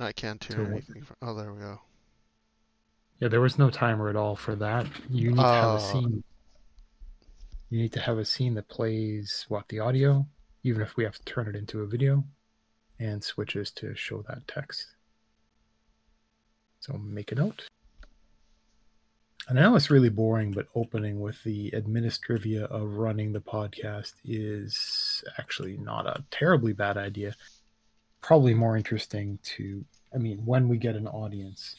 I can't hear anything. From, oh, there we go. Yeah, there was no timer at all for that. You need to have Oh. a scene. You need to have a scene that plays what the audio, even if we have to turn it into a video, and switches to show that text. So make a note. And I know it's really boring, but opening with the administrivia of running the podcast is actually not a terribly bad idea. Probably more interesting to, I mean, when we get an audience,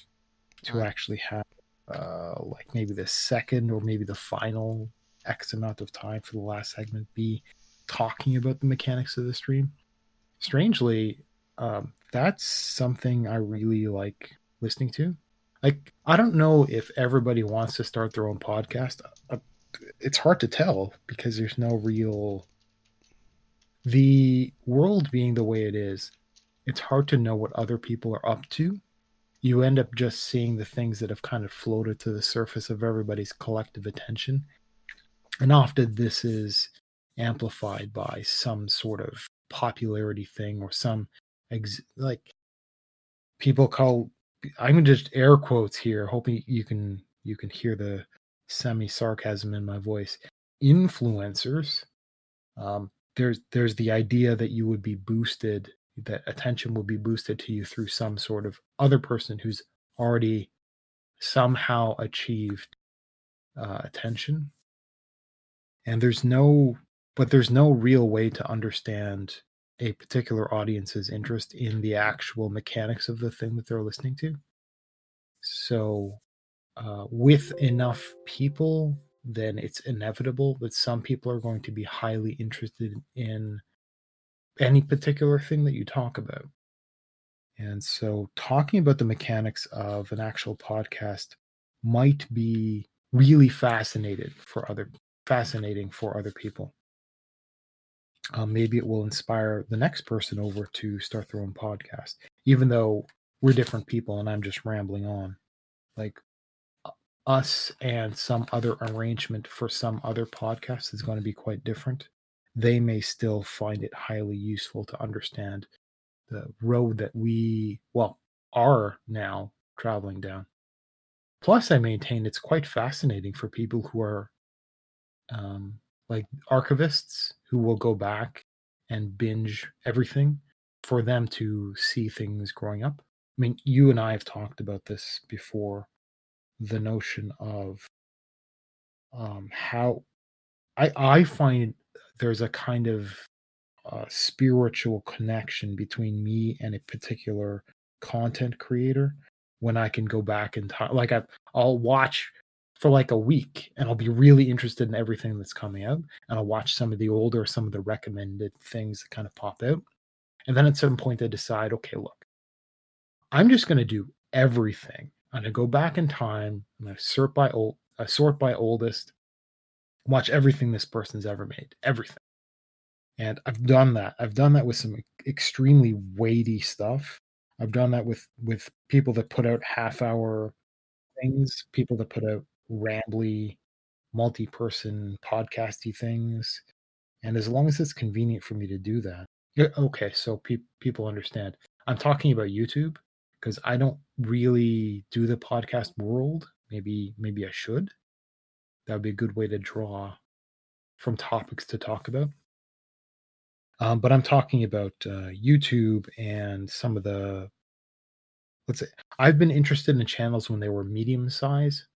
to Right. actually have uh, like maybe the second or maybe the final X amount of time for the last segment be talking about the mechanics of the stream. Strangely, um, that's something I really like listening to. Like, I don't know if everybody wants to start their own podcast. Uh, it's hard to tell because there's no real. The world being the way it is, it's hard to know what other people are up to you end up just seeing the things that have kind of floated to the surface of everybody's collective attention. And often this is amplified by some sort of popularity thing or some ex- like people call I'm gonna just air quotes here, hoping you can you can hear the semi sarcasm in my voice. Influencers. Um, there's there's the idea that you would be boosted that attention will be boosted to you through some sort of other person who's already somehow achieved uh, attention. And there's no but there's no real way to understand a particular audience's interest in the actual mechanics of the thing that they're listening to. So uh, with enough people then it's inevitable that some people are going to be highly interested in any particular thing that you talk about. And so talking about the mechanics of an actual podcast might be really fascinated for other fascinating for other people. Um, maybe it will inspire the next person over to start their own podcast, even though we're different people and I'm just rambling on. Like us and some other arrangement for some other podcast is going to be quite different they may still find it highly useful to understand the road that we, well, are now traveling down. Plus, I maintain it's quite fascinating for people who are um, like archivists who will go back and binge everything for them to see things growing up. I mean, you and I have talked about this before the notion of um, how I, I find there's a kind of uh, spiritual connection between me and a particular content creator when I can go back and talk. Like I, I'll watch for like a week and I'll be really interested in everything that's coming out, and I'll watch some of the older, some of the recommended things that kind of pop out, and then at some point I decide, okay, look, I'm just going to do everything. I'm going to go back in time. I'm going to sort by old, uh, sort by oldest, watch everything this person's ever made, everything. And I've done that. I've done that with some extremely weighty stuff. I've done that with with people that put out half hour things, people that put out rambly, multi-person podcasty things. And as long as it's convenient for me to do that, okay. So pe- people understand. I'm talking about YouTube because I don't really do the podcast world. Maybe maybe I should. That would be a good way to draw from topics to talk about. Um, but I'm talking about uh, YouTube and some of the. Let's say I've been interested in channels when they were medium size,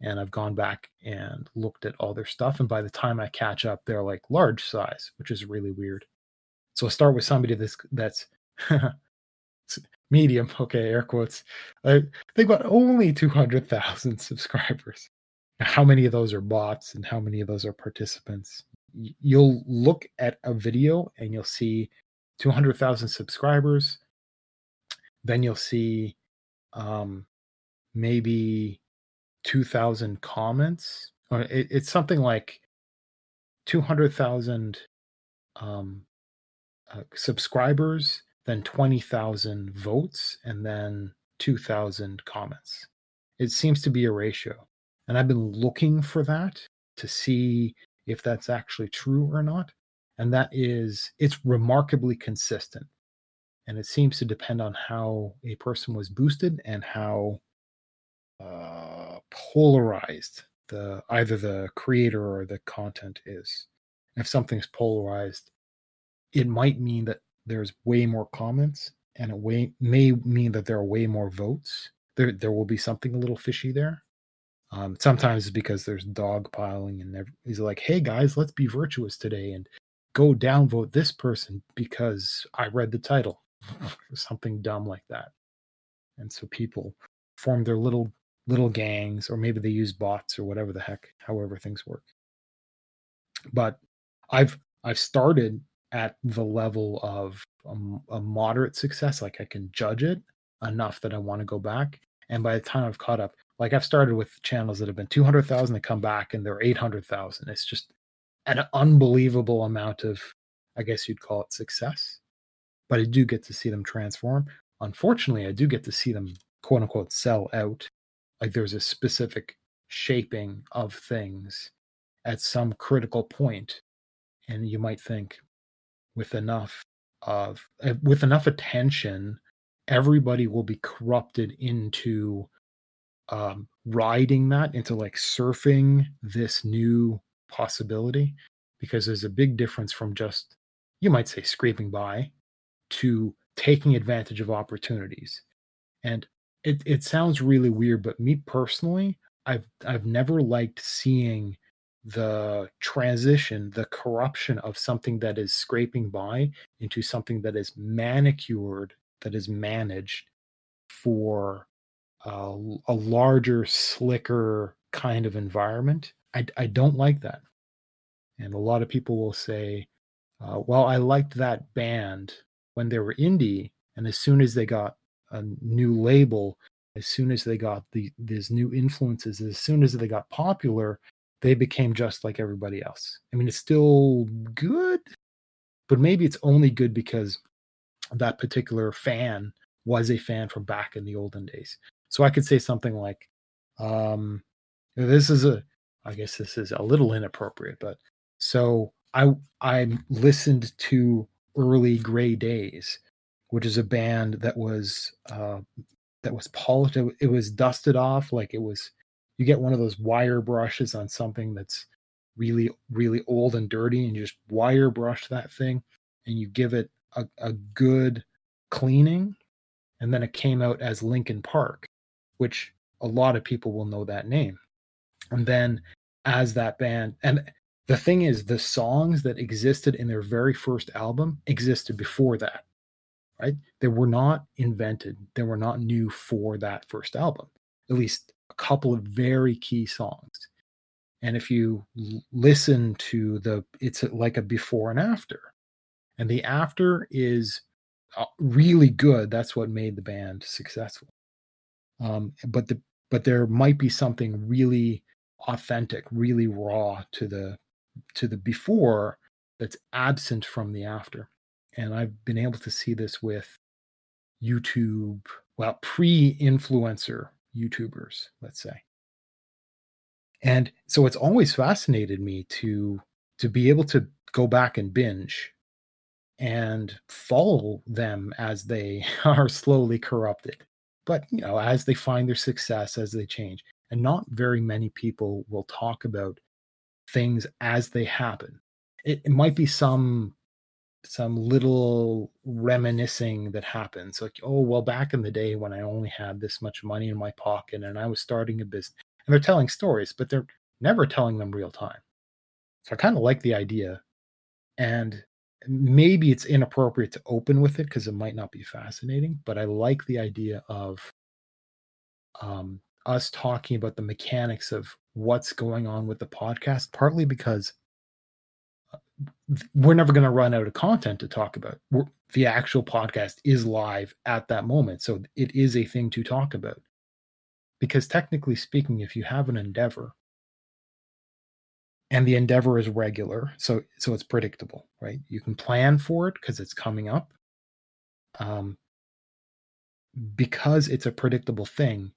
and I've gone back and looked at all their stuff. And by the time I catch up, they're like large size, which is really weird. So I start with somebody that's that's medium. Okay, air quotes. They've got only two hundred thousand subscribers. How many of those are bots, and how many of those are participants? you'll look at a video and you'll see 200,000 subscribers. Then you'll see um, maybe 2,000 comments. Or it, it's something like 200,000 um, uh, subscribers, then 20,000 votes, and then 2,000 comments. It seems to be a ratio. And I've been looking for that to see if that's actually true or not. And that is, it's remarkably consistent. and it seems to depend on how a person was boosted and how uh, polarized the either the creator or the content is. If something's polarized, it might mean that there's way more comments, and it way, may mean that there are way more votes. There, there will be something a little fishy there. Um, sometimes it's because there's dog piling, and he's like, "Hey guys, let's be virtuous today and go downvote this person because I read the title." something dumb like that. And so people form their little little gangs, or maybe they use bots or whatever the heck, however things work. But I've I've started at the level of a, a moderate success, like I can judge it enough that I want to go back. And by the time I've caught up, like I've started with channels that have been 200,000 that come back and they're 800,000. It's just an unbelievable amount of, I guess you'd call it success but I do get to see them transform. Unfortunately, I do get to see them quote unquote sell out. Like there's a specific shaping of things at some critical point, and you might think with enough of eh, with enough attention, everybody will be corrupted into um, riding that into like surfing this new possibility because there's a big difference from just you might say scraping by to taking advantage of opportunities. And it, it sounds really weird, but me personally, I've I've never liked seeing the transition, the corruption of something that is scraping by into something that is manicured, that is managed for a, a larger, slicker kind of environment. I, I don't like that. And a lot of people will say, uh, well, I liked that band when they were indie and as soon as they got a new label as soon as they got the these new influences as soon as they got popular they became just like everybody else i mean it's still good but maybe it's only good because that particular fan was a fan from back in the olden days so i could say something like um this is a i guess this is a little inappropriate but so i i listened to early Grey Daze, which is a band that was uh, that was polished. It, was dusted off like it was. You get one of those wire brushes on something that's really really old and dirty, and you just wire brush that thing, and you give it a, a good cleaning, and then it came out as Linkin Park, which a lot of people will know that name. And then as that band and the thing is the songs that existed in their very first album existed before that right? They were not invented. They were not new for that first album at least a couple of very key songs. And if you listen to the it's like a before and after. And the after is uh, really good. That's what made the band successful um, but the but there might be something really authentic really raw to the to the before that's absent from the after. And I've been able to see this with YouTube, well, pre influencer YouTubers, let's say. And so it's always fascinated me to to be able to go back and binge and follow them as they are slowly corrupted. But you know, as they find their success, as they change. And not very many people will talk about things as they happen. It, it might be some some little reminiscing that happens like oh well back in the day when i only had this much money in my pocket and i was starting a business and they're telling stories but they're never telling them real time so i kind of like the idea and maybe it's inappropriate to open with it because it might not be fascinating but i like the idea of um, us talking about the mechanics of what's going on with the podcast, partly because uh, we're never going to run out of content to talk about. We're, the actual podcast is live at that moment. So it is a thing to talk about. Because technically speaking, if you have an endeavor and the endeavor is regular, so so it's predictable, right? You can plan for it because it's coming up. Um, because it's a predictable thing,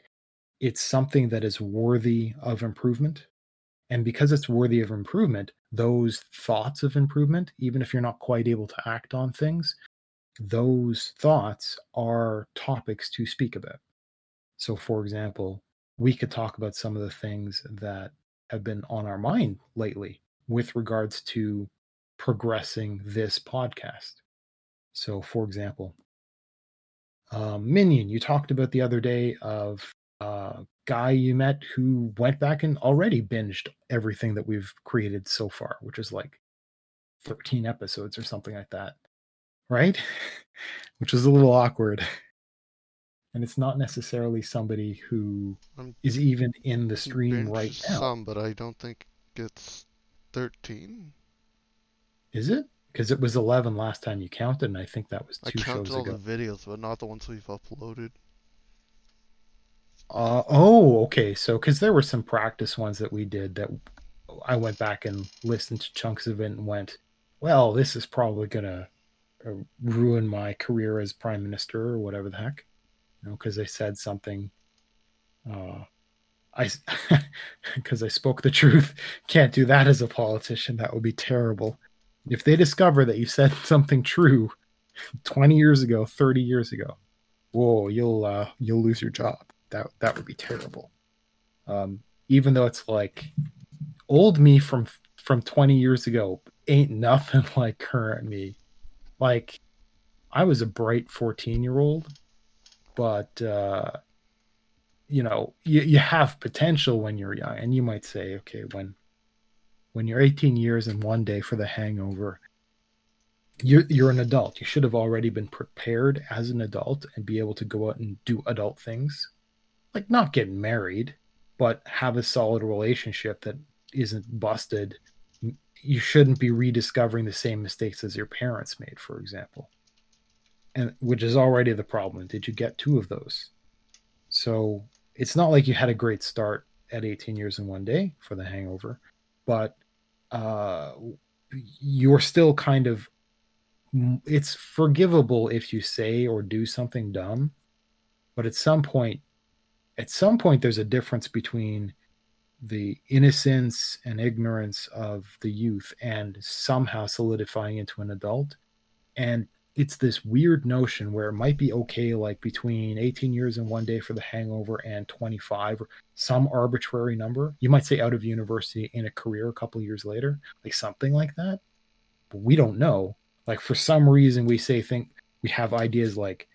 it's something that is worthy of improvement. And because it's worthy of improvement, those thoughts of improvement, even if you're not quite able to act on things, those thoughts are topics to speak about. So, for example, we could talk about some of the things that have been on our mind lately with regards to progressing this podcast. So, for example, um, Minion, you talked about the other day of a guy you met who went back and already binged everything that we've created so far, which is like 13 episodes or something like that, right? which is a little awkward. And it's not necessarily somebody who I'm is even in the stream right now. Some, but I don't think it's 13. Is it? Because it was 11 last time you counted, and I think that was two I counted shows all ago. the videos, but not the ones we've uploaded. Uh, oh, okay. So, because there were some practice ones that we did that I went back and listened to chunks of it and went, well, this is probably going to uh, ruin my career as prime minister or whatever the heck. You know, because I said something. Uh, I, because I spoke the truth. Can't do that as a politician. That would be terrible. If they discover that you said something true 20 years ago, 30 years ago, whoa, you'll uh, you'll lose your job. That that would be terrible. Um, even though it's like old me from from 20 years ago ain't nothing like current me. Like I was a bright 14 year old, but uh, you know, you, you have potential when you're young, and you might say, okay, when when you're 18 years and one day for the hangover, you're you're an adult. You should have already been prepared as an adult and be able to go out and do adult things, like not get married, but have a solid relationship that isn't busted. You shouldn't be rediscovering the same mistakes as your parents made, for example, and which is already the problem. Did you get two of those? So it's not like you had a great start at 18 years in one day for the hangover, but uh, you're still kind of it's forgivable if you say or do something dumb but at some point at some point there's a difference between the innocence and ignorance of the youth and somehow solidifying into an adult and it's this weird notion where it might be okay like between 18 years and one day for the hangover and 25 or some arbitrary number. You might say out of university in a career a couple years later like something like that. But we don't know. Like for some reason we say think we have ideas like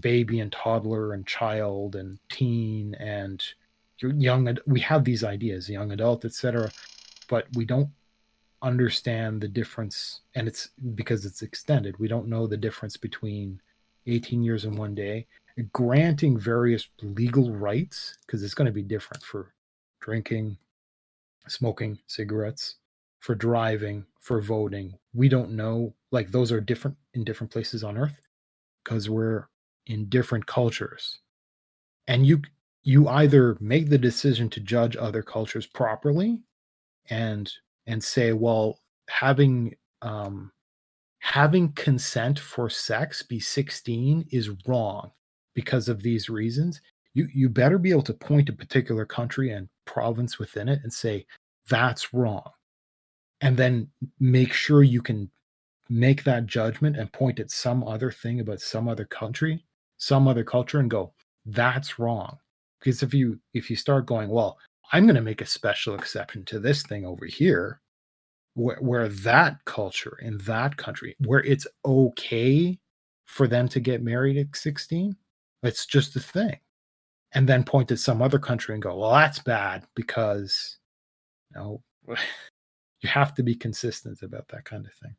baby and toddler and child and teen and young we have these ideas young adult etc but we don't understand the difference and it's because it's extended. We don't know the difference between 18 years and one day. Granting various legal rights because it's going to be different for drinking smoking cigarettes for driving for voting. We don't know like those are different in different places on earth because we're in different cultures. And you you either make the decision to judge other cultures properly and and say, well, having um, having consent for sex be 16 is wrong because of these reasons. You you better be able to point a particular country and province within it and say that's wrong, and then make sure you can make that judgment and point at some other thing about some other country, some other culture, and go that's wrong. Because if you if you start going, well, I'm going to make a special exception to this thing over here, where, where that culture in that country, where it's okay for them to get married at 16, it's just a thing. And then point at some other country and go, well, that's bad because, you know, you have to be consistent about that kind of thing.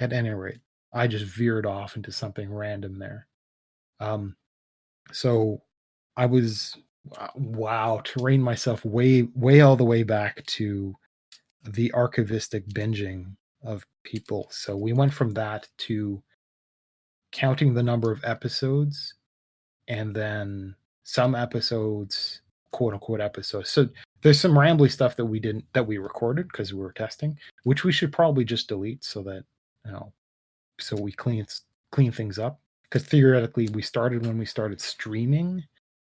At any rate, I just veered off into something random there. Um, so I was Uh, wow to rein myself way way all the way back to the archivistic binging of people. So we went from that to counting the number of episodes and then some episodes quote unquote episodes. So there's some rambly stuff that we didn't that we recorded because we were testing which we should probably just delete so that you know so we clean clean things up. Because theoretically we started when we started streaming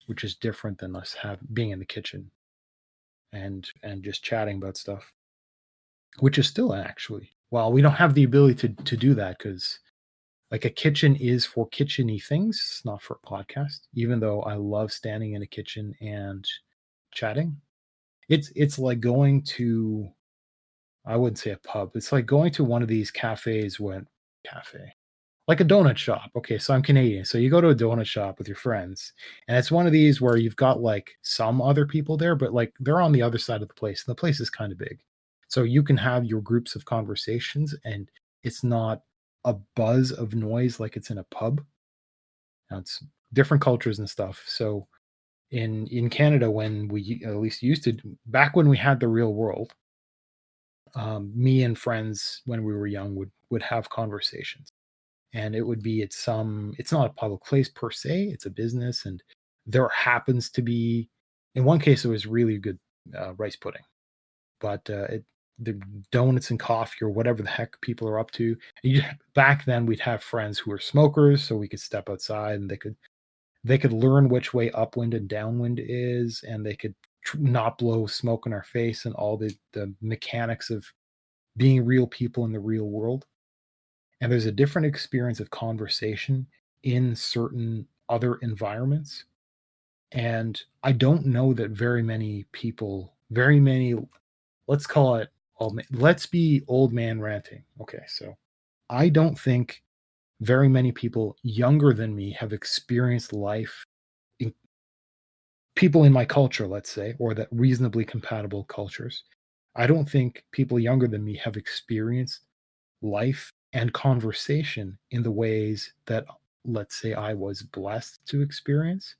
which is different than us have being in the kitchen and and just chatting about stuff which is still actually well we don't have the ability to to do that because like a kitchen is for kitcheny things, not for a podcast. Even though I love standing in a kitchen and chatting, it's it's like going to I wouldn't say a pub. It's like going to one of these cafes when cafe like a donut shop. Okay, so I'm Canadian. So you go to a donut shop with your friends, and it's one of these where you've got like some other people there, but like they're on the other side of the place, and the place is kind of big. So you can have your groups of conversations, and it's not a buzz of noise like it's in a pub. Now it's different cultures and stuff. So in in Canada, when we at least used to back when we had the real world, um, me and friends when we were young would would have conversations and it would be at some it's not a public place per se it's a business and there happens to be in one case it was really good uh, rice pudding but uh, it, the donuts and coffee or whatever the heck people are up to you, back then we'd have friends who were smokers so we could step outside and they could they could learn which way upwind and downwind is and they could tr- not blow smoke in our face and all the the mechanics of being real people in the real world and there's a different experience of conversation in certain other environments. And i don't know that very many people very many let's call it oh, let's be old man ranting. Okay so i don't think very many people younger than me have experienced life in, people in my culture let's say or that reasonably compatible cultures. I don't think people younger than me have experienced life and conversation in the ways that, let's say, I was blessed to experience.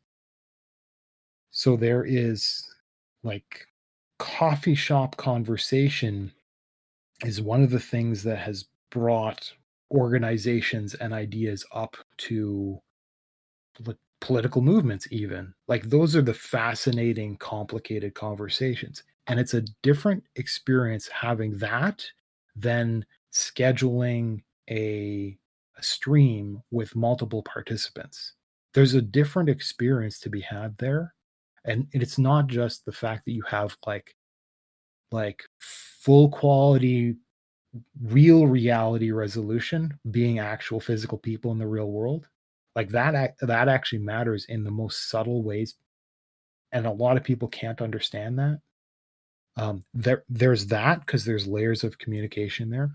So there is like coffee shop conversation is one of the things that has brought organizations and ideas up to political movements even like those are the fascinating complicated conversations and it's a different experience having that than scheduling a, a stream with multiple participants. There's a different experience to be had there. And it's not just the fact that you have like like full quality real reality resolution being actual physical people in the real world like that that actually matters in the most subtle ways and a lot of people can't understand that um there there's that because there's layers of communication there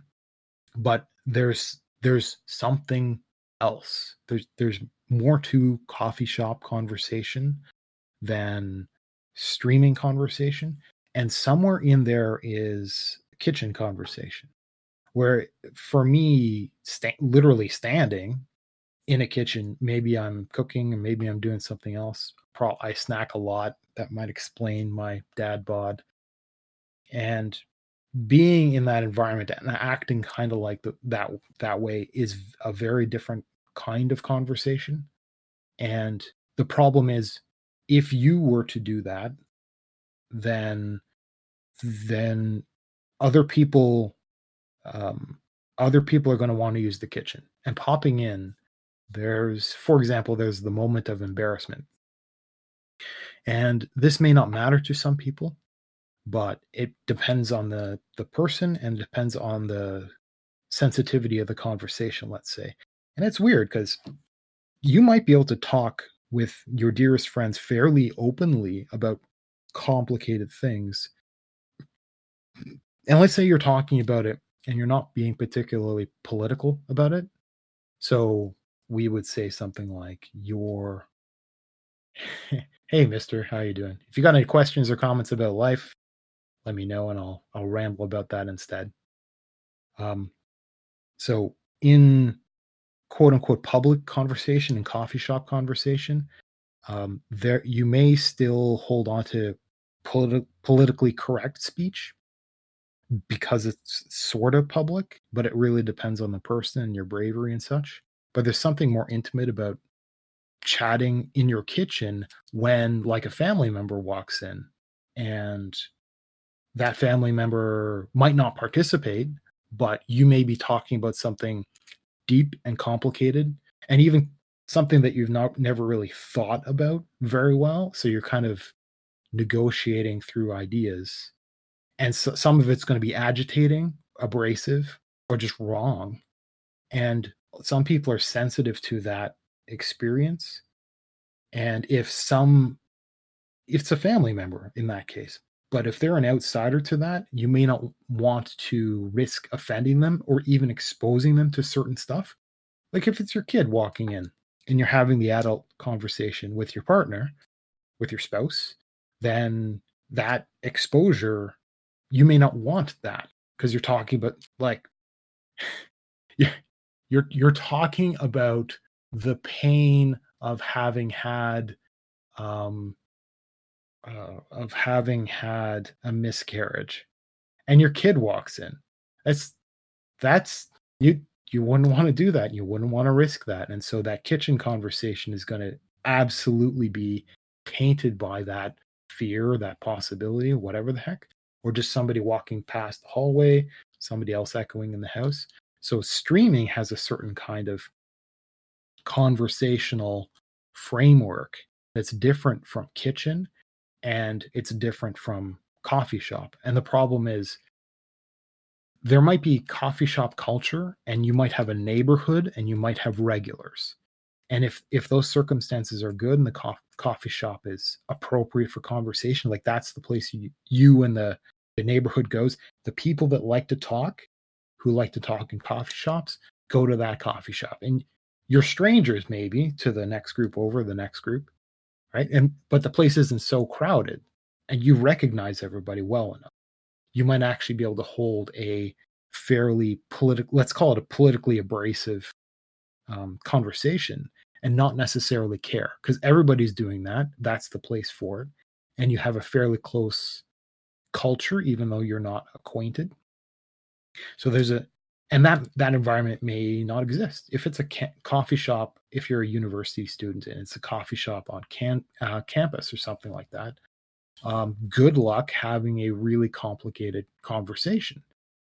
but there's there's something else. There's there's more to coffee shop conversation than streaming conversation, and somewhere in there is kitchen conversation, where for me, sta- literally standing in a kitchen, maybe I'm cooking and maybe I'm doing something else. Pro- I snack a lot. That might explain my dad bod. And being in that environment and acting kind of like the, that that way is a very different kind of conversation. And the problem is if you were to do that then then other people um, other people are going to want to use the kitchen. And popping in there's for example there's the moment of embarrassment. And this may not matter to some people but it depends on the the person and depends on the sensitivity of the conversation let's say. And it's weird because you might be able to talk with your dearest friends fairly openly about complicated things. And let's say you're talking about it and you're not being particularly political about it. So we would say something like you're hey mister how you doing? If you got any questions or comments about life let me know and I'll I'll ramble about that instead. Um, so in quote unquote public conversation and coffee shop conversation, um, there you may still hold on to politi- politically correct speech because it's sort of public, but it really depends on the person and your bravery and such. But there's something more intimate about chatting in your kitchen when like a family member walks in and that family member might not participate, but you may be talking about something deep and complicated and even something that you've not never really thought about very well. So you're kind of negotiating through ideas. And so some of it's going to be agitating, abrasive, or just wrong. And some people are sensitive to that experience and if some if it's a family member in that case but if they're an outsider to that you may not want to risk offending them or even exposing them to certain stuff. Like if it's your kid walking in and you're having the adult conversation with your partner with your spouse then that exposure you may not want that because you're talking about like you're you're talking about the pain of having had um uh, of having had a miscarriage and your kid walks in. That's that's you you wouldn't want to do that. You wouldn't want to risk that. And so that kitchen conversation is going to absolutely be tainted by that fear that possibility whatever the heck or just somebody walking past the hallway somebody else echoing in the house. So streaming has a certain kind of conversational framework that's different from kitchen and it's different from coffee shop. And the problem is there might be coffee shop culture and you might have a neighborhood and you might have regulars. And if if those circumstances are good and the co- coffee shop is appropriate for conversation, like that's the place you, you and the, the neighborhood goes, the people that like to talk who like to talk in coffee shops go to that coffee shop and you're strangers maybe to the next group over the next group right? And but the place isn't so crowded and you recognize everybody well enough. You might actually be able to hold a fairly political let's call it a politically abrasive um, conversation and not necessarily care because everybody's doing that. That's the place for it. And you have a fairly close culture even though you're not acquainted. So there's a and that that environment may not exist. If it's a ca- coffee shop if you're a university student and it's a coffee shop on can, uh, campus or something like that um, good luck having a really complicated conversation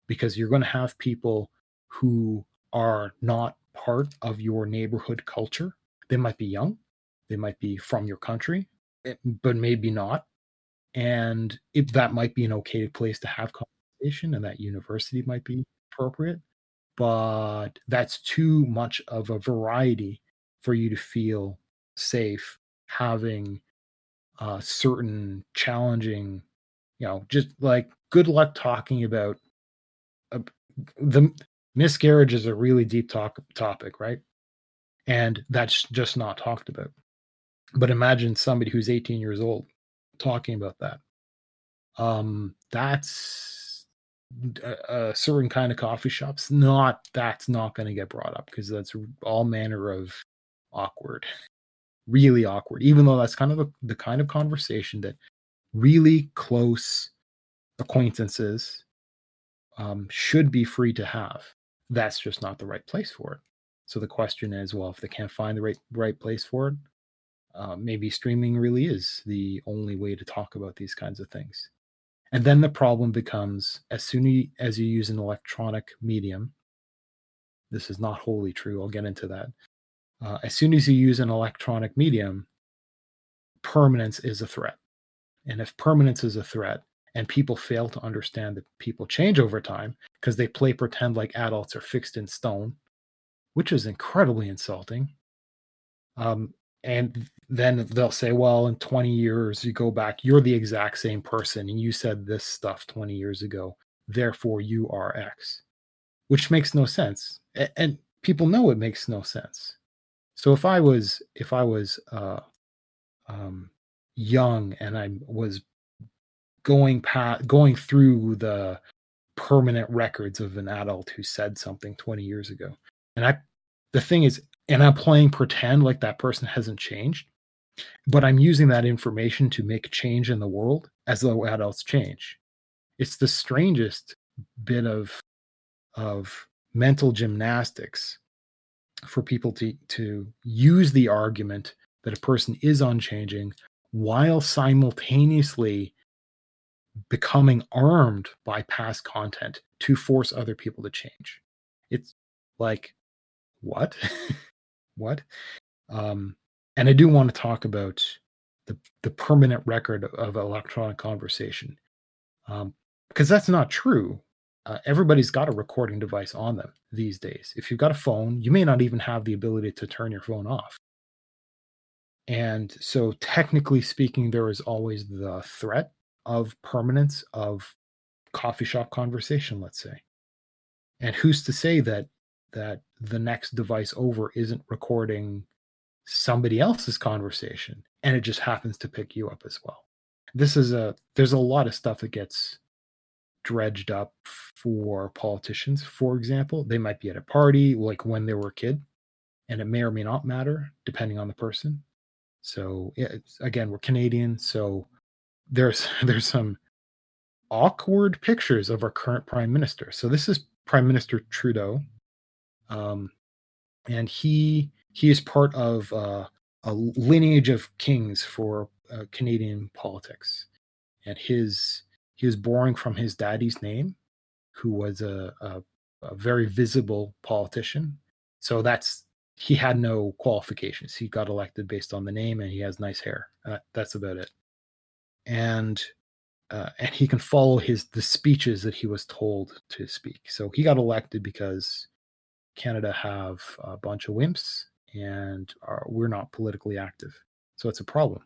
because you're going to have people who are not part of your neighborhood culture. They might be young they might be from your country eh, but maybe not. And it, that might be an okay place to have conversation and that university might be appropriate but that's too much of a variety for you to feel safe having uh, certain challenging you know just like good luck talking about uh, the miscarriage is a really deep talk, topic right? And that's just not talked about. But imagine somebody who's 18 years old talking about that. Um that's a, a certain kind of coffee shops, not that's not going to get brought up because that's all manner of awkward, really awkward. Even though that's kind of the, the kind of conversation that really close acquaintances um, should be free to have. That's just not the right place for it. So the question is, well, if they can't find the right right place for it, uh, maybe streaming really is the only way to talk about these kinds of things. And then the problem becomes as soon as you use an electronic medium, this is not wholly true. I'll get into that. Uh, as soon as you use an electronic medium, permanence is a threat. And if permanence is a threat, and people fail to understand that people change over time because they play pretend like adults are fixed in stone, which is incredibly insulting. Um, and then they'll say well in 20 years you go back you're the exact same person and you said this stuff 20 years ago therefore you are x which makes no sense and people know it makes no sense. So if i was if i was uh um young and i was going past going through the permanent records of an adult who said something 20 years ago and i the thing is and I'm playing pretend like that person hasn't changed, but I'm using that information to make change in the world as though adults change. It's the strangest bit of of mental gymnastics for people to to use the argument that a person is unchanging while simultaneously becoming armed by past content to force other people to change. It's like what? what? Um, and I do want to talk about the the permanent record of electronic conversation, um, because that's not true. uh, everybody's got a recording device on them these days. If you've got a phone, you may not even have the ability to turn your phone off. And so, technically speaking, there is always the threat of permanence of coffee shop conversation, let's say. And who's to say that that the next device over isn't recording somebody else's conversation and it just happens to pick you up as well. This is a there's a lot of stuff that gets dredged up for politicians. For example, they might be at a party like when they were a kid, and it may or may not matter depending on the person. So again, we're Canadian, so there's there's some awkward pictures of our current prime minister. So this is Prime Minister Trudeau, um, and he he is part of uh, a lineage of kings for uh, Canadian politics, and his he was born from his daddy's name, who was a, a, a very visible politician. So that's he had no qualifications. He got elected based on the name, and he has nice hair. Uh, that's about it. And uh, and he can follow his the speeches that he was told to speak. So he got elected because Canada have a bunch of wimps and are, we're not politically active. So it's a problem.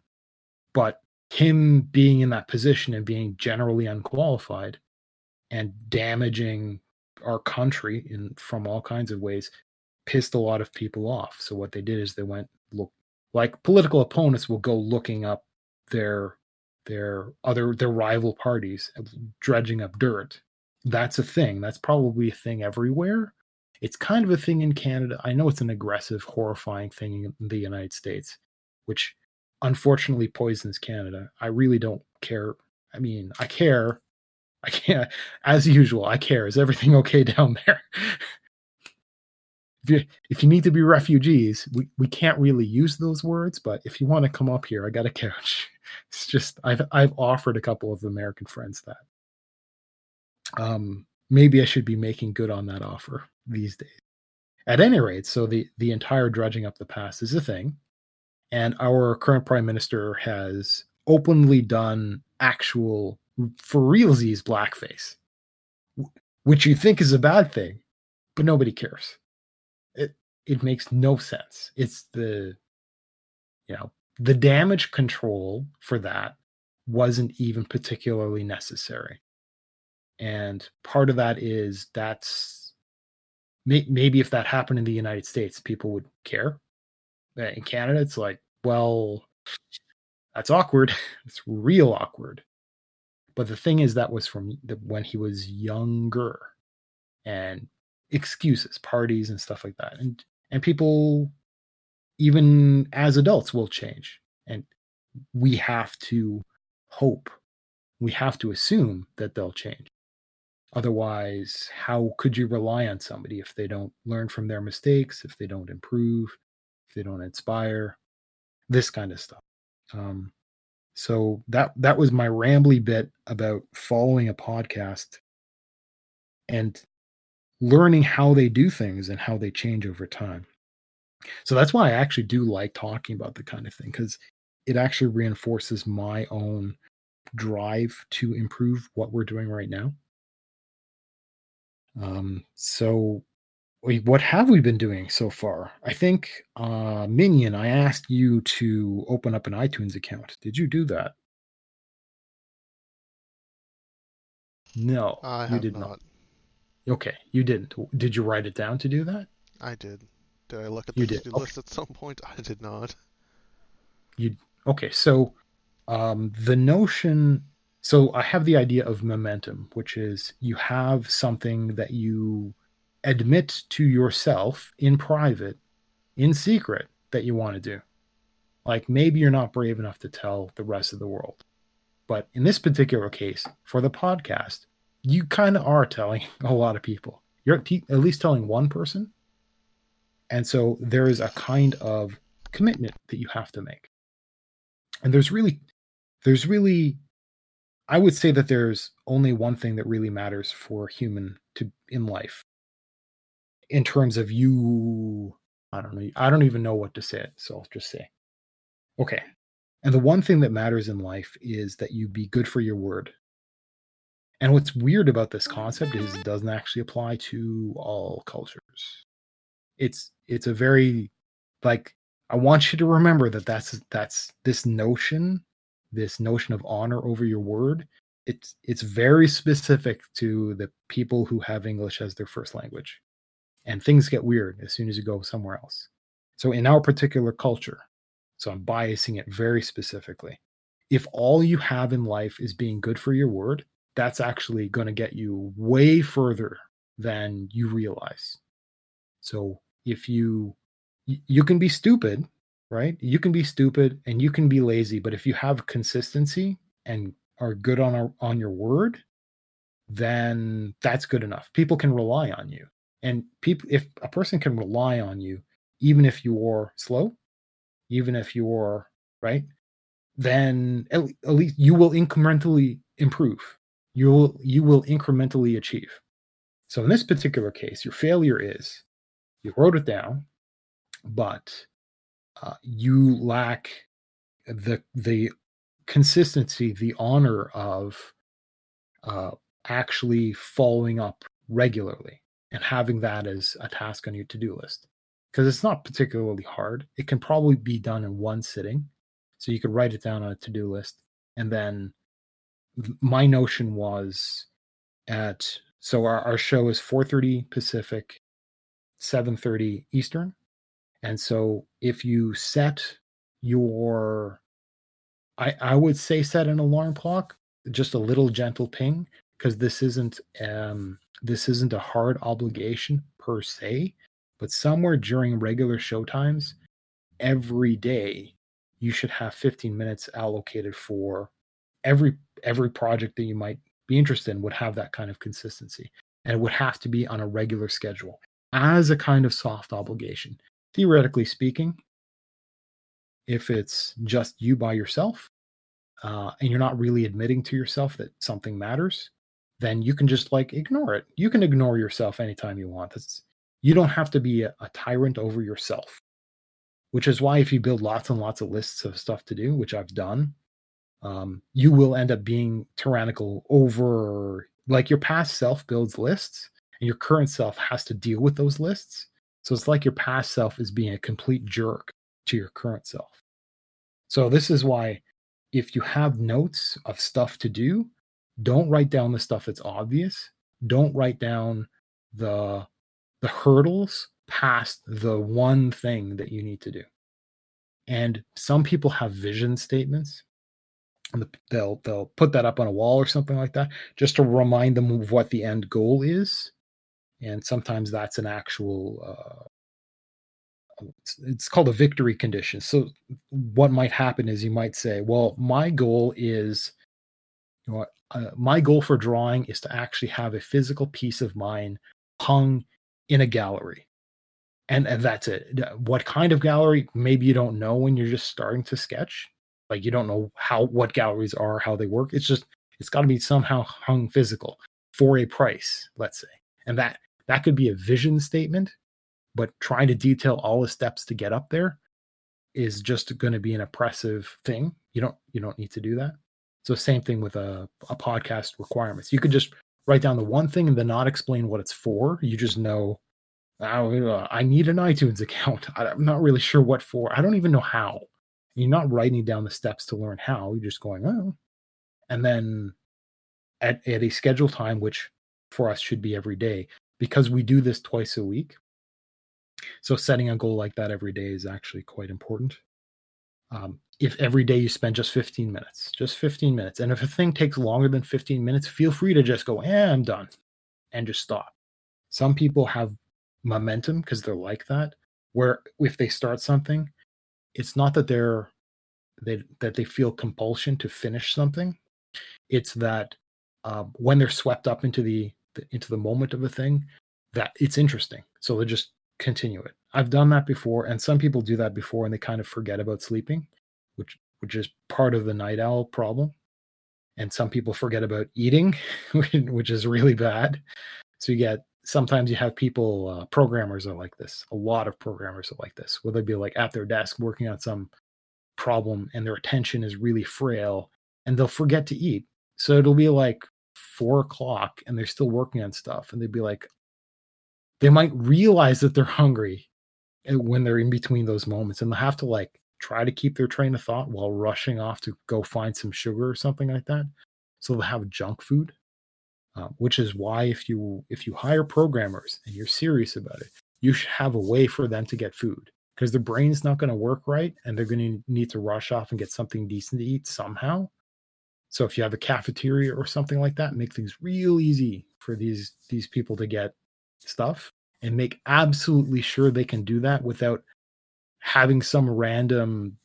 But him being in that position and being generally unqualified and damaging our country in from all kinds of ways pissed a lot of people off. So what they did is they went look like political opponents will go looking up their their other their rival parties dredging up dirt. That's a thing. That's probably a thing everywhere. It's kind of a thing in Canada. I know it's an aggressive, horrifying thing in the United States, which unfortunately poisons Canada. I really don't care. I mean, I care. I can't, as usual, I care. Is everything okay down there? if, you, if you need to be refugees, we, we can't really use those words, but if you want to come up here, I got a couch. It's just, I've, I've offered a couple of American friends that. Um, maybe I should be making good on that offer these days. At any rate, so the, the entire dredging up the past is a thing and our current prime minister has openly done actual for realsies blackface which you think is a bad thing but nobody cares. It it makes no sense. It's the you know the damage control for that wasn't even particularly necessary. And part of that is that's maybe if that happened in the united states people would care in Canada, it's like, well, that's awkward. it's real awkward. But the thing is, that was from the, when he was younger, and excuses, parties, and stuff like that, and and people, even as adults, will change, and we have to hope, we have to assume that they'll change. Otherwise, how could you rely on somebody if they don't learn from their mistakes, if they don't improve, if they don't inspire, this kind of stuff. Um, so that that was my rambly bit about following a podcast and learning how they do things and how they change over time. So that's why I actually do like talking about the kind of thing because it actually reinforces my own drive to improve what we're doing right now. Um, so wait, what have we been doing so far? I think uh, Minion, I asked you to open up an iTunes account. Did you do that? No, I you did not. not. Okay, you didn't. Did you write it down to do that? I did. Did I look at the to-do okay. list at some point? I did not. You okay? So, um, the notion. So I have the idea of momentum, which is you have something that you admit to yourself in private, in secret, that you want to do. Like maybe you're not brave enough to tell the rest of the world. But in this particular case, for the podcast, you kind of are telling a lot of people. You're at least telling one person. And so there is a kind of commitment that you have to make. And there's really, there's really, I would say that there's only one thing that really matters for human to in life, in terms of you i don't know i don't even know what to say so i'll just say. Okay. And the one thing that matters in life is that you be good for your word. And what's weird about this concept is it doesn't actually apply to all cultures. It's it's a very like I want you to remember that that's that's this notion, this notion of honor over your word. It's it's very specific to the people who have English as their first language, and things get weird as soon as you go somewhere else. So in our particular culture, so I'm biasing it very specifically. If all you have in life is being good for your word, that's actually going to get you way further than you realize. So if you you can be stupid, right? You can be stupid and you can be lazy, but if you have consistency and are good on our, on your word, then that's good enough. People can rely on you. And people if a person can rely on you even if you're slow, even if you're right, then at, at least you will incrementally improve. You will you will incrementally achieve. So in this particular case, your failure is you wrote it down, but uh, you lack the the consistency, the honor of uh, actually following up regularly and having that as a task on your to-do list because it's not particularly hard. It can probably be done in one sitting. So you could write it down on a to-do list and then my notion was at so our, our show is 4:30 Pacific, 7:30 Eastern. And so if you set your I I would say set an alarm clock, just a little gentle ping because this isn't um this isn't a hard obligation per se, but somewhere during regular show times every day you should have 15 minutes allocated for every every project that you might be interested in would have that kind of consistency and it would have to be on a regular schedule as a kind of soft obligation theoretically speaking if it's just you by yourself uh, and you're not really admitting to yourself that something matters then you can just like ignore it. You can ignore yourself anytime you want. That's you don't have to be a, a tyrant over yourself which is why if you build lots and lots of lists of stuff to do which i've done um, you will end up being tyrannical over like your past self builds lists and your current self has to deal with those lists so it's like your past self is being a complete jerk to your current self. So this is why if you have notes of stuff to do don't write down the stuff that's obvious. Don't write down the the hurdles past the one thing that you need to do. And some people have vision statements. And they'll they'll put that up on a wall or something like that just to remind them of what the end goal is and sometimes that's an actual uh, it's, it's, called a victory condition. So what might happen is you might say well my goal is you know uh, my goal for drawing is to actually have a physical piece of mine hung in a gallery. And, and that's it. What kind of gallery? Maybe you don't know when you're just starting to sketch. Like you don't know how what galleries are, how they work. It's just it's got to be somehow hung physical for a price, let's say. And that that could be a vision statement, but trying to detail all the steps to get up there is just going to be an oppressive thing. You don't you don't need to do that. So same thing with a, a podcast requirements. You could just write down the one thing and then not explain what it's for. You just know oh, I need an iTunes account. I'm not really sure what for. I don't even know how. You're not writing down the steps to learn how. You're just going, oh. And then at, at a scheduled time, which for us should be every day, because we do this twice a week. So setting a goal like that every day is actually quite important. Um, if every day you spend just 15 minutes, just 15 minutes. And if a thing takes longer than 15 minutes, feel free to just go, eh, I'm done and just stop. Some people have momentum because they're like that, where if they start something, it's not that they're they that they feel compulsion to finish something it's that uh, when they're swept up into the, into the moment of a thing that it's interesting. So they just continue it. I've done that before and some people do that before and they kind of forget about sleeping which which is part of the night owl problem. And some people forget about eating which is really bad. So you get sometimes you have people uh, programmers are like this a lot of programmers are like this where they'll be like at their desk working on some problem and their attention is really frail and they'll forget to eat. So it'll be like four o'clock and they're still working on stuff and they'd be like they might realize that they're hungry eh, when they're in between those moments and they'll have to like try to keep their train of thought while rushing off to go find some sugar or something like that. So they'll have junk food uh, which is why if you if you hire programmers and you're serious about it you should have a way for them to get food because their brain's not going to work right and they're going to need to rush off and get something decent to eat somehow so if you have a cafeteria or something like that make things real easy for these these people to get stuff and make absolutely sure they can do that without having some random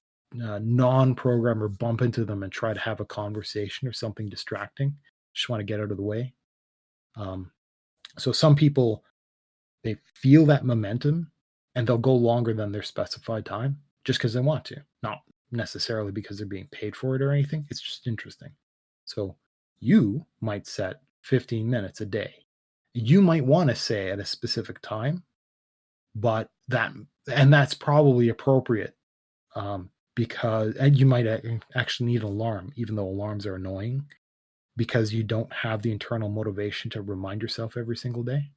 uh, non-programmer bump into them and try to have a conversation or something distracting. Just want to get out of the way. Um, so some people they feel that momentum and they'll go longer than their specified time just because they want to not necessarily because they're being paid for it or anything it's just interesting. So you might set 15 minutes a day. You might want to say at a specific time but that and that's probably appropriate um, because and you might actually need an alarm even though alarms are annoying because you don't have the internal motivation to remind yourself every single day.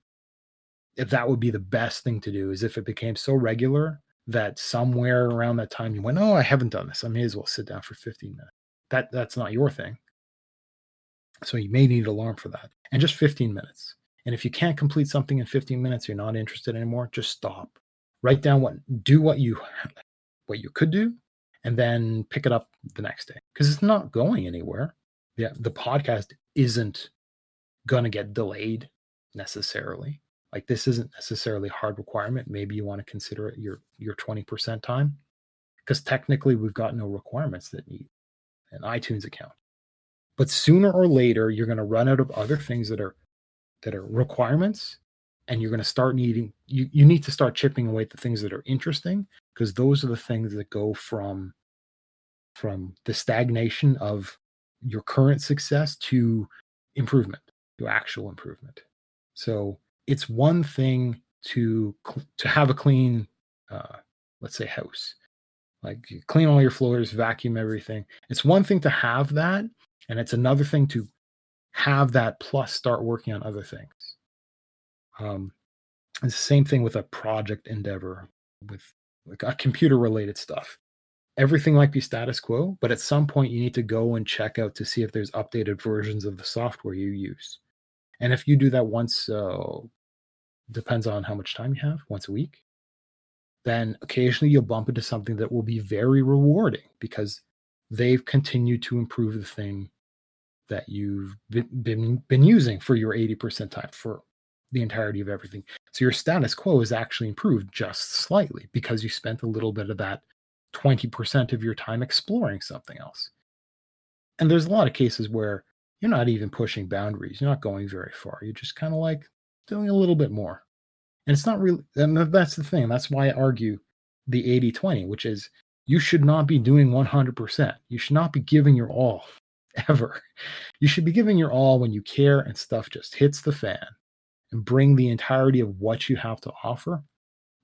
If that would be the best thing to do is if it became so regular that somewhere around that time you went oh i haven't done this i may as well sit down for 15 minutes that that's not your thing so you may need an alarm for that and just 15 minutes and if you can't complete something in 15 minutes, you're not interested anymore, just stop. Write down what do what you what you could do and then pick it up the next day because it's not going anywhere. Yeah, the podcast isn't going to get delayed necessarily. Like this isn't necessarily a hard requirement. Maybe you want to consider it your your 20% time because technically we've got no requirements that need an iTunes account. But sooner or later, you're going to run out of other things that are that are requirements and you're going to start needing you, you need to start chipping away at the things that are interesting because those are the things that go from from the stagnation of your current success to improvement to actual improvement so it's one thing to to have a clean uh, let's say house like clean all your floors vacuum everything it's one thing to have that and it's another thing to have that plus start working on other things. Um, it's the same thing with a project endeavor with like a computer related stuff. Everything might be status quo, but at some point you need to go and check out to see if there's updated versions of the software you use. And if you do that once, uh, depends on how much time you have, once a week, then occasionally you'll bump into something that will be very rewarding because they've continued to improve the thing that you've been, been, been using for your 80% time for the entirety of everything. So your status quo is actually improved just slightly because you spent a little bit of that 20% of your time exploring something else. And there's a lot of cases where you're not even pushing boundaries. You're not going very far. You're just kind of like doing a little bit more. And it's not really, and that's the thing. That's why I argue the 80 20, which is you should not be doing 100%. You should not be giving your all ever. You should be giving your all when you care and stuff just hits the fan and bring the entirety of what you have to offer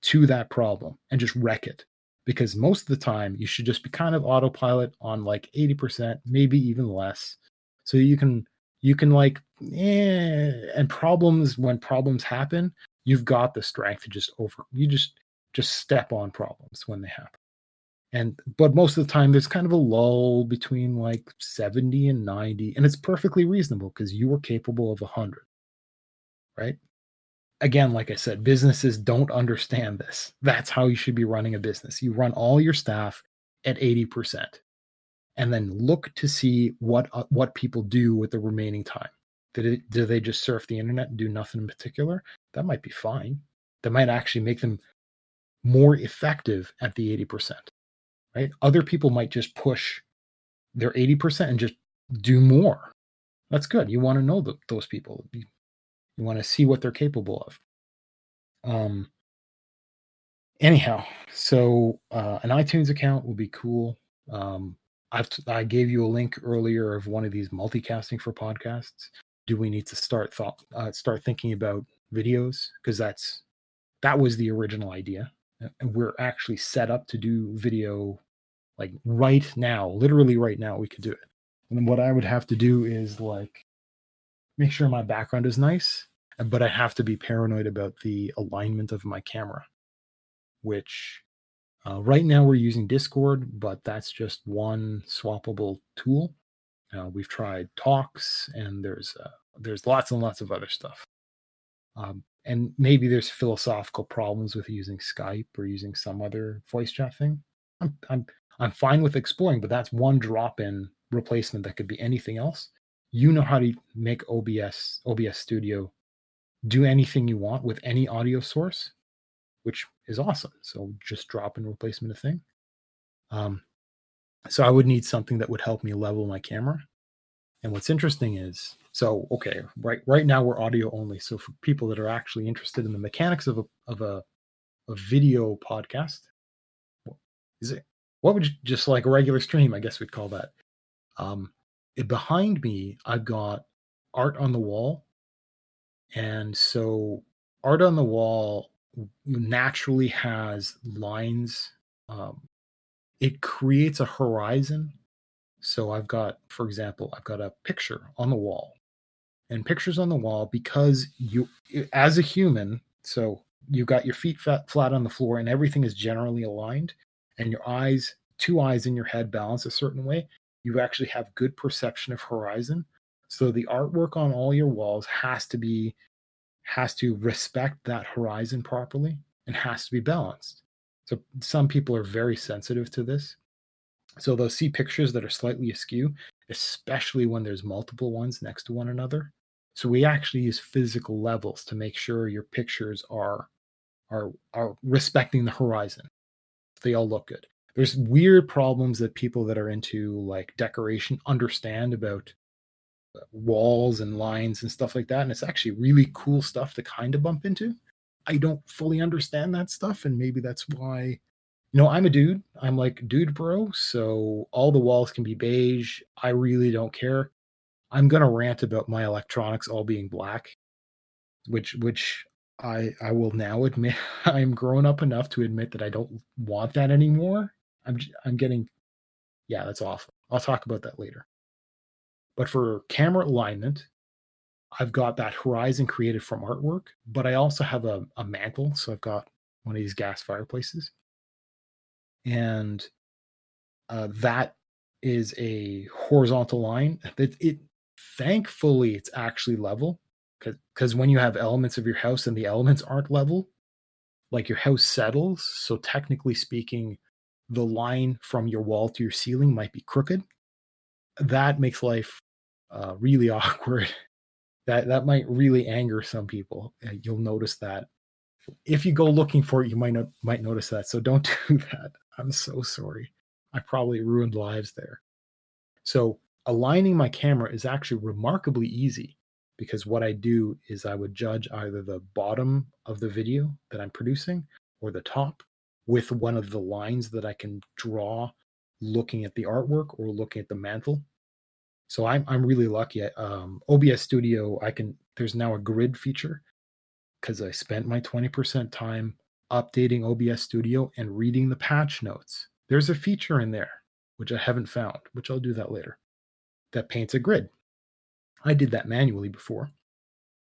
to that problem and just wreck it. Because most of the time, you should just be kind of autopilot on like 80%, maybe even less. So you can, you can like, eh, and problems, when problems happen, you've got the strength to just over, you just, just step on problems when they happen. And but most of the time there's kind of a lull between like 70 and 90 and it's perfectly reasonable because you are capable of 100 right? Again like i said businesses don't understand this. That's how you should be running a business. You run all your staff at 80% and then look to see what uh, what people do with the remaining time did it do they just surf the internet and do nothing in particular that might be fine that might actually make them more effective at the 80% right? Other people might just push their 80% and just do more. That's good. You want to know the, those people. You, you want to see what they're capable of. Um, anyhow, so uh, an iTunes account would be cool. Um, I've gave you a link earlier of one of these multicasting for podcasts. Do we need to start thought uh, start thinking about videos because that's that was the original idea, and we're actually set up to do video like right now, literally right now, we could do it. And what I would have to do is like make sure my background is nice, but I have to be paranoid about the alignment of my camera, which uh, right now we're using Discord, but that's just one swappable tool. Uh, we've tried Tox, and there's uh, there's lots and lots of other stuff. Um, and maybe there's philosophical problems with using Skype or using some other voice chat thing. I'm I'm I'm fine with exploring, but that's one drop-in replacement that could be anything else. You know how to make OBS OBS Studio do anything you want with any audio source, which is awesome. So just drop in replacement a thing. Um, so I would need something that would help me level my camera. And what's interesting is, so okay, right right now we're audio only. So for people that are actually interested in the mechanics of a of a, a video podcast, is it what would you, just like a regular stream? I guess we'd call that. Um, it, behind me, I've got art on the wall, and so art on the wall naturally has lines. Um, it creates a horizon. So I've got, for example, I've got a picture on the wall, and pictures on the wall because you, as a human, so you've got your feet flat, flat on the floor, and everything is generally aligned, and your eyes, two eyes in your head, balance a certain way. You actually have good perception of horizon. So the artwork on all your walls has to be has to respect that horizon properly and has to be balanced. So some people are very sensitive to this. So they'll see pictures that are slightly askew, especially when there's multiple ones next to one another. So we actually use physical levels to make sure your pictures are are are respecting the horizon. They all look good. There's weird problems that people that are into like decoration understand about walls and lines and stuff like that. And it's actually really cool stuff to kind of bump into. I don't fully understand that stuff. And maybe that's why, you know, I'm a dude. I'm like dude bro. So all the walls can be beige. I really don't care. I'm gonna rant about my electronics all being black, which which I I will now admit I'm grown up enough to admit that I don't want that anymore. I'm I'm getting yeah, that's awful. I'll talk about that later. But for camera alignment, I've got that horizon created from artwork, but I also have a, a mantle. So I've got one of these gas fireplaces. And uh, that is a horizontal line. It, it thankfully it's actually level because when you have elements of your house and the elements aren't level, like your house settles. So technically speaking, the line from your wall to your ceiling might be crooked. That makes life uh, really awkward. That that might really anger some people. Uh, you'll notice that if you go looking for it, you might not, might notice that. So don't do that. I'm so sorry. I probably ruined lives there. So aligning my camera is actually remarkably easy because what I do is I would judge either the bottom of the video that I'm producing or the top with one of the lines that I can draw looking at the artwork or looking at the mantle so I'm I'm really lucky. Um, OBS Studio, I can. There's now a grid feature because I spent my 20% time updating OBS Studio and reading the patch notes. There's a feature in there which I haven't found, which I'll do that later. That paints a grid. I did that manually before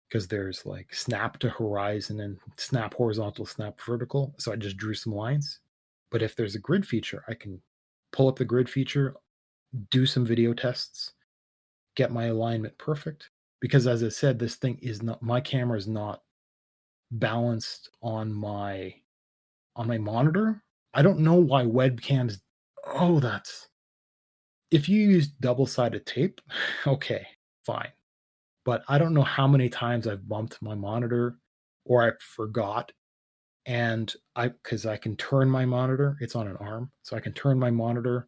because there's like snap to horizon and snap horizontal, snap vertical. So I just drew some lines. But if there's a grid feature, I can pull up the grid feature, do some video tests, get my alignment perfect because as i said this thing is not my camera is not balanced on my on my monitor. I don't know why webcams oh that's if you use double-sided tape okay fine but i don't know how many times i've bumped my monitor or i forgot and i because i can turn my monitor it's on an arm so i can turn my monitor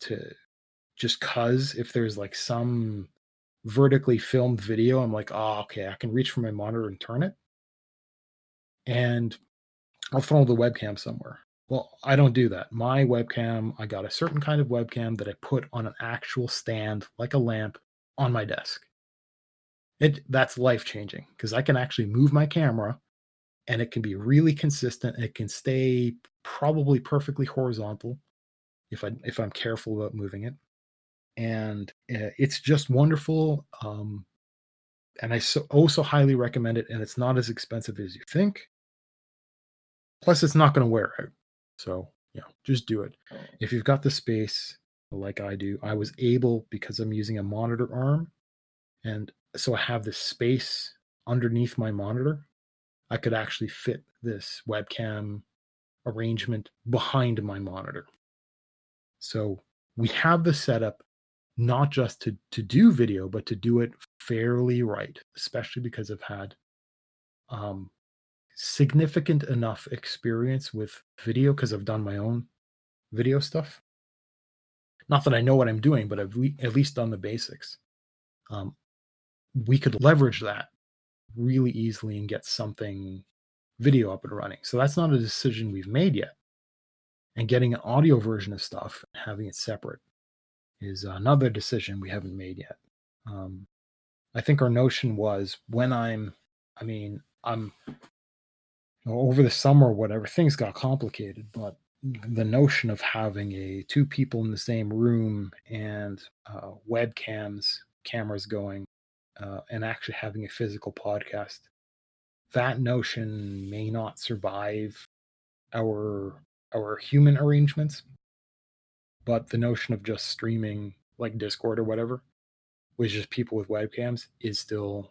to just cuz if there's like some vertically filmed video, I'm like, oh, okay, I can reach for my monitor and turn it. And I'll throw the webcam somewhere. Well, I don't do that. My webcam, I got a certain kind of webcam that I put on an actual stand, like a lamp, on my desk. It that's life changing because I can actually move my camera and it can be really consistent. It can stay probably perfectly horizontal if I if I'm careful about moving it and uh, it's just wonderful. Um, and I so, also highly recommend it. And it's not as expensive as you think. Plus, it's not going to wear out. So, yeah, just do it. If you've got the space, like I do, I was able because I'm using a monitor arm, and so I have this space underneath my monitor. I could actually fit this webcam arrangement behind my monitor. So we have the setup not just to to do video, but to do it fairly right, especially because I've had um, significant enough experience with video because I've done my own video stuff. Not that I know what I'm doing, but I've at least done the basics. Um, we could leverage that really easily and get something video up and running. So that's not a decision we've made yet. And getting an audio version of stuff, and having it separate, is another decision we haven't made yet. Um, I think our notion was when I'm, I mean, I'm you know, over the summer whatever, things got complicated, but the notion of having a two people in the same room and uh, webcams, cameras going, uh, and actually having a physical podcast, that notion may not survive our our human arrangements but the notion of just streaming like Discord or whatever, with just people with webcams, is still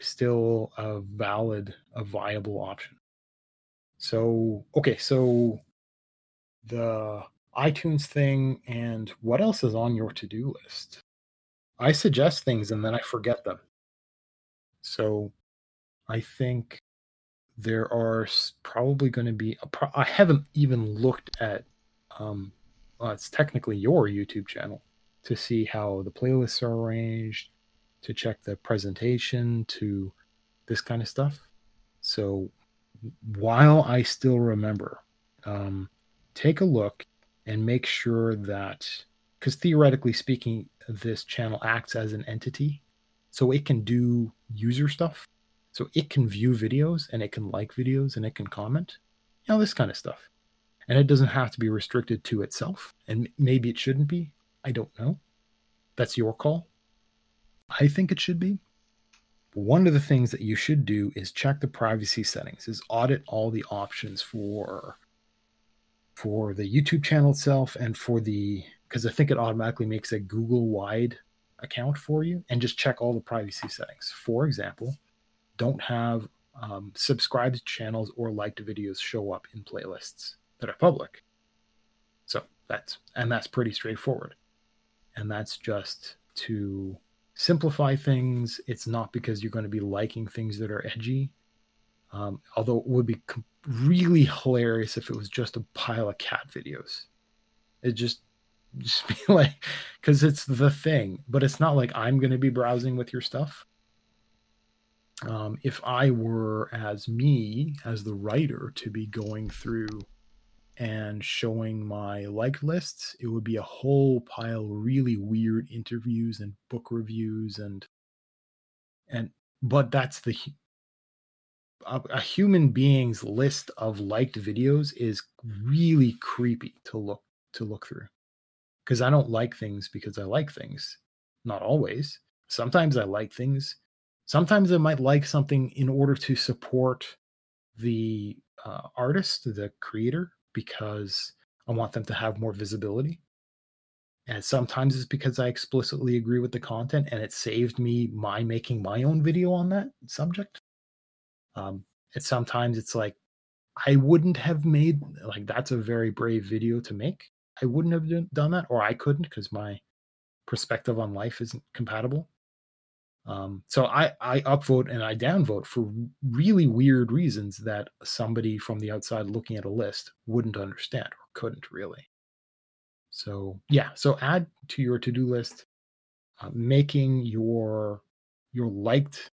still a valid, a viable option. So okay, so the iTunes thing and what else is on your to-do list? I suggest things and then I forget them. So I think there are probably going to be a pro- I haven't even looked at um, well, it's technically your YouTube channel to see how the playlists are arranged, to check the presentation, to this kind of stuff. So while I still remember, um, take a look and make sure that, because theoretically speaking, this channel acts as an entity. So it can do user stuff. So it can view videos and it can like videos and it can comment, you know, this kind of stuff and it doesn't have to be restricted to itself. And maybe it shouldn't be. I don't know. That's your call. I think it should be. One of the things that you should do is check the privacy settings is audit all the options for for the youtube channel itself and for the because i think it automatically makes a google wide account for you and just check all the privacy settings. For example don't have um, subscribed channels or liked videos show up in playlists that are public. So that's and that's pretty straightforward. And that's just to simplify things. It's not because you're going to be liking things that are edgy. Um, although it would be really hilarious if it was just a pile of cat videos. It just just be like because it's the thing, but it's not like I'm going to be browsing with your stuff. Um, if I were as me as the writer to be going through and showing my like lists, it would be a whole pile really weird interviews and book reviews and and but that's the a, a human being's list of liked videos is really creepy to look to look through because I don't like things because I like things. Not always. Sometimes I like things. Sometimes I might like something in order to support the uh, artist, the creator, because I want them to have more visibility. And sometimes it's because I explicitly agree with the content and it saved me my making my own video on that subject. Um, and sometimes it's like I wouldn't have made like that's a very brave video to make. I wouldn't have done that, or I couldn't because my perspective on life isn't compatible. Um, so I, I upvote and I downvote for really weird reasons that somebody from the outside looking at a list wouldn't understand or couldn't really. So yeah, so add to your to-do list, uh, making your your liked,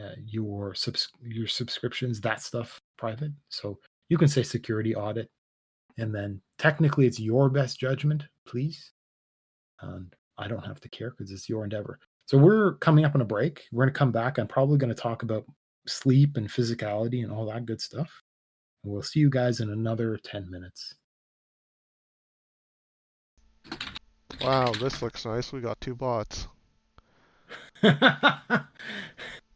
uh, your subs your subscriptions, that stuff private. So you can say security audit, and then technically it's your best judgment, please. And I don't have to care because it's your endeavor. So we're coming up on a break. We're going to come back. I'm probably going to talk about sleep and physicality and all that good stuff. And we'll see you guys in another 10 minutes. Wow, this looks nice. We got two bots.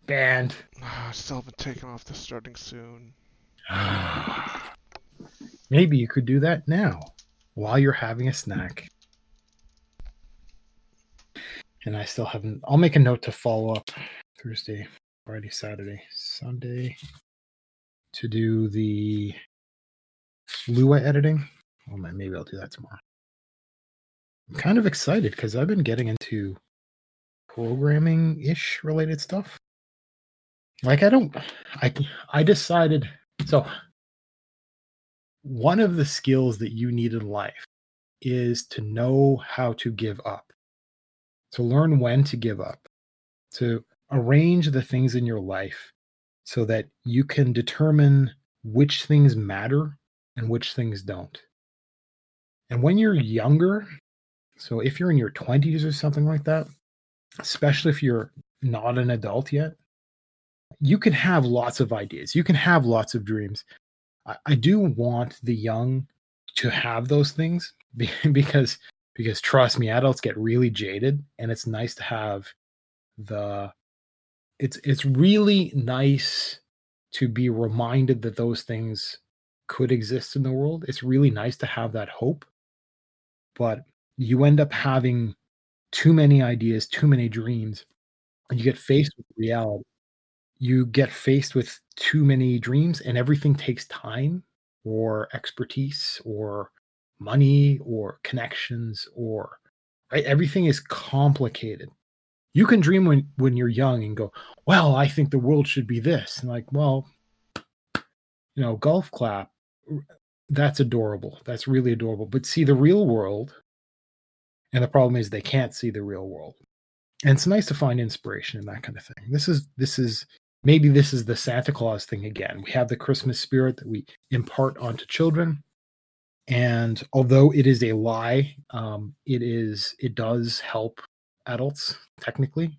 Banned. Ah, I still haven't taken off the starting soon. Maybe you could do that now while you're having a snack. And I still haven't. I'll make a note to follow up Thursday, Friday, Saturday, Sunday to do the Lua editing. Oh man, maybe I'll do that tomorrow. I'm kind of excited because I've been getting into programming ish related stuff. Like I don't I I decided so one of the skills that you need in life is to know how to give up. To learn when to give up. To arrange the things in your life so that you can determine which things matter and which things don't. And when you're younger, so if you're in your 20s or something like that, especially if you're not an adult yet, you can have lots of ideas. You can have lots of dreams. I, I do want the young to have those things because because trust me, adults get really jaded and it's nice to have the it's it's really nice to be reminded that those things could exist in the world. It's really nice to have that hope. But you end up having too many ideas, too many dreams, and you get faced with reality. You get faced with too many dreams, and everything takes time or expertise or money or connections or right everything is complicated you can dream when when you're young and go well i think the world should be this and like well you know golf clap that's adorable that's really adorable but see the real world and the problem is they can't see the real world. And it's nice to find inspiration in that kind of thing. This is this is maybe this is the Santa Claus thing again. We have the Christmas spirit that we impart onto children. And although it is a lie, um, it is it does help adults technically.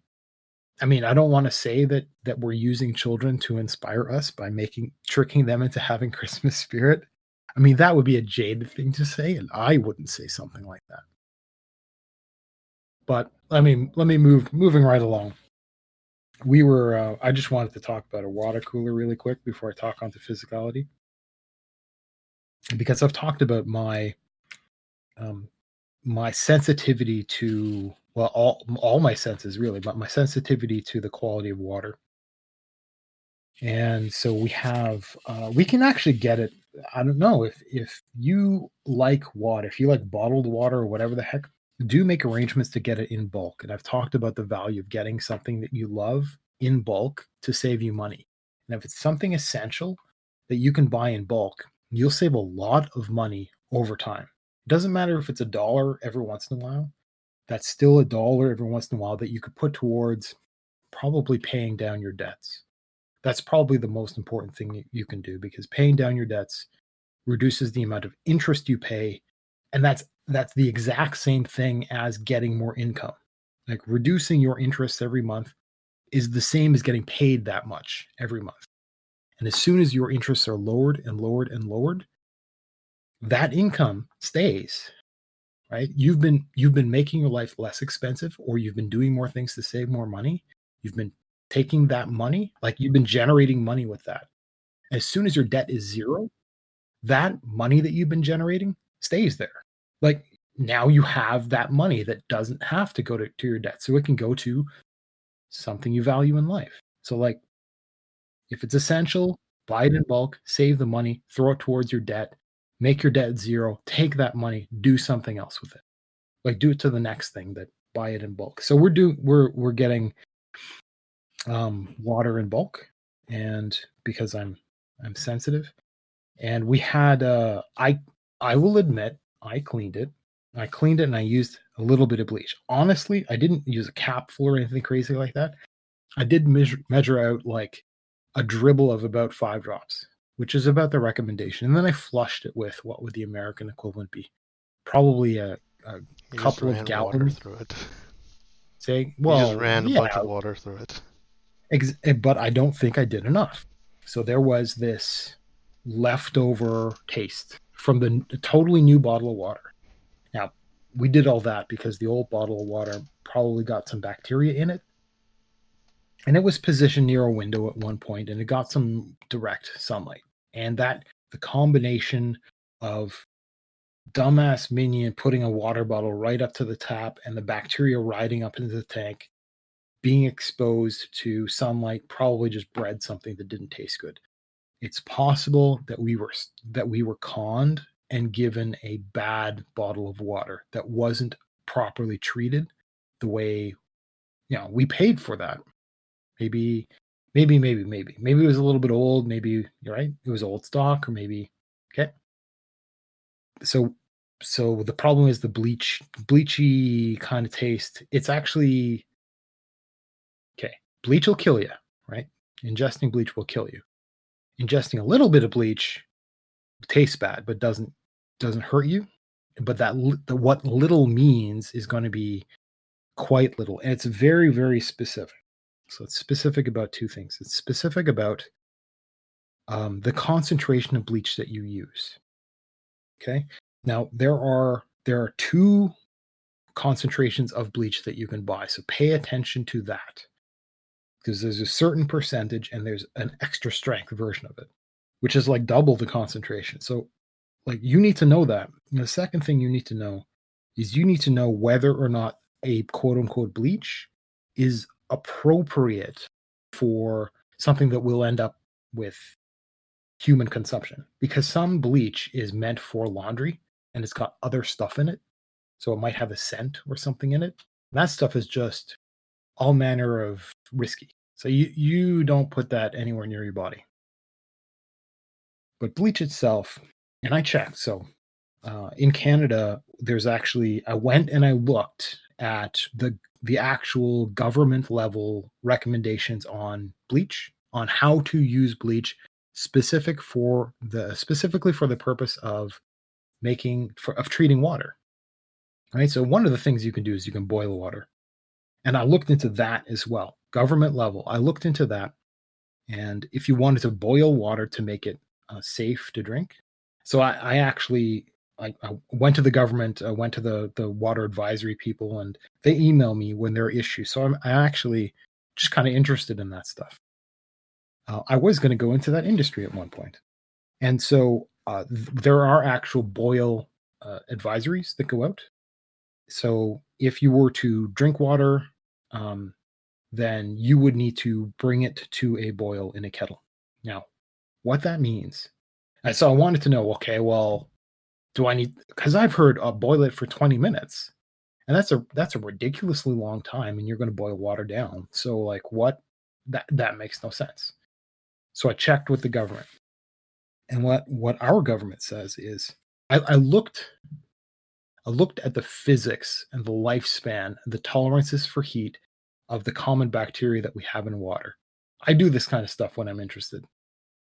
I mean, I don't want to say that that we're using children to inspire us by making tricking them into having Christmas spirit. I mean, that would be a jaded thing to say, and I wouldn't say something like that. But let me let me move moving right along. We were uh, I just wanted to talk about a water cooler really quick before I talk onto physicality. Because I've talked about my um my sensitivity to well all all my senses really, but my sensitivity to the quality of water. And so we have uh, we can actually get it. I don't know if if you like water, if you like bottled water or whatever the heck, do make arrangements to get it in bulk. And I've talked about the value of getting something that you love in bulk to save you money. And if it's something essential that you can buy in bulk, you'll save a lot of money over time. It doesn't matter if it's a dollar every once in a while, that's still a dollar every once in a while that you could put towards probably paying down your debts. That's probably the most important thing you can do because paying down your debts reduces the amount of interest you pay and that's that's the exact same thing as getting more income. Like reducing your interest every month is the same as getting paid that much every month. And as soon as your interests are lowered and lowered and lowered, that income stays. Right? You've been you've been making your life less expensive or you've been doing more things to save more money. You've been taking that money, like you've been generating money with that. As soon as your debt is zero, that money that you've been generating stays there. Like now you have that money that doesn't have to go to, to your debt. So it can go to something you value in life. So, like, if it's essential, buy it in bulk, save the money, throw it towards your debt, make your debt zero, take that money, do something else with it. Like, do it to the next thing that buy it in bulk. So we're doing we're we're getting um water in bulk and because I'm I'm sensitive and we had uh I I will admit I cleaned it. I cleaned it and I used a little bit of bleach. Honestly, I didn't use a capful or anything crazy like that. I did measure, measure out like a dribble of about five drops, which is about the recommendation. And then I flushed it with what would the American equivalent be? Probably a, a couple of gallons through it. Say, well, you just ran yeah, a bunch of water through it. Ex- eh, but I don't think I did enough. So there was this leftover taste from the totally new bottle of water. Now, we did all that because the old bottle of water probably got some bacteria in it. And it was positioned near a window at one point and it got some direct sunlight. And that the combination of dumbass minion putting a water bottle right up to the tap and the bacteria riding up into the tank being exposed to sunlight probably just bred something that didn't taste good. It's possible that we were that we were conned and given a bad bottle of water that wasn't properly treated the way you know we paid for that maybe maybe maybe maybe. Maybe it was a little bit old. Maybe you're right. It was old stock or maybe okay. So so the problem is the bleach bleachy kind of taste. It's actually okay bleach will kill you right? Ingesting bleach will kill you. Ingesting a little bit of bleach tastes bad but doesn't doesn't hurt you. But that the, what little means is going to be quite little. And it's very very specific so it's specific about two things. It's specific about um, the concentration of bleach that you use. Okay? Now there are there are two concentrations of bleach that you can buy so pay attention to that. Because there's a certain percentage and there's an extra strength version of it which is like double the concentration. So like you need to know that. And the second thing you need to know is you need to know whether or not a quote unquote bleach is appropriate for something that will end up with human consumption because some bleach is meant for laundry and it's got other stuff in it so it might have a scent or something in it And that stuff is just all manner of risky so you you don't put that anywhere near your body but bleach itself and I checked. So uh, in Canada, there's actually I went and I looked at the the actual government level recommendations on bleach, on how to use bleach specific for the specifically for the purpose of making for of treating water. Right. So one of the things you can do is you can boil water. And I looked into that as well. Government level. I looked into that. And if you wanted to boil water to make it uh, safe to drink, so I, I actually I, I, went to the government, I went to the the water advisory people, and they email me when there are issues. So I'm I actually just kind of interested in that stuff. Uh, I was going to go into that industry at one point, and so uh, th- there are actual boil uh, advisories that go out. So if you were to drink water, um, then you would need to bring it to a boil in a kettle. Now, what that means and so I wanted to know, okay, well, do I need because I've heard uh, boil it for 20 minutes. And that's a that's a ridiculously long time and you're going to boil water down. So like what that that makes no sense. So I checked with the government. And what what our government says is I, I looked I looked at the physics and the lifespan, the tolerances for heat of the common bacteria that we have in water. I do this kind of stuff when I'm interested.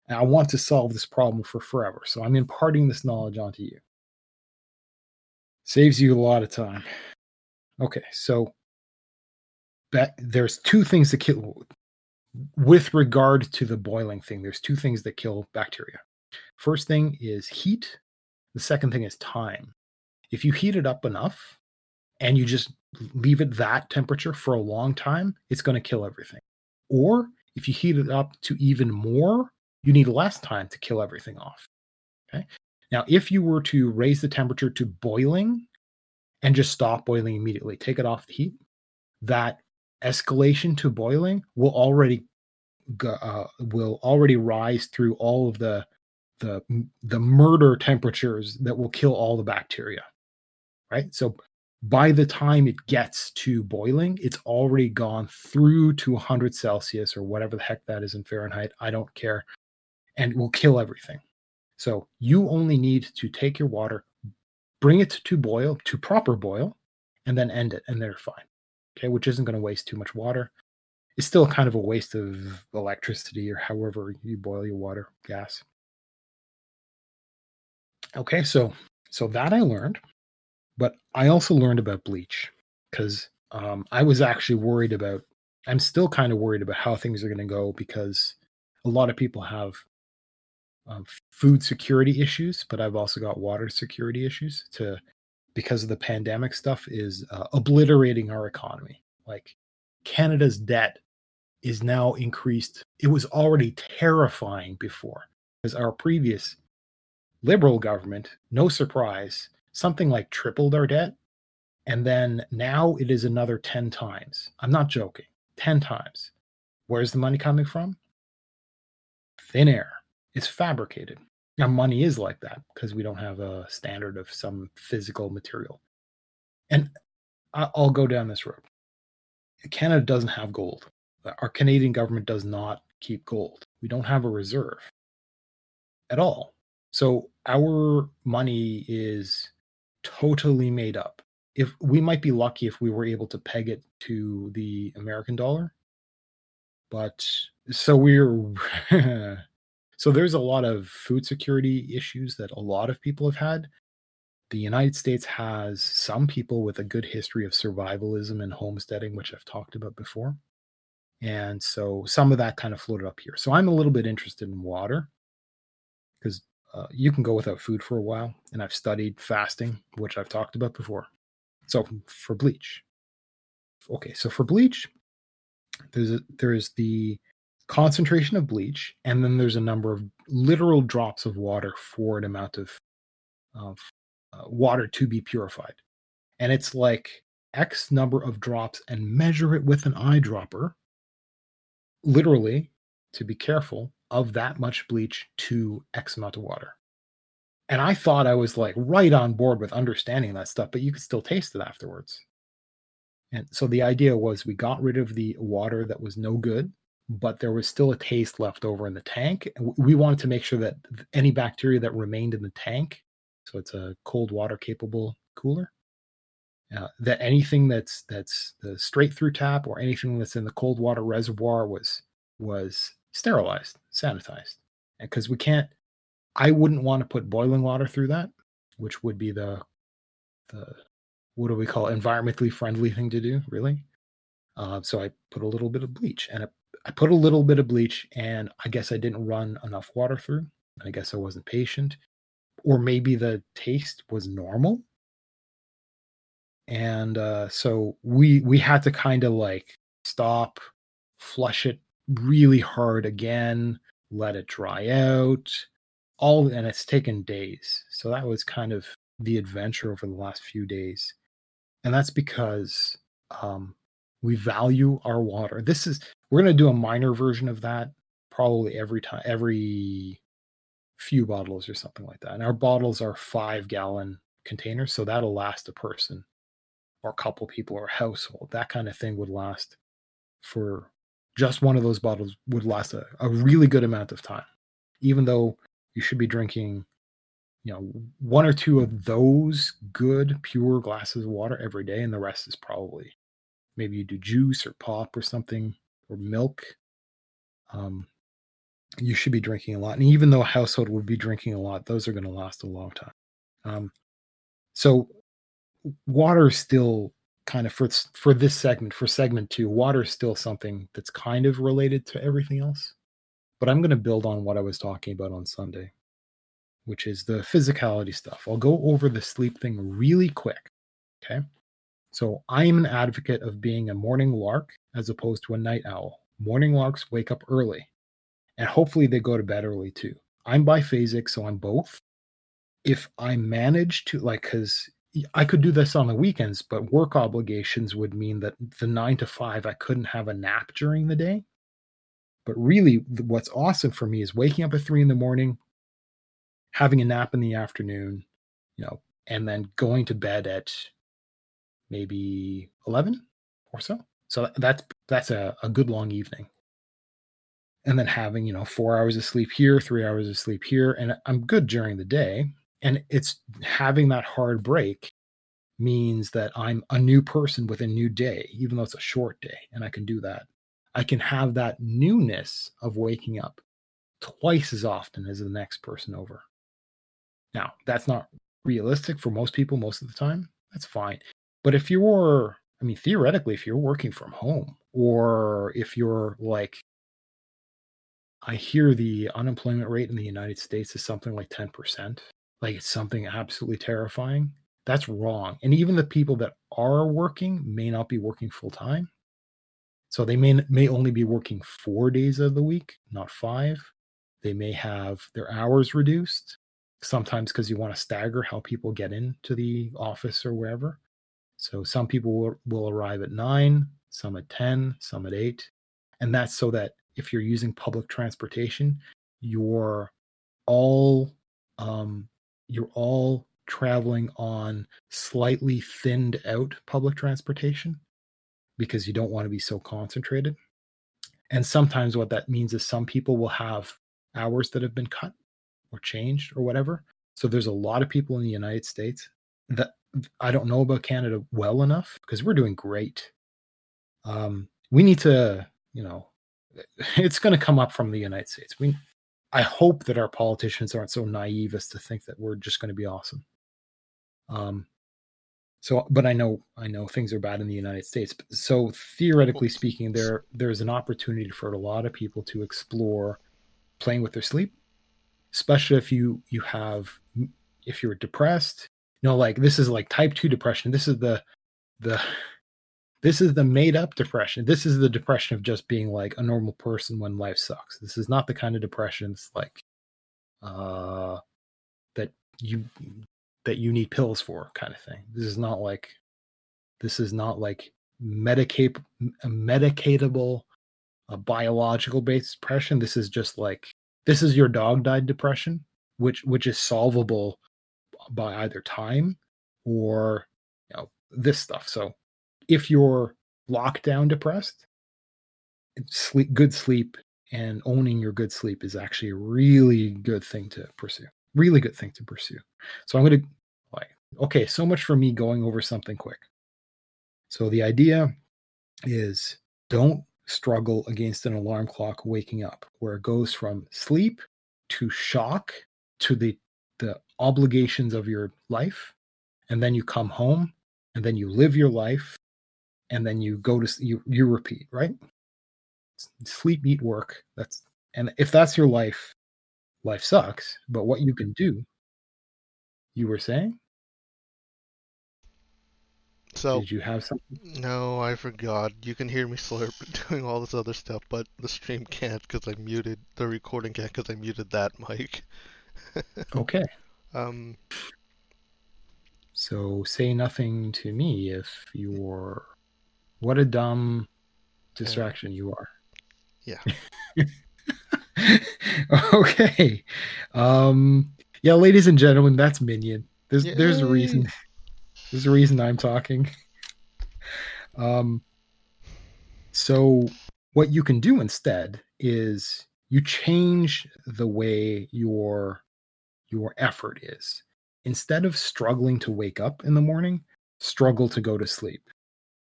And I want to solve this problem for forever. So I'm imparting this knowledge onto you. Saves you a lot of time. Okay, so that there's two things that kill with regard to the boiling thing. There's two things that kill bacteria. First thing is heat. The second thing is time. If you heat it up enough and you just leave it that temperature for a long time, it's going to kill everything. Or if you heat it up to even more, you need less time to kill everything off. Okay. Now, if you were to raise the temperature to boiling and just stop boiling immediately, take it off the heat, that escalation to boiling will already uh, will already rise through all of the the the murder temperatures that will kill all the bacteria. Right. So by the time it gets to boiling, it's already gone through to 100 Celsius or whatever the heck that is in Fahrenheit. I don't care and will kill everything. So you only need to take your water, bring it to boil, to proper boil, and then end it, and they're fine. Okay, which isn't going to waste too much water. It's still kind of a waste of electricity or however you boil your water, gas. Okay, so so that I learned, but I also learned about bleach because um, I was actually worried about. I'm still kind of worried about how things are going to go because a lot of people have um, food security issues, but I've also got water security issues to because of the pandemic stuff is uh, obliterating our economy. Like Canada's debt is now increased. It was already terrifying before because our previous liberal government, no surprise, something like tripled our debt. And then now it is another 10 times. I'm not joking, 10 times. Where's the money coming from? Thin air. It's fabricated. Now, money is like that because we don't have a standard of some physical material. And I'll go down this road. Canada doesn't have gold. Uh, our Canadian government does not keep gold. We don't have a reserve at all. So our money is totally made up. If we might be lucky if we were able to peg it to the American dollar, but so we're so there's a lot of food security issues that a lot of people have had. The United States has some people with a good history of survivalism and homesteading, which I've talked about before. And so some of that kind of floated up here. So I'm a little bit interested in water because uh, you can go without food for a while. And I've studied fasting, which I've talked about before. So for bleach, okay, so for bleach, there's a, there's the concentration of bleach, and then there's a number of literal drops of water for an amount of of uh, water to be purified, and it's like X number of drops, and measure it with an eyedropper, literally, to be careful of that much bleach to X amount of water. And I thought I was like right on board with understanding that stuff, but you could still taste it afterwards. And so the idea was we got rid of the water that was no good, but there was still a taste left over in the tank. We wanted to make sure that any bacteria that remained in the tank, so it's a cold water capable cooler, uh, that anything that's that's the straight through tap or anything that's in the cold water reservoir was was sterilized, sanitized, because we can't. I wouldn't want to put boiling water through that, which would be the the what do we call it, environmentally friendly thing to do, really. Uh, so I put a little bit of bleach, and I, I put a little bit of bleach, and I guess I didn't run enough water through. I guess I wasn't patient, or maybe the taste was normal. And uh, so we we had to kind of like stop, flush it really hard again, let it dry out, all and it's taken days. So that was kind of the adventure over the last few days. And that's because um, we value our water. This is we're going to do a minor version of that probably every time every few bottles or something like that. And our bottles are 5 gallon containers, so that'll last a person or a couple people or a household. That kind of thing would last for just one of those bottles would last a, a really good amount of time, even though you should be drinking, you know, one or two of those good pure glasses of water every day, and the rest is probably maybe you do juice or pop or something or milk. Um, you should be drinking a lot, and even though a household would be drinking a lot, those are going to last a long time. Um, so water is still kind of for for this segment for segment two water is still something that's kind of related to everything else but i'm going to build on what i was talking about on sunday which is the physicality stuff i'll go over the sleep thing really quick okay so i'm an advocate of being a morning lark as opposed to a night owl. Morning larks wake up early and hopefully they go to bed early too. I'm biphasic so i'm both. If i manage to like because I could do this on the weekends, but work obligations would mean that the nine to five, I couldn't have a nap during the day. But really, what's awesome for me is waking up at three in the morning, having a nap in the afternoon, you know, and then going to bed at maybe 11 or so. So that's that's a, a good long evening. And then having, you know, four hours of sleep here, three hours of sleep here. And I'm good during the day and it's having that hard break means that I'm a new person with a new day, even though it's a short day, and I can do that. I can have that newness of waking up twice as often as the next person over. Now, that's not realistic for most people most of the time. That's fine. But if you're, I mean, theoretically, if you're working from home or if you're like, I hear the unemployment rate in the United States is something like 10% like it's something absolutely terrifying. That's wrong. And even the people that are working may not be working full time. So they may may only be working four days of the week, not five. They may have their hours reduced, sometimes because you want to stagger how people get into the office or wherever. So some people will, will arrive at nine, some at 10, some at eight. And that's so that if you're using public transportation, you're all um, you're all traveling on slightly thinned out public transportation because you don't want to be so concentrated. And sometimes what that means is some people will have hours that have been cut or changed or whatever. So there's a lot of people in the United States that I don't know about Canada well enough because we're doing great. Um, we need to, you know, it's going to come up from the United States. We, I hope that our politicians aren't so naive as to think that we're just going to be awesome. Um, so, but I know, I know things are bad in the United States. So theoretically speaking, there there's an opportunity for a lot of people to explore playing with their sleep, especially if you you have if you're depressed. You know, like this is like type two depression. This is the the this is the made up depression. This is the depression of just being like a normal person when life sucks. This is not the kind of depression that's like uh that you that you need pills for kind of thing. This is not like this is not like medicate medicatable a biological based depression. This is just like this is your dog died depression, which which is solvable by either time or you know this stuff. So if you're lockdown depressed, sleep good sleep and owning your good sleep is actually a really good thing to pursue. Really good thing to pursue. So I'm going to like okay, so much for me going over something quick. So the idea is don't struggle against an alarm clock waking up where it goes from sleep to shock to the the obligations of your life and then you come home and then you live your life and then you go to you you repeat right sleep eat work that's and if that's your life life sucks but what you can do you were saying So did you have something no, I forgot. You can hear me slurp doing all this other stuff, but the stream can't because I muted the recording can't because I muted that mic. okay Um, so say nothing to me if you're what a dumb distraction you are. Yeah. okay. Um yeah ladies and gentlemen that's minion. There's there's a reason. There's a reason i'm talking. Um so what you can do instead is you change the way your your effort is. Instead of struggling to wake up in the morning struggle to go to sleep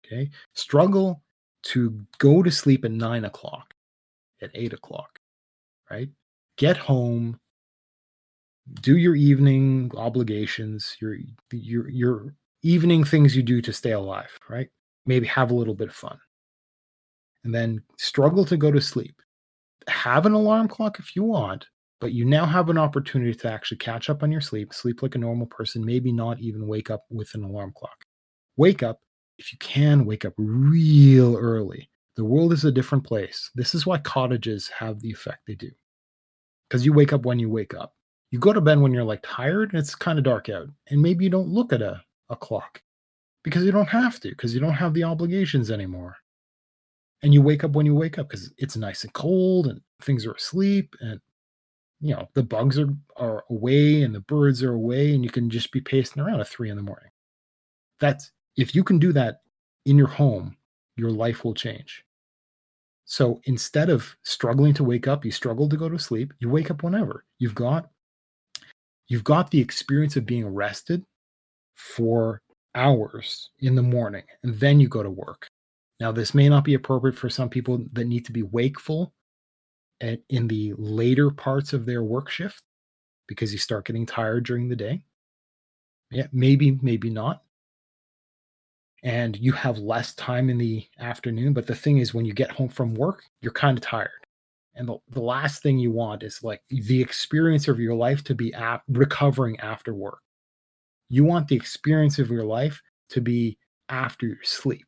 okay? Struggle to go to sleep at nine o'clock at eight o'clock right? Get home do your evening obligations your your your evening things you do to stay alive right? Maybe have a little bit of fun. And then struggle to go to sleep. Have an alarm clock if you want but you now have an opportunity to actually catch up on your sleep sleep like a normal person maybe not even wake up with an alarm clock. Wake up if you can wake up real early. The world is a different place. This is why cottages have the effect they do. Because you wake up when you wake up. You go to bed when you're like tired and it's kind of dark out and maybe you don't look at a, a clock because you don't have to because you don't have the obligations anymore. And you wake up when you wake up because it's nice and cold and things are asleep and you know the bugs are are away and the birds are away and you can just be pacing around at three in the morning. That's if you can do that in your home your life will change. So instead of struggling to wake up you struggle to go to sleep you wake up whenever. You've got you've got the experience of being rested for hours in the morning and then you go to work. Now this may not be appropriate for some people that need to be wakeful at, in the later parts of their work shift because you start getting tired during the day? Yeah maybe maybe not. And you have less time in the afternoon but the thing is when you get home from work you're kind of tired. And the, the last thing you want is like the experience of your life to be ap- recovering after work. You want the experience of your life to be after your sleep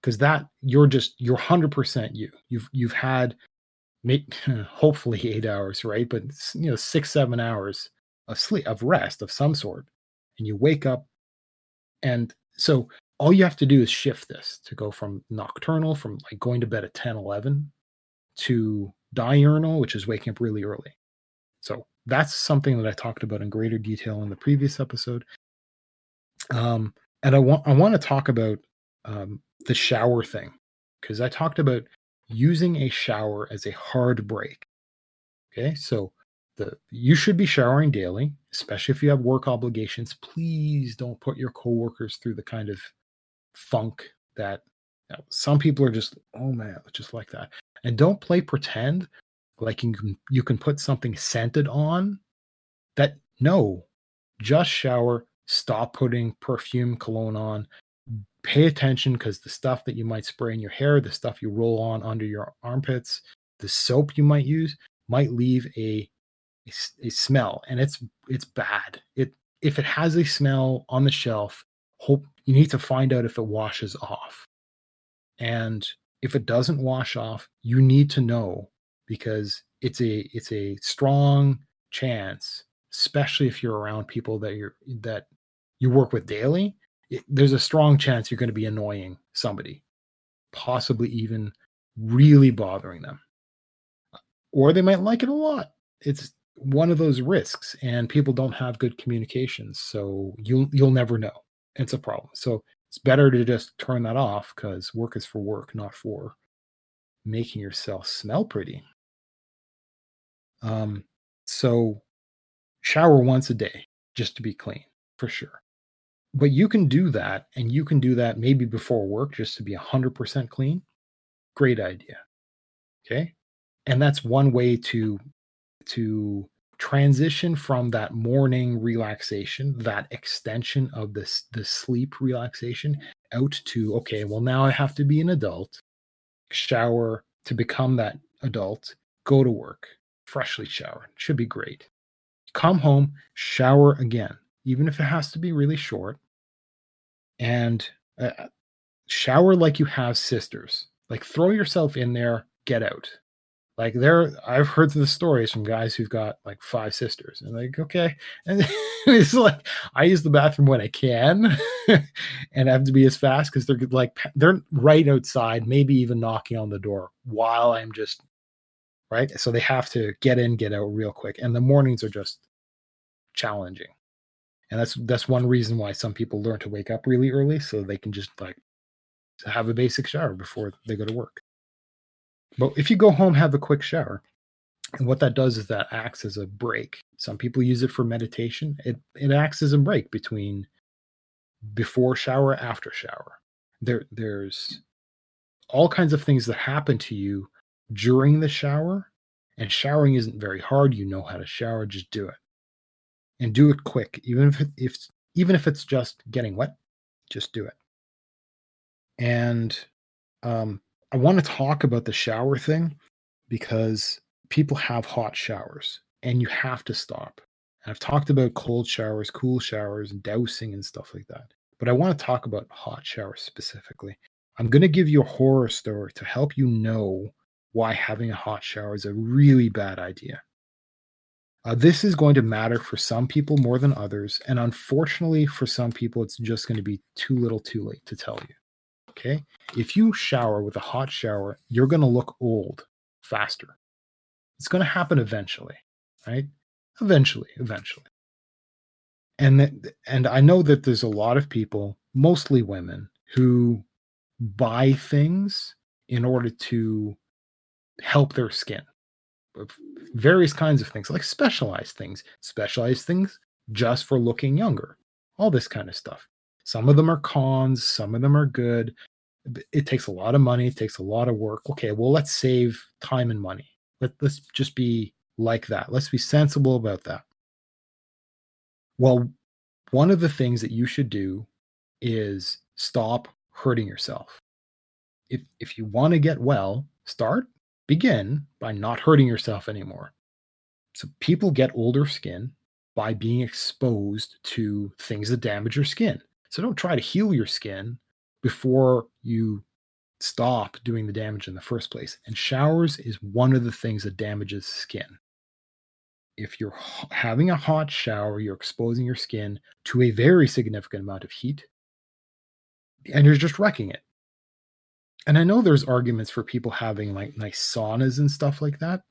because that you're just you're 100% you. You've you've had hopefully eight hours right? But you know six seven hours of sleep of rest of some sort and you wake up and so all you have to do is shift this to go from nocturnal from like going to bed at 10 11 to diurnal which is waking up really early. So that's something that i talked about in greater detail in the previous episode. Um and i want i want to talk about um the shower thing because I talked about using a shower as a hard break. Okay, so the you should be showering daily, especially if you have work obligations. Please don't put your coworkers through the kind of funk that you know, some people are just oh man, just like that. And don't play pretend like you can you can put something scented on that no, just shower, stop putting perfume cologne on, pay attention because the stuff that you might spray in your hair, the stuff you roll on under your armpits, the soap you might use might leave a a, a smell, and it's it's bad. It if it has a smell on the shelf, hope you need to find out if it washes off, and if it doesn't wash off, you need to know because it's a it's a strong chance, especially if you're around people that you're that you work with daily there's a strong chance you're going to be annoying somebody, possibly even really bothering them. Or they might like it a lot. It's one of those risks and people don't have good communications, so you'll you'll never know. It's a problem. So it's better to just turn that off cuz work is for work, not for making yourself smell pretty. Um so shower once a day just to be clean for sure but you can do that and you can do that maybe before work just to be 100% clean. Great idea. Okay? And that's one way to to transition from that morning relaxation that extension of this the sleep relaxation out to okay well now i have to be an adult shower to become that adult go to work freshly showered should be great. Come home shower again even if it has to be really short, and uh, shower like you have sisters. Like throw yourself in there, get out. Like there, I've heard the stories from guys who've got like five sisters, and like okay, and it's like I use the bathroom when I can, and I have to be as fast because they're like they're right outside, maybe even knocking on the door while I'm just right. So they have to get in, get out real quick, and the mornings are just challenging and that's that's one reason why some people learn to wake up really early so they can just like have a basic shower before they go to work. But if you go home have a quick shower and what that does is that acts as a break. Some people use it for meditation. It it acts as a break between before shower after shower. There there's all kinds of things that happen to you during the shower and showering isn't very hard. You know how to shower just do it and do it quick even if if even if it's just getting wet just do it. And um, i want to talk about the shower thing because people have hot showers and you have to stop. And i've talked about cold showers cool showers dousing and stuff like that but i want to talk about hot showers specifically. I'm going to give you a horror story to help you know why having a hot shower is a really bad idea uh, this is going to matter for some people more than others. And unfortunately, for some people, it's just going to be too little too late to tell you. Okay. If you shower with a hot shower, you're going to look old faster. It's going to happen eventually, right? Eventually, eventually. And and I know that there's a lot of people, mostly women, who buy things in order to help their skin various kinds of things, like specialized things, specialized things just for looking younger, all this kind of stuff. Some of them are cons, some of them are good. It takes a lot of money, it takes a lot of work. Okay, well, let's save time and money. Let, let's just be like that. Let's be sensible about that. Well, one of the things that you should do is stop hurting yourself. If if you want to get well, start begin by not hurting yourself anymore. So people get older skin by being exposed to things that damage your skin. So don't try to heal your skin before you stop doing the damage in the first place. And showers is one of the things that damages skin. If you're having a hot shower, you're exposing your skin to a very significant amount of heat and you're just wrecking it. And I know there's arguments for people having like nice saunas and stuff like that.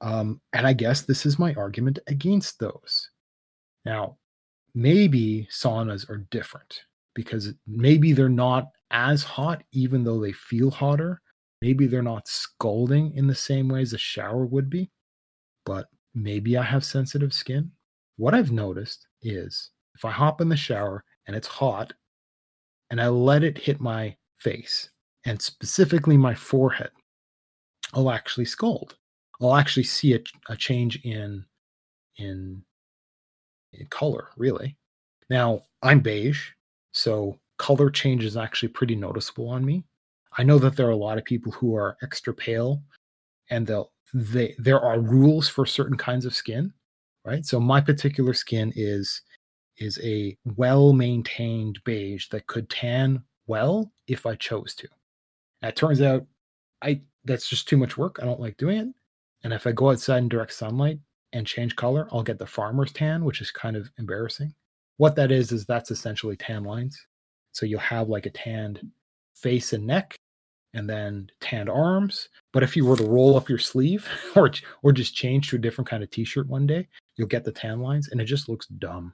Um, and I guess this is my argument against those. Now, maybe saunas are different because maybe they're not as hot, even though they feel hotter. Maybe they're not scalding in the same way as a shower would be, but maybe I have sensitive skin. What I've noticed is if I hop in the shower and it's hot and I let it hit my face and specifically my forehead, I'll actually scold. I'll actually see a, a change in, in in color, really. Now I'm beige, so color change is actually pretty noticeable on me. I know that there are a lot of people who are extra pale, and they'll they there are rules for certain kinds of skin, right? So my particular skin is is a well maintained beige that could tan well if I chose to. And it turns out I that's just too much work. I don't like doing it. And if I go outside in direct sunlight and change color, I'll get the farmer's tan, which is kind of embarrassing. What that is is that's essentially tan lines. So you'll have like a tanned face and neck and then tanned arms. But if you were to roll up your sleeve or or just change to a different kind of t-shirt one day, you'll get the tan lines and it just looks dumb.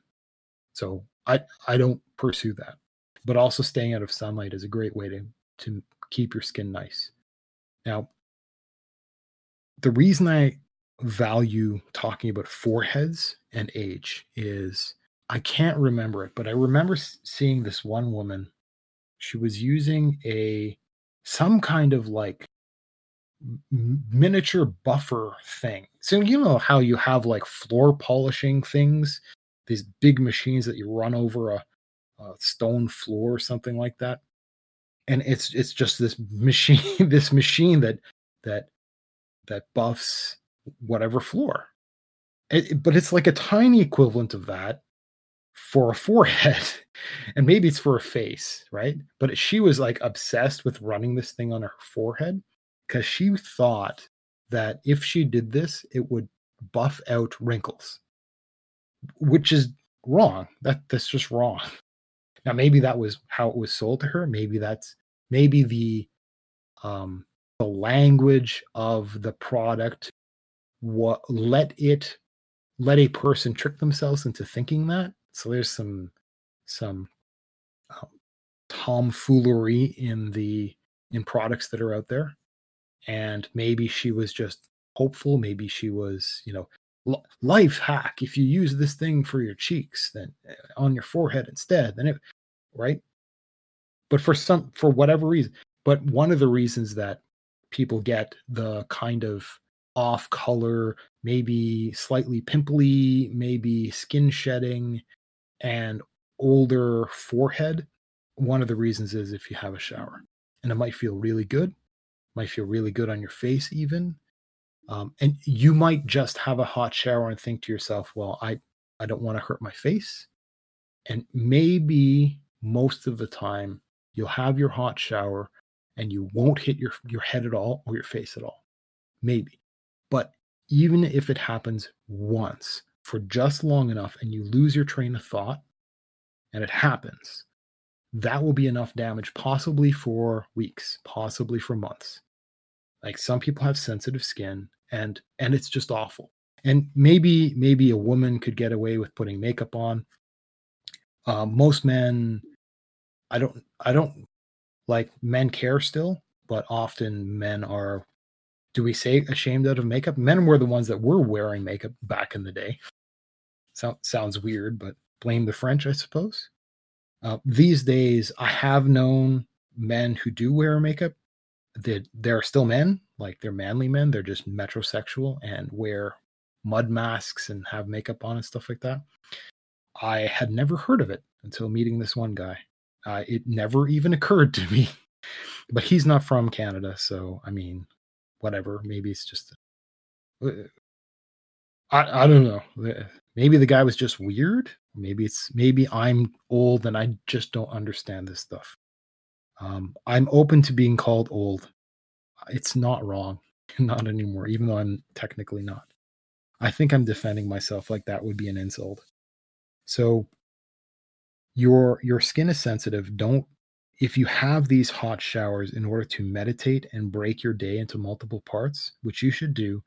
So I I don't pursue that. But also staying out of sunlight is a great way to to keep your skin nice. Now, the reason I value talking about foreheads and age is I can't remember it, but I remember seeing this one woman. She was using a some kind of like miniature buffer thing. So you know how you have like floor polishing things, these big machines that you run over a, a stone floor or something like that. And it's it's just this machine, this machine that that that buffs whatever floor. It, but it's like a tiny equivalent of that for a forehead and maybe it's for a face right? But she was like obsessed with running this thing on her forehead because she thought that if she did this it would buff out wrinkles which is wrong. That that's just wrong now maybe that was how it was sold to her. Maybe that's maybe the um the language of the product what let it let a person trick themselves into thinking that. So there's some some um, tomfoolery in the in products that are out there. And maybe she was just hopeful. Maybe she was you know life hack if you use this thing for your cheeks then eh, on your forehead instead then it right but for some for whatever reason but one of the reasons that people get the kind of off color, maybe slightly pimply, maybe skin shedding, and older forehead. One of the reasons is if you have a shower, and it might feel really good, might feel really good on your face, even. Um, and you might just have a hot shower and think to yourself, well, I, I don't want to hurt my face. And maybe most of the time you'll have your hot shower and you won't hit your, your head at all or your face at all. Maybe. But even if it happens once for just long enough and you lose your train of thought and it happens, that will be enough damage, possibly for weeks, possibly for months. Like some people have sensitive skin and and it's just awful. And maybe maybe a woman could get away with putting makeup on. Uh, most men, I don't I don't like men care still, but often men are do we say ashamed out of makeup? Men were the ones that were wearing makeup back in the day. So, sounds weird, but blame the French, I suppose. Uh, these days, I have known men who do wear makeup. That they're still men, like they're manly men. They're just metrosexual and wear mud masks and have makeup on and stuff like that. I had never heard of it until meeting this one guy. Uh, it never even occurred to me, but he's not from Canada, so I mean, whatever. Maybe it's just uh, I I don't know. Maybe the guy was just weird. Maybe it's maybe I'm old and I just don't understand this stuff. Um, I'm open to being called old. It's not wrong, not anymore, even though I'm technically not. I think I'm defending myself like that would be an insult. So your your skin is sensitive. Don't if you have these hot showers in order to meditate and break your day into multiple parts, which you should do,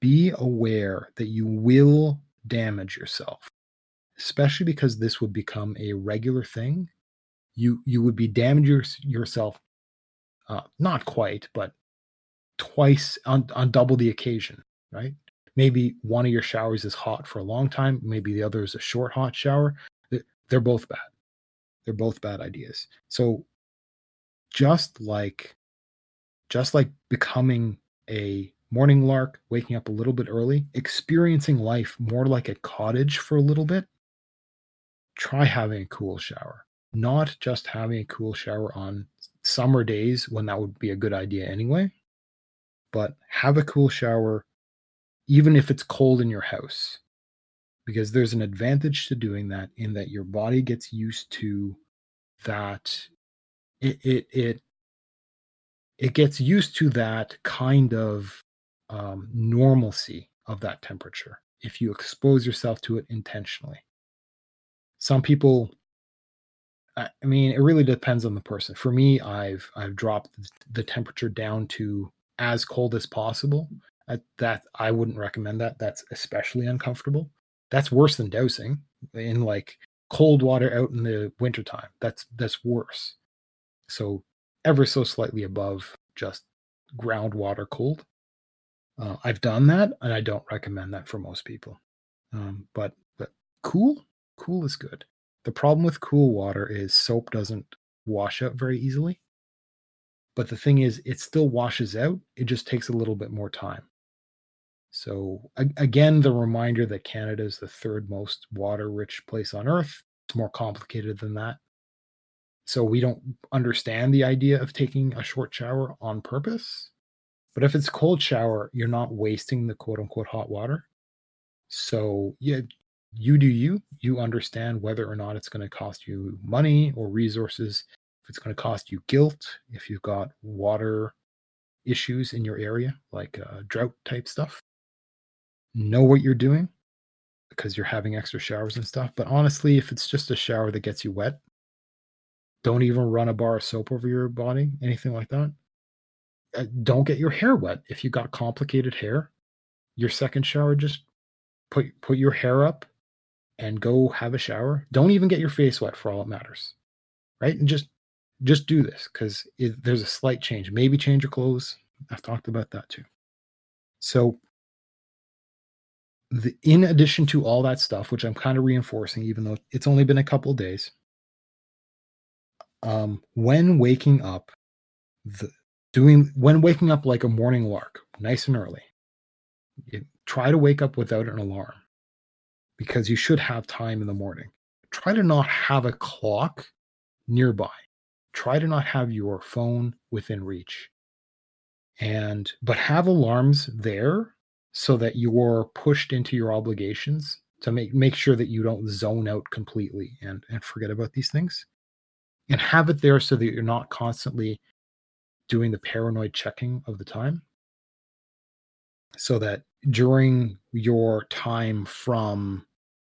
be aware that you will damage yourself, especially because this would become a regular thing. You you would be damaging yourself, uh, not quite, but twice on, on double the occasion, right? Maybe one of your showers is hot for a long time, maybe the other is a short hot shower. They're both bad. They're both bad ideas. So just like just like becoming a morning lark, waking up a little bit early, experiencing life more like a cottage for a little bit, try having a cool shower. Not just having a cool shower on summer days when that would be a good idea anyway, but have a cool shower even if it's cold in your house. Because there's an advantage to doing that in that your body gets used to that it it it it gets used to that kind of um, normalcy of that temperature if you expose yourself to it intentionally. Some people, I mean, it really depends on the person. For me, I've I've dropped the temperature down to as cold as possible. At that I wouldn't recommend that. That's especially uncomfortable. That's worse than dousing in like cold water out in the wintertime. That's that's worse. So ever so slightly above just groundwater cold. Uh, I've done that, and I don't recommend that for most people. Um, but but cool, cool is good. The problem with cool water is soap doesn't wash out very easily. But the thing is, it still washes out. It just takes a little bit more time. So again, the reminder that Canada is the third most water-rich place on Earth. It's more complicated than that. So we don't understand the idea of taking a short shower on purpose but if it's cold shower, you're not wasting the quote unquote hot water. So yeah, you do you. You understand whether or not it's going to cost you money or resources. It's going to cost you guilt, if you've got water issues in your area, like uh, drought type stuff, know what you're doing because you're having extra showers and stuff. But honestly, if it's just a shower that gets you wet, don't even run a bar of soap over your body, anything like that. Uh, don't get your hair wet. If you got complicated hair, your second shower just put put your hair up and go have a shower. Don't even get your face wet for all it matters, right? And just just do this because there's a slight change. Maybe change your clothes. I've talked about that too. So, the, in addition to all that stuff, which I'm kind of reinforcing, even though it's only been a couple days, um, when waking up, the, doing when waking up like a morning lark, nice and early. You try to wake up without an alarm because you should have time in the morning. Try to not have a clock nearby. Try to not have your phone within reach. And but have alarms there so that you're pushed into your obligations to make make sure that you don't zone out completely and and forget about these things. And have it there so that you're not constantly doing the paranoid checking of the time so that during your time from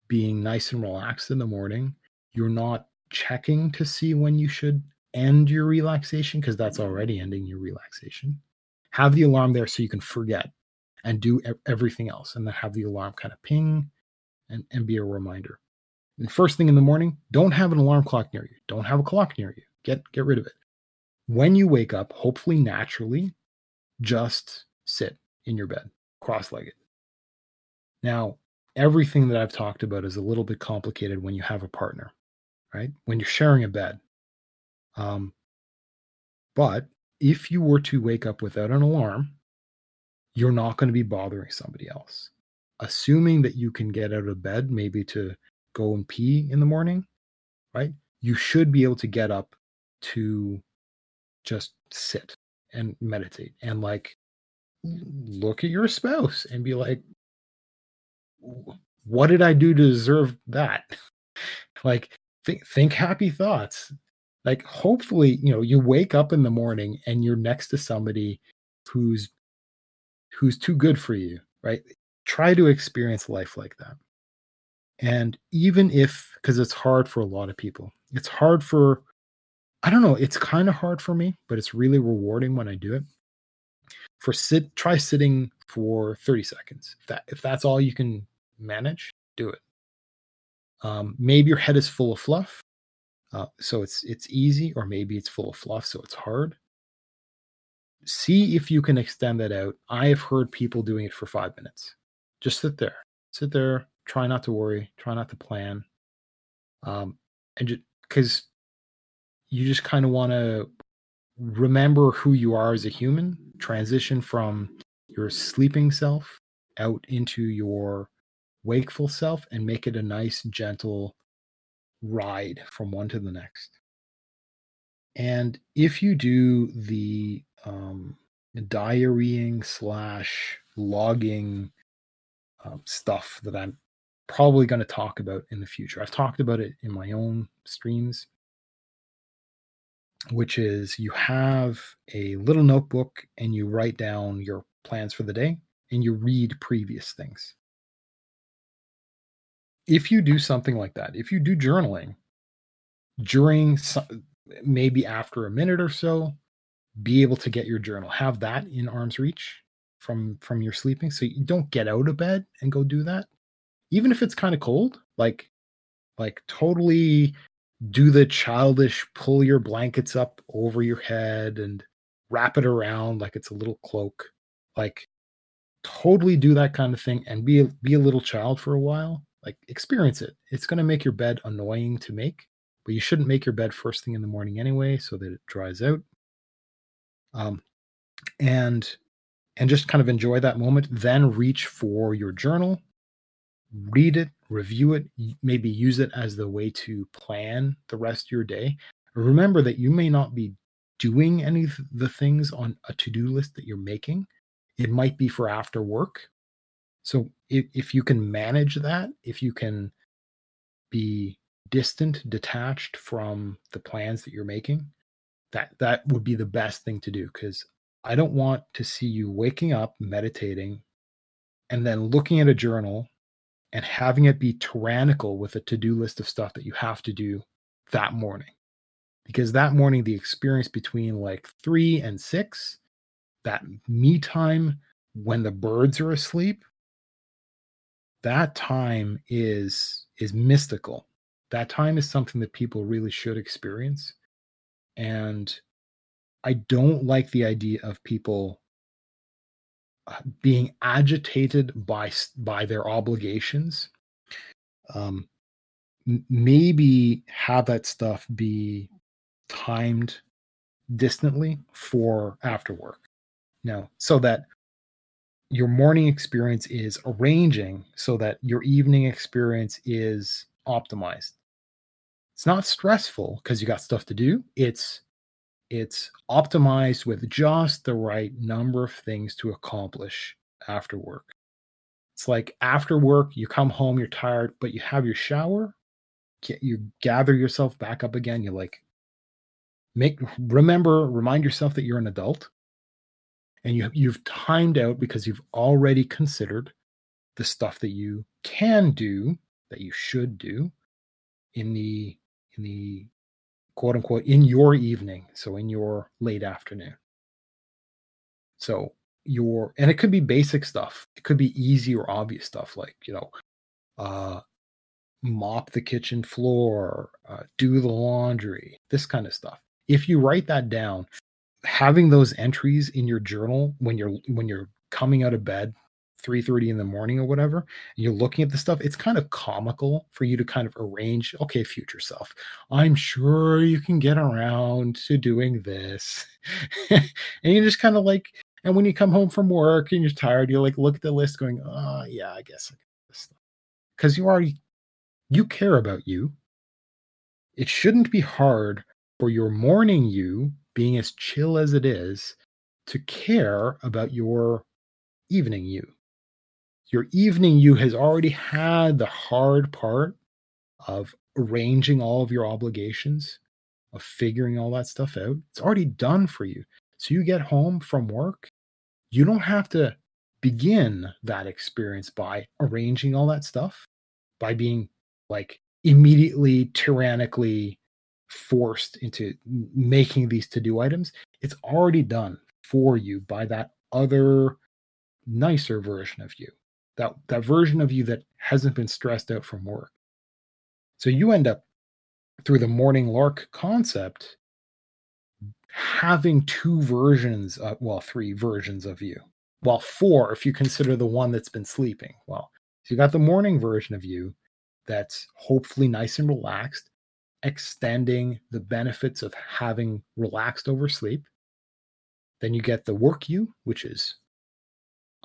being nice and relaxed in the morning, you're not checking to see when you should end your relaxation because that's mm-hmm. already ending your relaxation. Have the alarm there so you can forget and do everything else, and then have the alarm kind of ping and, and be a reminder. And first thing in the morning, don't have an alarm clock near you. Don't have a clock near you. Get get rid of it when you wake up, hopefully naturally, just sit in your bed, cross legged. Now, everything that I've talked about is a little bit complicated when you have a partner, right? When you're sharing a bed. Um, but if you were to wake up without an alarm, you're not going to be bothering somebody else. Assuming that you can get out of bed, maybe to go and pee in the morning, right? You should be able to get up to just sit and meditate and like look at your spouse and be like what did i do to deserve that like think think happy thoughts like hopefully you know you wake up in the morning and you're next to somebody who's who's too good for you right? Try to experience life like that. And even if because it's hard for a lot of people it's hard for i don't know it's kind of hard for me but it's really rewarding when i do it. For sit try sitting for 30 seconds. If that if that's all you can manage do it. Um, maybe your head is full of fluff uh, so it's it's easy, or maybe it's full of fluff, so it's hard. See if you can extend that out. I have heard people doing it for five minutes. Just sit there, sit there. Try not to worry. Try not to plan. Um, and just because you just kind of want to remember who you are as a human, transition from your sleeping self out into your wakeful self, and make it a nice, gentle ride from one to the next. And if you do the um, diarying slash logging um, stuff that I'm probably going to talk about in the future, I've talked about it in my own streams, which is you have a little notebook and you write down your plans for the day and you read previous things if you do something like that, if you do journaling during some, maybe after a minute or so, be able to get your journal, have that in arm's reach from from your sleeping, so you don't get out of bed and go do that, even if it's kind of cold. Like, like totally do the childish pull your blankets up over your head and wrap it around like it's a little cloak. Like, totally do that kind of thing and be be a little child for a while like experience it. It's going to make your bed annoying to make, but you shouldn't make your bed first thing in the morning anyway, so that it dries out. Um, and and just kind of enjoy that moment. Then reach for your journal, read it, review it, maybe use it as the way to plan the rest of your day. Remember that you may not be doing any of the things on a to-do list that you're making. It might be for after work so if, if you can manage that, if you can be distant, detached from the plans that you're making, that that would be the best thing to do because I don't want to see you waking up, meditating, and then looking at a journal and having it be tyrannical with a to-do list of stuff that you have to do that morning. Because that morning, the experience between like three and six, that me time when the birds are asleep, that time is is mystical. That time is something that people really should experience. And i don't like the idea of people uh, being agitated by by their obligations. Um maybe have that stuff be timed distantly for after work. Now so that your morning experience is arranging so that your evening experience is optimized. It's not stressful because you got stuff to do. It's it's optimized with just the right number of things to accomplish after work. It's like after work, you come home, you're tired, but you have your shower, you gather yourself back up again. You like make remember, remind yourself that you're an adult and you you've timed out because you've already considered the stuff that you can do that you should do in the in the quote unquote in your evening so in your late afternoon. So your and it could be basic stuff. It could be easy or obvious stuff like you know uh mop the kitchen floor uh, do the laundry this kind of stuff. If you write that down having those entries in your journal when you're when you're coming out of bed 3:30 in the morning or whatever and you're looking at the stuff it's kind of comical for you to kind of arrange okay future self i'm sure you can get around to doing this and you just kind of like and when you come home from work and you're tired you like look at the list going oh yeah i guess I can do this stuff. because you are you care about you it shouldn't be hard for your morning you being as chill as it is, to care about your evening you. Your evening you has already had the hard part of arranging all of your obligations, of figuring all that stuff out. It's already done for you. So you get home from work, you don't have to begin that experience by arranging all that stuff, by being like immediately tyrannically forced into making these to do items. It's already done for you by that other nicer version of you that that version of you that hasn't been stressed out from work so you end up through the morning lark concept having two versions of, well three versions of you well four if you consider the one that's been sleeping well so you got the morning version of you that's hopefully nice and relaxed extending the benefits of having relaxed over sleep. Then you get the work you which is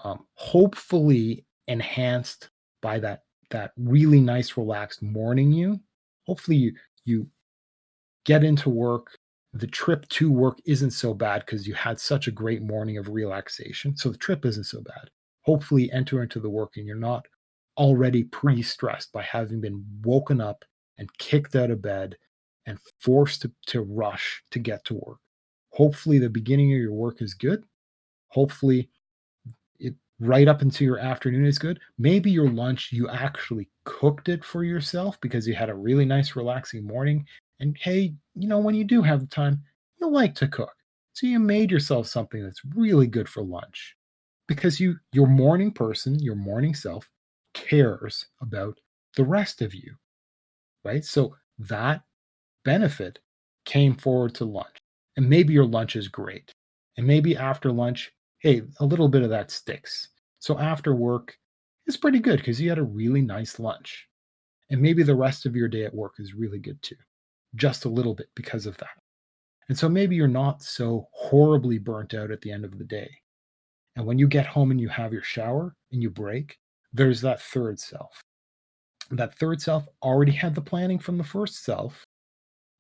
um, hopefully enhanced by that that really nice relaxed morning you. Hopefully you you get into work. The trip to work isn't so bad because you had such a great morning of relaxation. So the trip isn't so bad. Hopefully enter into the work and you're not already pre-stressed by having been woken up and kicked out of bed and forced to, to rush to get to work hopefully the beginning of your work is good hopefully it right up into your afternoon is good. Maybe your lunch, you actually cooked it for yourself because you had a really nice, relaxing morning. And hey, you know, when you do have time, you like to cook. So you made yourself something that's really good for lunch because you, your morning person, your morning self cares about the rest of you, right? So that benefit came forward to lunch. And maybe your lunch is great. And maybe after lunch, hey, a little bit of that sticks. So after work, it's pretty good because you had a really nice lunch. And maybe the rest of your day at work is really good too, just a little bit because of that. And so maybe you're not so horribly burnt out at the end of the day. And when you get home and you have your shower and you break, there's that third self. That third self already had the planning from the first self.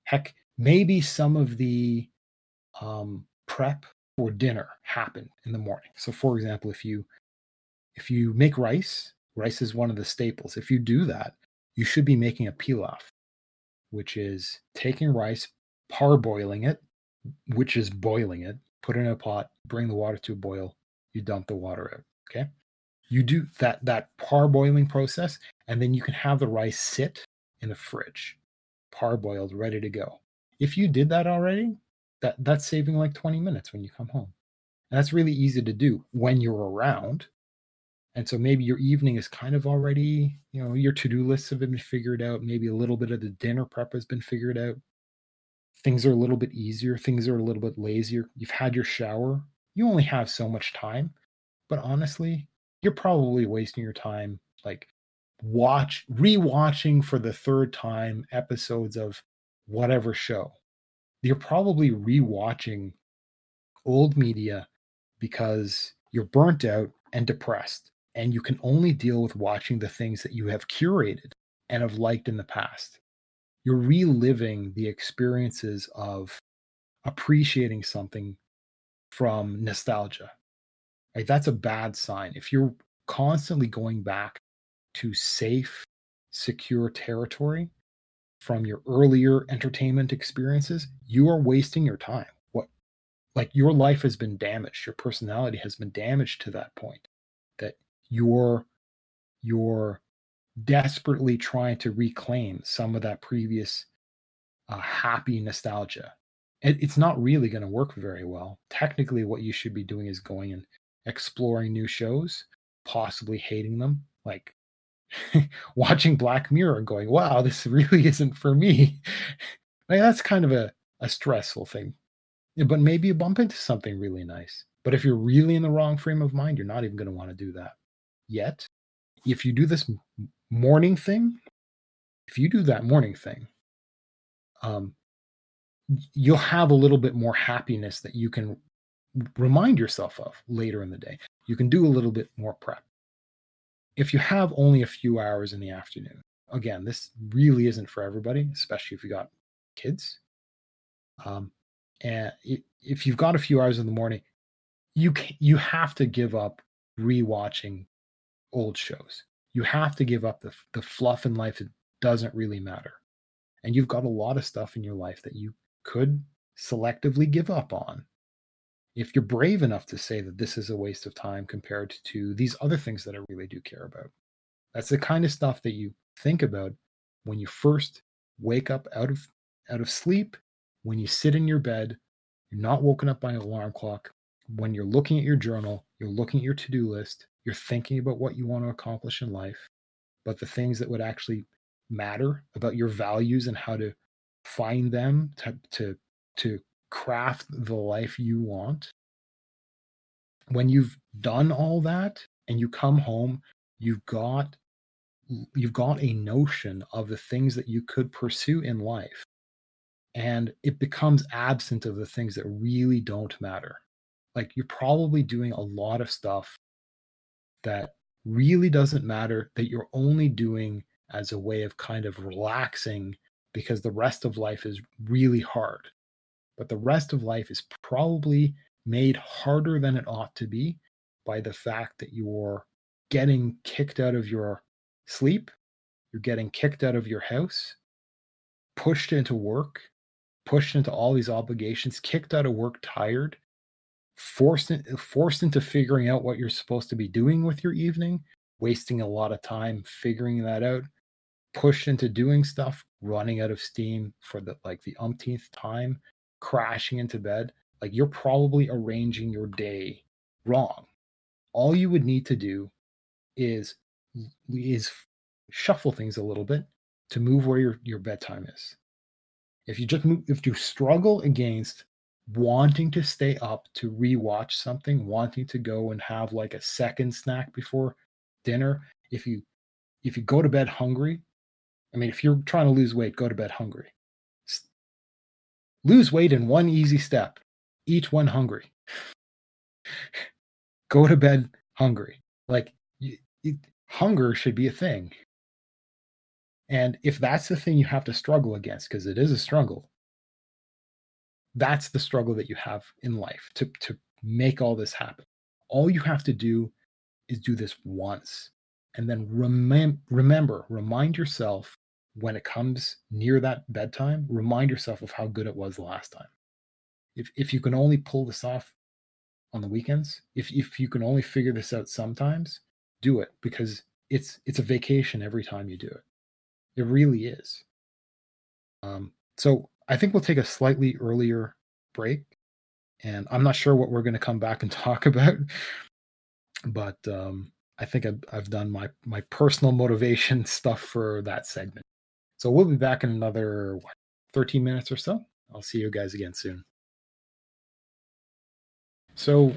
Heck, maybe some of the um, prep for dinner happen in the morning. So, for example, if you if you make rice, rice is one of the staples. If you do that, you should be making a pilaf, which is taking rice, parboiling it, which is boiling it, put it in a pot, bring the water to a boil, you dump the water out. Okay. You do that that parboiling process, and then you can have the rice sit in the fridge, parboiled, ready to go. If you did that already, that that's saving like 20 minutes when you come home. And that's really easy to do when you're around. And so maybe your evening is kind of already, you know, your to-do lists have been figured out. Maybe a little bit of the dinner prep has been figured out. Things are a little bit easier. Things are a little bit lazier. You've had your shower. You only have so much time. But honestly, you're probably wasting your time like watch rewatching for the third time episodes of whatever show. You're probably rewatching old media because you're burnt out and depressed and you can only deal with watching the things that you have curated and have liked in the past. You're reliving the experiences of appreciating something from nostalgia right that's a bad sign if you're constantly going back to safe secure territory from your earlier entertainment experiences, you are wasting your time. What like your life has been damaged, your personality has been damaged to that point that you're you're desperately trying to reclaim some of that previous uh, happy nostalgia. It, it's not really going to work very well. Technically, what you should be doing is going and exploring new shows, possibly hating them, like watching Black Mirror and going, wow, this really isn't for me. like, that's kind of a, a stressful thing. But maybe you bump into something really nice. But if you're really in the wrong frame of mind, you're not even going to want to do that yet. If you do this morning thing, if you do that morning thing, um, you'll have a little bit more happiness that you can remind yourself of later in the day. You can do a little bit more prep if you have only a few hours in the afternoon, again, this really isn't for everybody, especially if you got kids. Um, and if you've got a few hours in the morning, you can, you have to give up rewatching old shows. You have to give up the the fluff in life that doesn't really matter. And you've got a lot of stuff in your life that you could selectively give up on if you're brave enough to say that this is a waste of time compared to these other things that I really do care about. That's the kind of stuff that you think about when you first wake up out of out of sleep, when you sit in your bed, you're not woken up by an alarm clock, when you're looking at your journal, you're looking at your to-do list, you're thinking about what you want to accomplish in life, but the things that would actually matter about your values and how to find them to to to craft the life you want. When you've done all that and you come home, you've got you've got a notion of the things that you could pursue in life and it becomes absent of the things that really don't matter like you're probably doing a lot of stuff that really doesn't matter that you're only doing as a way of kind of relaxing because the rest of life is really hard but the rest of life is probably made harder than it ought to be by the fact that you're getting kicked out of your sleep, you're getting kicked out of your house, pushed into work, pushed into all these obligations, kicked out of work tired, forced in, forced into figuring out what you're supposed to be doing with your evening, wasting a lot of time figuring that out, pushed into doing stuff, running out of steam for the like the umpteenth time, crashing into bed, like you're probably arranging your day wrong. All you would need to do is is shuffle things a little bit to move where your, your bedtime is. If you just move, if you struggle against wanting to stay up to rewatch something, wanting to go and have like a second snack before dinner, if you if you go to bed hungry, I mean, if you're trying to lose weight, go to bed hungry. Lose weight in one easy step. Eat one hungry. Go to bed hungry. Like you, you, hunger should be a thing. And if that's the thing you have to struggle against, because it is a struggle, that's the struggle that you have in life to, to make all this happen. All you have to do is do this once. And then remem- remember, remind yourself when it comes near that bedtime, remind yourself of how good it was the last time. If if you can only pull this off on the weekends, if if you can only figure this out sometimes, do it because it's it's a vacation every time you do it. It really is. Um, so I think we'll take a slightly earlier break, and I'm not sure what we're going to come back and talk about, but um, I think I've, I've done my my personal motivation stuff for that segment. So we'll be back in another what, 13 minutes or so. I'll see you guys again soon. So,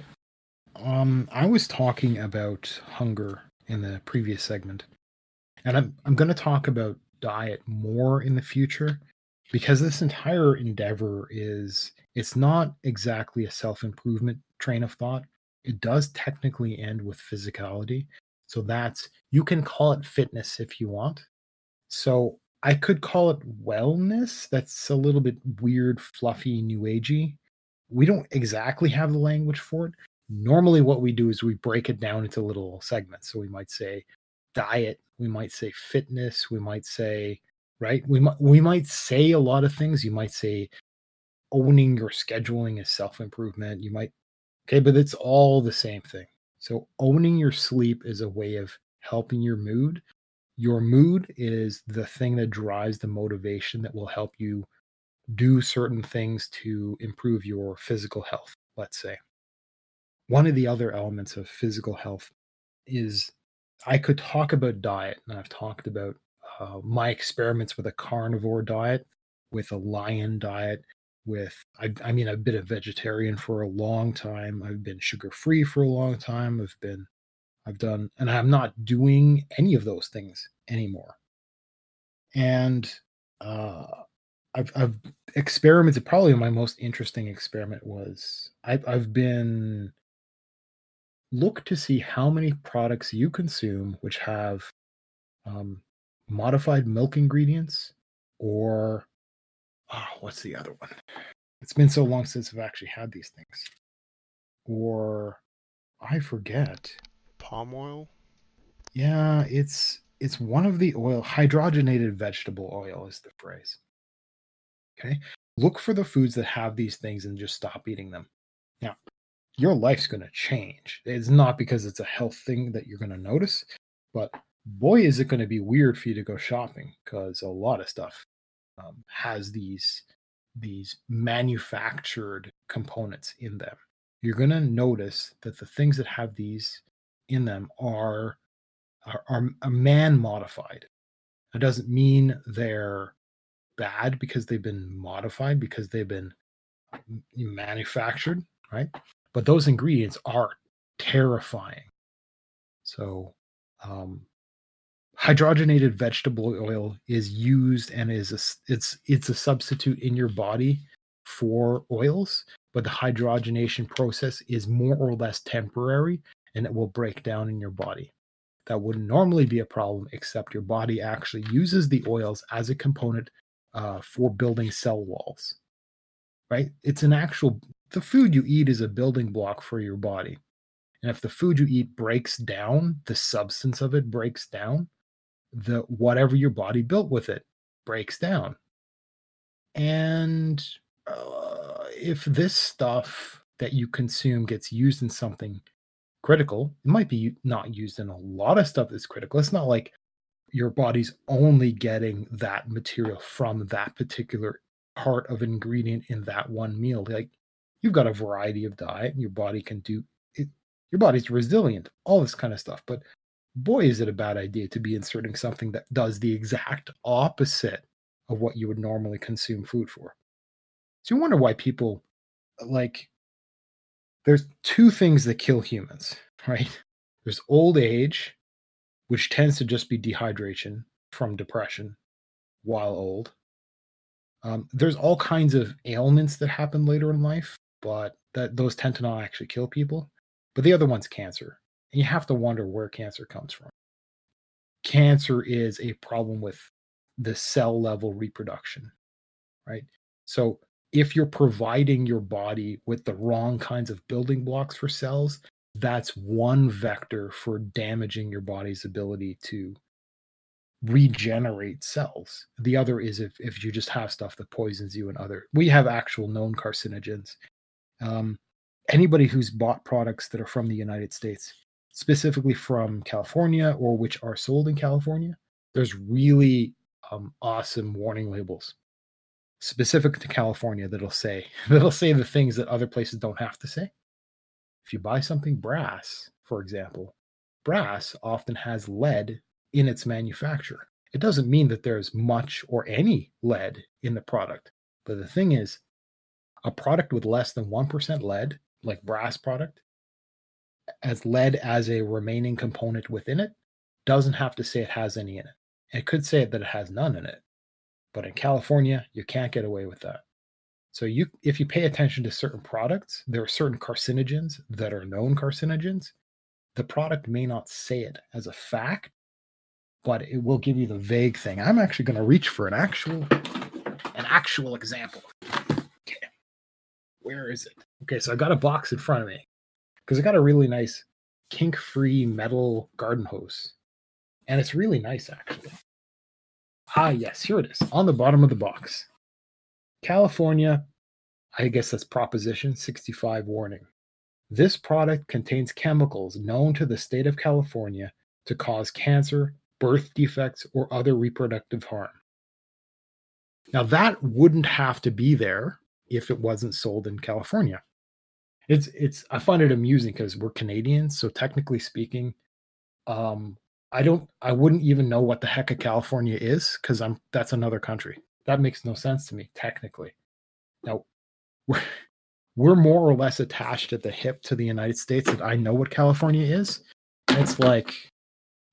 um, I was talking about hunger in the previous segment, and I'm I'm going to talk about diet more in the future because this entire endeavor is it's not exactly a self improvement train of thought. It does technically end with physicality, so that's you can call it fitness if you want. So I could call it wellness. That's a little bit weird, fluffy, new agey. We don't exactly have the language for it. Normally, what we do is we break it down into little segments. So we might say diet, we might say fitness, we might say right. We might we might say a lot of things. You might say owning your scheduling is self improvement. You might okay, but it's all the same thing. So owning your sleep is a way of helping your mood your mood is the thing that drives the motivation that will help you do certain things to improve your physical health, let's say. One of the other elements of physical health is I could talk about diet, and I've talked about uh, my experiments with a carnivore diet, with a lion diet, with I, I mean I've been a vegetarian for a long time. I've been sugar free for a long time. I've been I've done, and I'm not doing any of those things anymore. And uh, I've, I've experimented. Probably my most interesting experiment was I've, I've been look to see how many products you consume which have um, modified milk ingredients or oh, what's the other one? It's been so long since I've actually had these things. Or I forget palm oil? Yeah, it's it's one of the oil hydrogenated vegetable oil is the phrase. Okay. look for the foods that have these things and just stop eating them. Now, your life's going to change. It's not because it's a health thing that you're going to notice, but boy, is it going to be weird for you to go shopping because a lot of stuff um, has these these manufactured components in them. You're going to notice that the things that have these in them are are, are man modified. It doesn't mean they're bad because they've been modified because they've been manufactured, right? But those ingredients are terrifying. So, um, hydrogenated vegetable oil is used and is a, it's it's a substitute in your body for oils, but the hydrogenation process is more or less temporary and it will break down in your body. That wouldn't normally be a problem, except your body actually uses the oils as a component uh, for building cell walls. Right? It's an actual the food you eat is a building block for your body. And if the food you eat breaks down, the substance of it breaks down, the whatever your body built with it breaks down. And uh, if this stuff that you consume gets used in something critical, it might be not used in a lot of stuff that's critical. It's not like your body's only getting that material from that particular part of ingredient in that one meal. Like you've got a variety of diet and your body can do it. Your body's resilient, all this kind of stuff. But boy, is it a bad idea to be inserting something that does the exact opposite of what you would normally consume food for. So you wonder why people like there's two things that kill humans, right? There's old age, which tends to just be dehydration from depression while old. Um, there's all kinds of ailments that happen later in life, but that those tend to not actually kill people. But the other one's cancer. And you have to wonder where cancer comes from. Cancer is a problem with the cell level reproduction, right? So if you're providing your body with the wrong kinds of building blocks for cells, that's one vector for damaging your body's ability to regenerate cells. The other is if, if you just have stuff that poisons you and other. We have actual known carcinogens. Um, anybody who's bought products that are from the United States, specifically from California or which are sold in California, there's really um, awesome warning labels specific to California that'll say that'll say the things that other places don't have to say. If you buy something brass, for example, brass often has lead in its manufacture. It doesn't mean that there's much or any lead in the product. But the thing is, a product with less than 1% lead, like brass product, as lead as a remaining component within it, doesn't have to say it has any in it. It could say that it has none in it. But in California, you can't get away with that. So you if you pay attention to certain products, there are certain carcinogens that are known carcinogens. The product may not say it as a fact, but it will give you the vague thing. I'm actually going to reach for an actual an actual example. Okay. Where is it? Okay, so I got a box in front of me because I got a really nice kink-free metal garden hose. And it's really nice actually. Ah, yes, here it is on the bottom of the box. California, I guess that's Proposition 65 warning. This product contains chemicals known to the state of California to cause cancer, birth defects, or other reproductive harm. Now, that wouldn't have to be there if it wasn't sold in California. It's, it's, I find it amusing because we're Canadians. So, technically speaking, um, I don't, I wouldn't even know what the heck a California is because I'm, that's another country that makes no sense to me technically. Now, we're, we're more or less attached at the hip to the United States that I know what California is. It's like,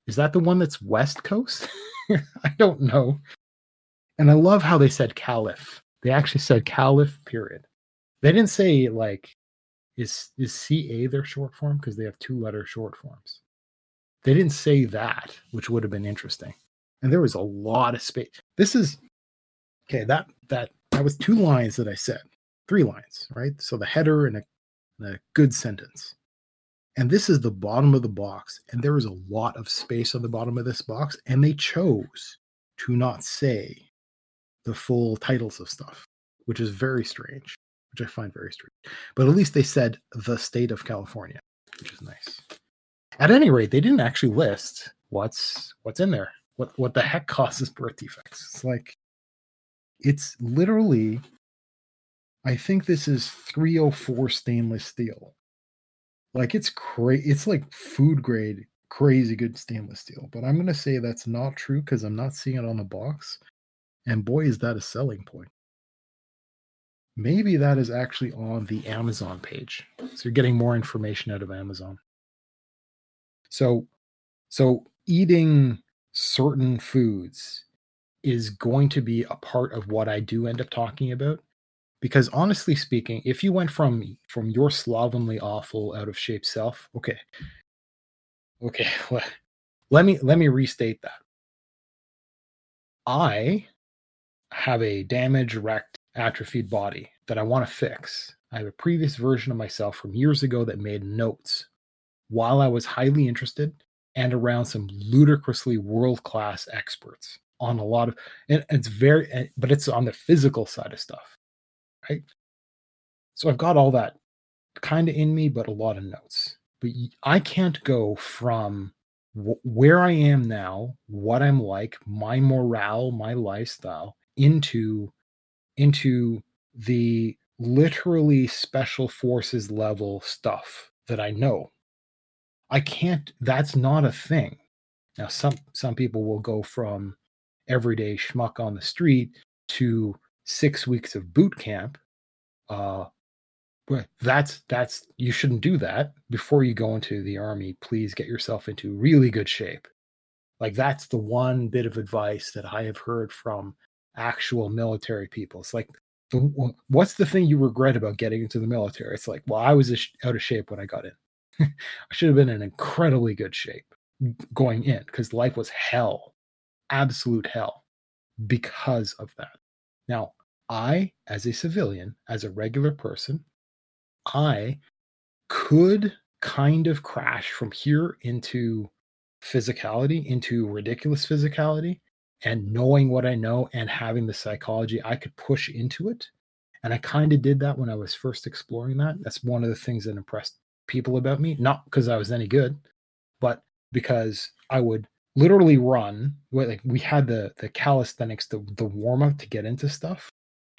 is that the one that's West Coast? I don't know. And I love how they said Calif. They actually said Calif, period. They didn't say like, is is CA their short form? Because they have two letter short forms. They didn't say that, which would have been interesting. And there was a lot of space. This is Okay, that that that was two lines that I said, three lines, right? So the header and a, a good sentence. And this is the bottom of the box, and there is a lot of space on the bottom of this box, and they chose to not say the full titles of stuff. which is very strange, which I find very strange. But at least they said the state of California, which is nice. At any rate, they didn't actually list what's what's in there. What what the heck causes birth defects? It's like it's literally I think this is 304 stainless steel. Like it's crazy. It's like food grade, crazy good stainless steel. But I'm gonna say that's not true because I'm not seeing it on the box. And boy, is that a selling point. Maybe that is actually on the Amazon page. So you're getting more information out of Amazon. So so eating certain foods is going to be a part of what I do end up talking about because honestly speaking if you went from from your slovenly awful out of shape self okay okay let me let me restate that. I have a damaged wrecked atrophied body that i want to fix. I have a previous version of myself from years ago that made notes while i was highly interested and around some ludicrously world class experts on a lot of and it's very but it's on the physical side of stuff right? So I've got all that kind of in me, but a lot of notes. But I can't go from where I am now, what I'm like, my morale, my lifestyle, into into the literally special forces level stuff that I know. I can't. That's not a thing. Now, some some people will go from everyday schmuck on the street to six weeks of boot camp uh that's that's you shouldn't do that before you go into the army please get yourself into really good shape like that's the one bit of advice that i have heard from actual military people it's like the, what's the thing you regret about getting into the military it's like well i was out of shape when i got in i should have been in incredibly good shape going in because life was hell absolute hell because of that now I, as a civilian, as a regular person, I could kind of crash from here into physicality, into ridiculous physicality. And knowing what I know and having the psychology, I could push into it. And I kind of did that when I was first exploring that. That's one of the things that impressed people about me, not because I was any good, but because I would literally run. Like we had the the calisthenics, the the warm up to get into stuff,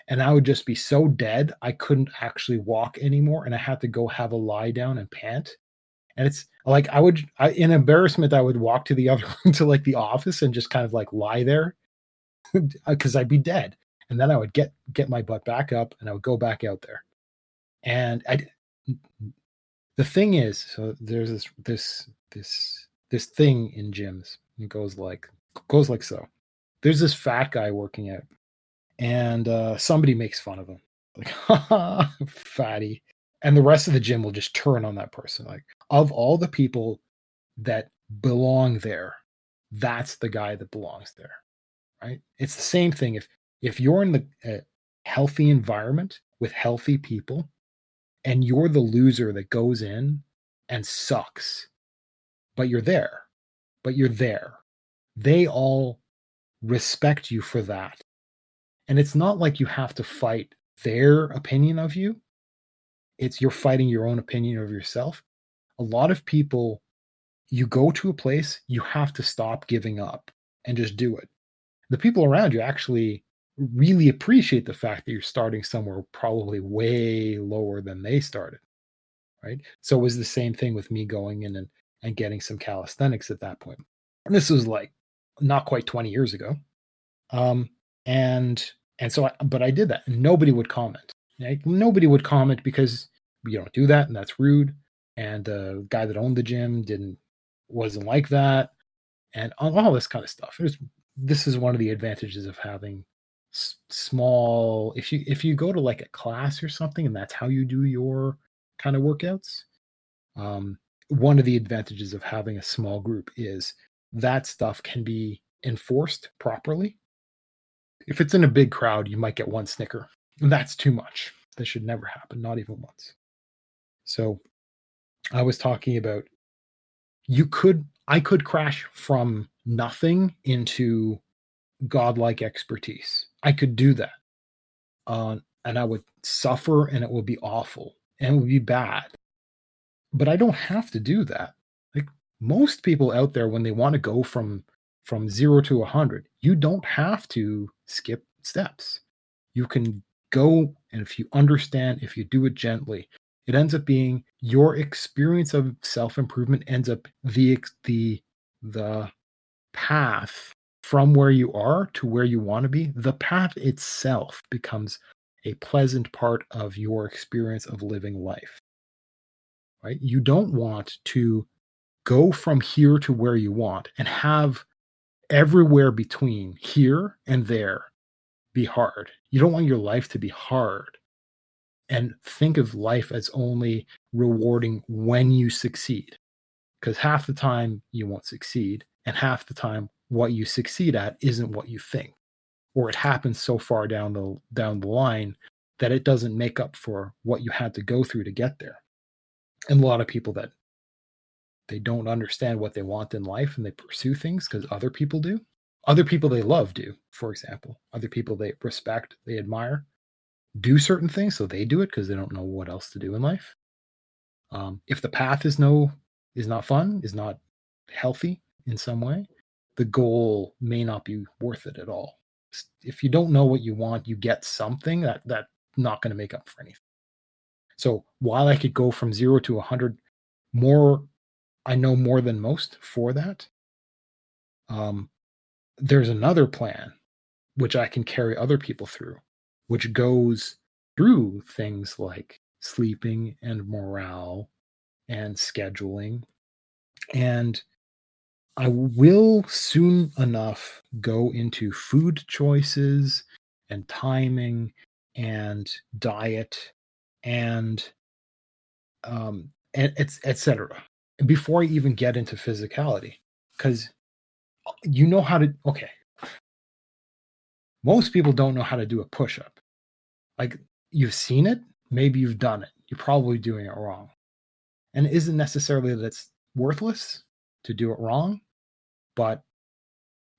and I would just be so dead I couldn't actually walk anymore, and I had to go have a lie down and pant. And it's like I would, I, in embarrassment, I would walk to the other to like the office and just kind of like lie there uh, because I'd be dead. And then I would get get my butt back up and I would go back out there. And I, the thing is, so there's this this this this thing in gyms. It goes like goes like so. There's this fat guy working out and uh, somebody makes fun of him, like fatty, and the rest of the gym will just turn on that person. Like of all the people that belong there, that's the guy that belongs there, right? It's the same thing. If if you're in the uh, healthy environment with healthy people, and you're the loser that goes in and sucks, but you're there, but you're there. They all respect you for that and it's not like you have to fight their opinion of you. It's you're fighting your own opinion of yourself. A lot of people, you go to a place, you have to stop giving up and just do it. The people around you actually really appreciate the fact that you're starting somewhere probably way lower than they started. Right. So it was the same thing with me going in and, and getting some calisthenics at that point. And this was like not quite 20 years ago. Um, and and so I, but i did that and nobody would comment like, nobody would comment because you don't do that and that's rude and the guy that owned the gym didn't wasn't like that and all this kind of stuff was, this is one of the advantages of having s- small if you if you go to like a class or something and that's how you do your kind of workouts um, one of the advantages of having a small group is that stuff can be enforced properly if it's in a big crowd, you might get one snicker. And that's too much. That should never happen, not even once. So I was talking about you could I could crash from nothing into godlike expertise. I could do that. Uh, and I would suffer and it would be awful and it would be bad. But I don't have to do that. Like most people out there when they want to go from from 0 to a 100, you don't have to skip steps. You can go and if you understand, if you do it gently, it ends up being your experience of self-improvement ends up the the the path from where you are to where you want to be, the path itself becomes a pleasant part of your experience of living life. Right? You don't want to go from here to where you want and have everywhere between here and there be hard. You don't want your life to be hard. And think of life as only rewarding when you succeed. Because half the time you won't succeed, and half the time what you succeed at isn't what you think or it happens so far down the down the line that it doesn't make up for what you had to go through to get there. And a lot of people that they don't understand what they want in life and they pursue things because other people do other people they love do for example other people they respect they admire do certain things so they do it because they don't know what else to do in life. Um, if the path is no is not fun is not healthy in some way, the goal may not be worth it at all. If you don't know what you want, you get something that that not going to make up for anything. So while I could go from zero to a hundred, more I know more than most for that. Um, there's another plan which I can carry other people through, which goes through things like sleeping and morale and scheduling and I will soon enough go into food choices and timing and diet and um and it's etc. Before I even get into physicality, because uh, you know how to okay. Most people don't know how to do a push-up. Like you've seen it, maybe you've done it. You're probably doing it wrong. And is isn't necessarily that it's worthless to do it wrong. But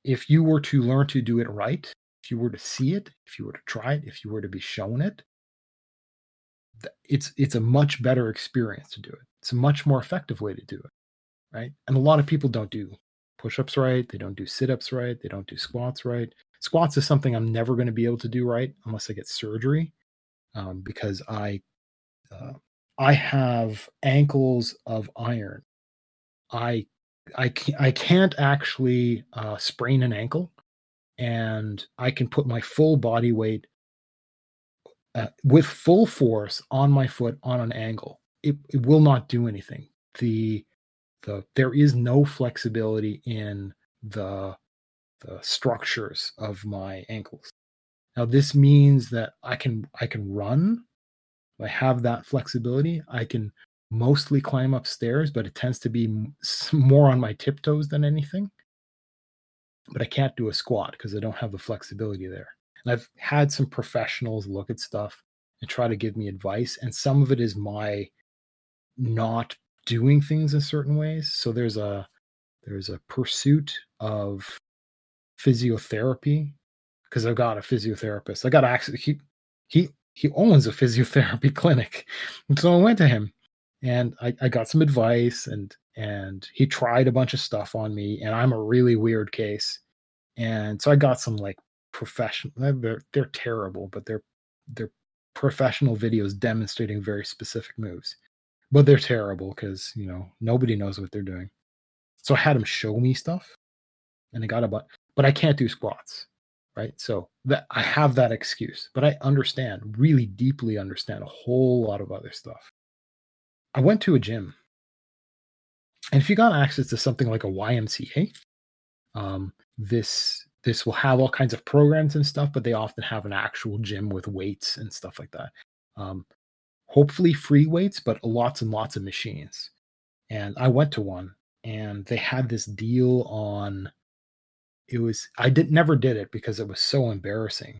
if you were to learn to do it right, if you were to see it, if you were to try it, if you were to be shown it, it's it's a much better experience to do it. It's a much more effective way to do it, right? And a lot of people don't do push-ups right, they don't do sit-ups right, they don't do squats right. Squats is something I'm never going to be able to do right unless I get surgery, um, because I uh, I have ankles of iron. I I can't, I can't actually uh, sprain an ankle, and I can put my full body weight uh, with full force on my foot on an angle. It, it will not do anything. The the there is no flexibility in the the structures of my ankles. Now this means that I can I can run. I have that flexibility. I can mostly climb upstairs, but it tends to be more on my tiptoes than anything. But I can't do a squat because I don't have the flexibility there. And I've had some professionals look at stuff and try to give me advice, and some of it is my not doing things in certain ways. So there's a there's a pursuit of physiotherapy because I've got a physiotherapist. I got access. He he he owns a physiotherapy clinic, and so I went to him and I, I got some advice and and he tried a bunch of stuff on me and i'm a really weird case. And so i got some like professional uh, they're, they're terrible but they're they're professional videos demonstrating very specific moves. But they're terrible because you know nobody knows what they're doing. So i had him show me stuff and i got a but but i can't do squats right? So that i have that excuse but i understand really deeply understand a whole lot of other stuff I went to a gym, and if you got access to something like a YMCA, um, this this will have all kinds of programs and stuff, but they often have an actual gym with weights and stuff like that. Um, hopefully free weights, but lots and lots of machines. And I went to one, and they had this deal on. It was I did never did it because it was so embarrassing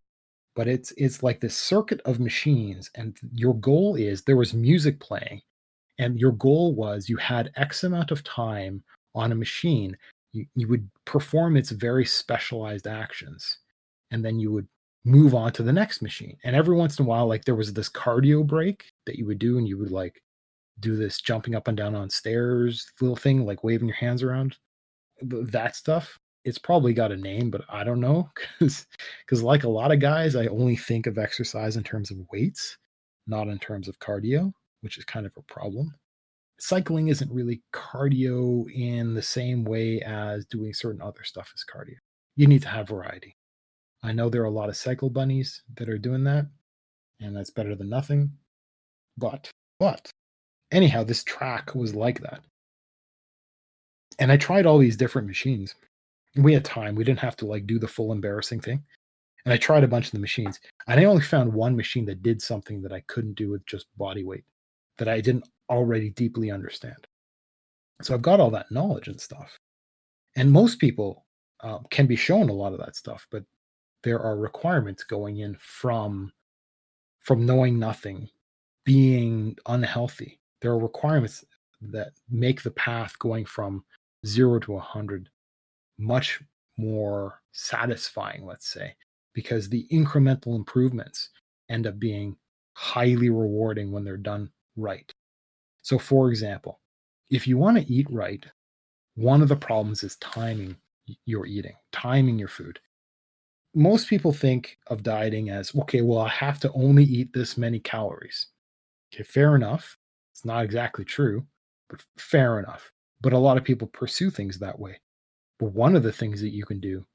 but it's it's like this circuit of machines and your goal is there was music playing and your goal was you had x amount of time on a machine you, you would perform its very specialized actions and then you would move on to the next machine. And every once in a while, like there was this cardio break that you would do, and you would like do this jumping up and down on stairs little thing, like waving your hands around. That stuff. It's probably got a name, but I don't know because because like a lot of guys, I only think of exercise in terms of weights, not in terms of cardio, which is kind of a problem. Cycling isn't really cardio in the same way as doing certain other stuff is cardio. You need to have variety. I know there are a lot of cycle bunnies that are doing that, and that's better than nothing. But, but, anyhow, this track was like that. And I tried all these different machines. We had time. We didn't have to like do the full embarrassing thing. And I tried a bunch of the machines. And I only found one machine that did something that I couldn't do with just body weight, that I didn't already deeply understand. So I've got all that knowledge and stuff. And most people uh, can be shown a lot of that stuff, but there are requirements going in from from knowing nothing being unhealthy there are requirements that make the path going from 0 to 100 much more satisfying let's say because the incremental improvements end up being highly rewarding when they're done right so for example if you want to eat right one of the problems is timing your eating timing your food most people think of dieting as okay, well, I have to only eat this many calories. Okay, fair enough. It's not exactly true, but fair enough. But a lot of people pursue things that way. But one of the things that you can do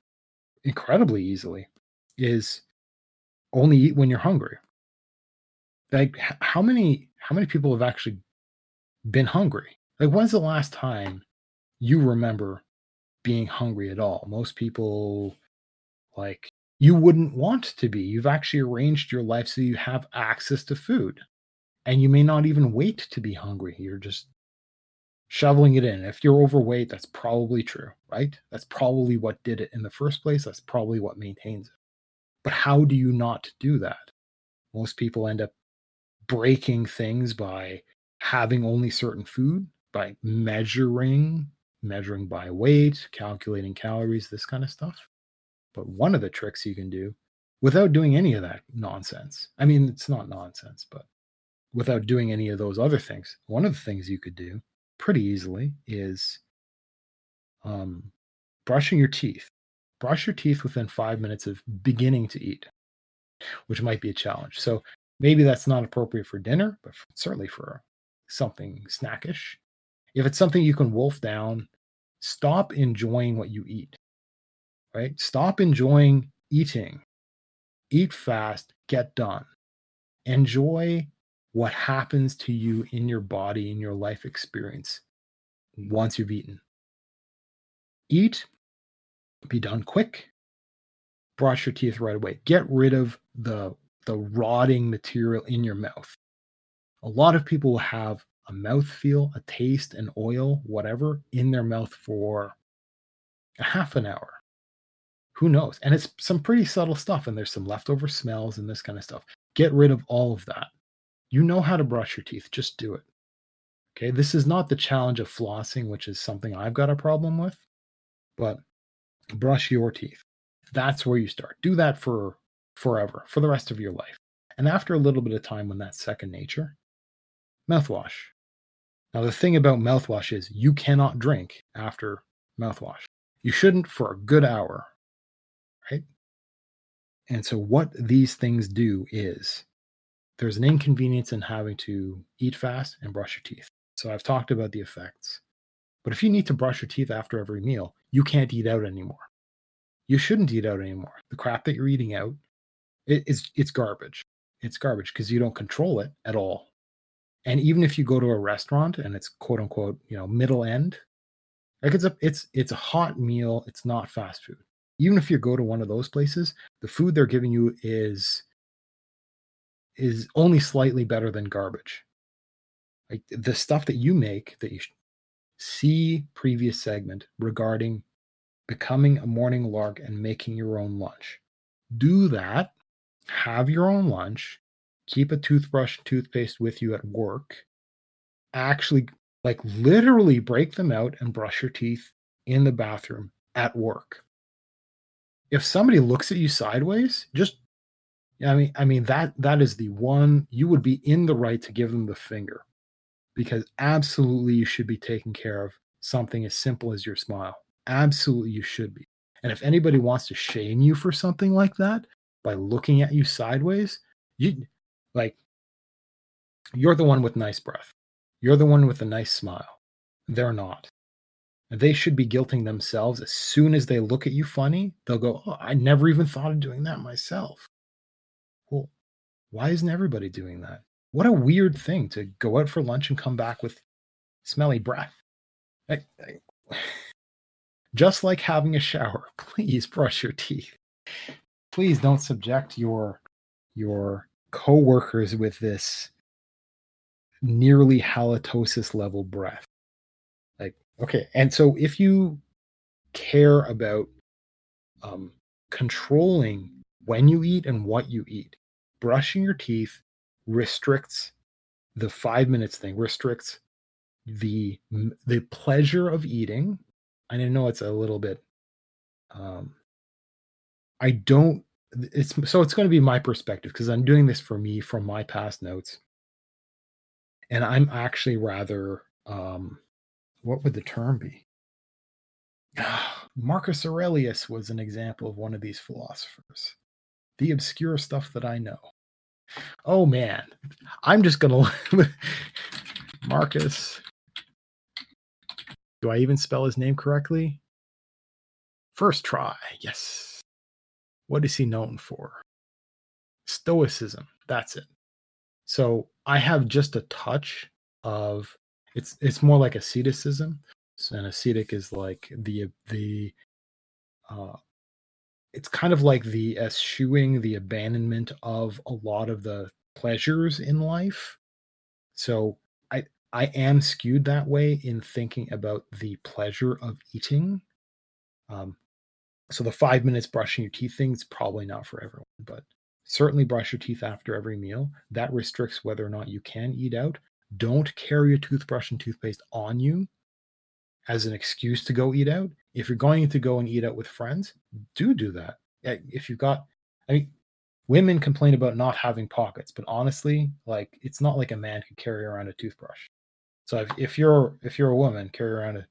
incredibly easily is only eat when you're hungry. Like how many how many people have actually been hungry? Like when's the last time you remember being hungry at all? Most people like you wouldn't want to be. You've actually arranged your life so you have access to food. And you may not even wait to be hungry. You're just shoveling it in. If you're overweight, that's probably true, right? That's probably what did it in the first place. That's probably what maintains it. But how do you not do that? Most people end up breaking things by having only certain food, by measuring, measuring by weight, calculating calories, this kind of stuff. But one of the tricks you can do without doing any of that nonsense, I mean, it's not nonsense, but without doing any of those other things, one of the things you could do pretty easily is um, brushing your teeth. Brush your teeth within five minutes of beginning to eat, which might be a challenge. So maybe that's not appropriate for dinner, but certainly for something snackish. If it's something you can wolf down, stop enjoying what you eat right? Stop enjoying eating. Eat fast, get done. Enjoy what happens to you in your body, in your life experience once you've eaten. Eat, be done quick, brush your teeth right away. Get rid of the, the rotting material in your mouth. A lot of people will have a mouth feel, a taste, an oil, whatever, in their mouth for a half an hour who knows? And it's some pretty subtle stuff, and there's some leftover smells and this kind of stuff. Get rid of all of that. You know how to brush your teeth, just do it. Okay, this is not the challenge of flossing, which is something I've got a problem with, but brush your teeth. That's where you start. Do that for forever, for the rest of your life. And after a little bit of time, when that's second nature, mouthwash. Now, the thing about mouthwash is you cannot drink after mouthwash. You shouldn't for a good hour right? And so, what these things do is there's an inconvenience in having to eat fast and brush your teeth. So, I've talked about the effects. But if you need to brush your teeth after every meal, you can't eat out anymore. You shouldn't eat out anymore. The crap that you're eating out, it, it's it's garbage. It's garbage because you don't control it at all. And even if you go to a restaurant and it's quote unquote, you know, middle end, like it's a it's it's a hot meal, it's not fast food even if you go to one of those places, the food they're giving you is is only slightly better than garbage. Like the stuff that you make that you see previous segment regarding becoming a morning lark and making your own lunch. Do that, have your own lunch, keep a toothbrush and toothpaste with you at work. Actually like literally break them out and brush your teeth in the bathroom at work if somebody looks at you sideways, just I mean, I mean that that is the one you would be in the right to give them the finger, because absolutely you should be taking care of something as simple as your smile. Absolutely, you should be. And if anybody wants to shame you for something like that by looking at you sideways, you like you're the one with nice breath. You're the one with a nice smile. They're not. They should be guilting themselves as soon as they look at you funny. They'll go, Oh, I never even thought of doing that myself. Well, why isn't everybody doing that? What a weird thing to go out for lunch and come back with smelly breath. I, I, just like having a shower, please brush your teeth. Please don't subject your your coworkers with this nearly halitosis level breath. Like, okay. And so if you care about um, controlling when you eat and what you eat, brushing your teeth restricts the five minutes thing, restricts the the pleasure of eating. And I know it's a little bit um I don't it's so it's going to be my perspective because I'm doing this for me from my past notes and I'm actually rather um, what would the term be? Marcus Aurelius was an example of one of these philosophers. The obscure stuff that I know. Oh man, I'm just gonna Marcus. Do I even spell his name correctly? First try, yes. What is he known for? Stoicism. That's it. So I have just a touch of it's it's more like asceticism. So an ascetic is like the the uh it's kind of like the eschewing the abandonment of a lot of the pleasures in life. So I I am skewed that way in thinking about the pleasure of eating. Um, so the five minutes brushing your teeth thing is probably not for everyone, but Certainly brush your teeth after every meal. That restricts whether or not you can eat out. Don't carry a toothbrush and toothpaste on you as an excuse to go eat out. If you're going to go and eat out with friends, do do that. Eh, if you've got, I mean, women complain about not having pockets, but honestly, like it's not like a man could carry around a toothbrush. So if, if you're if you're a woman, carry around a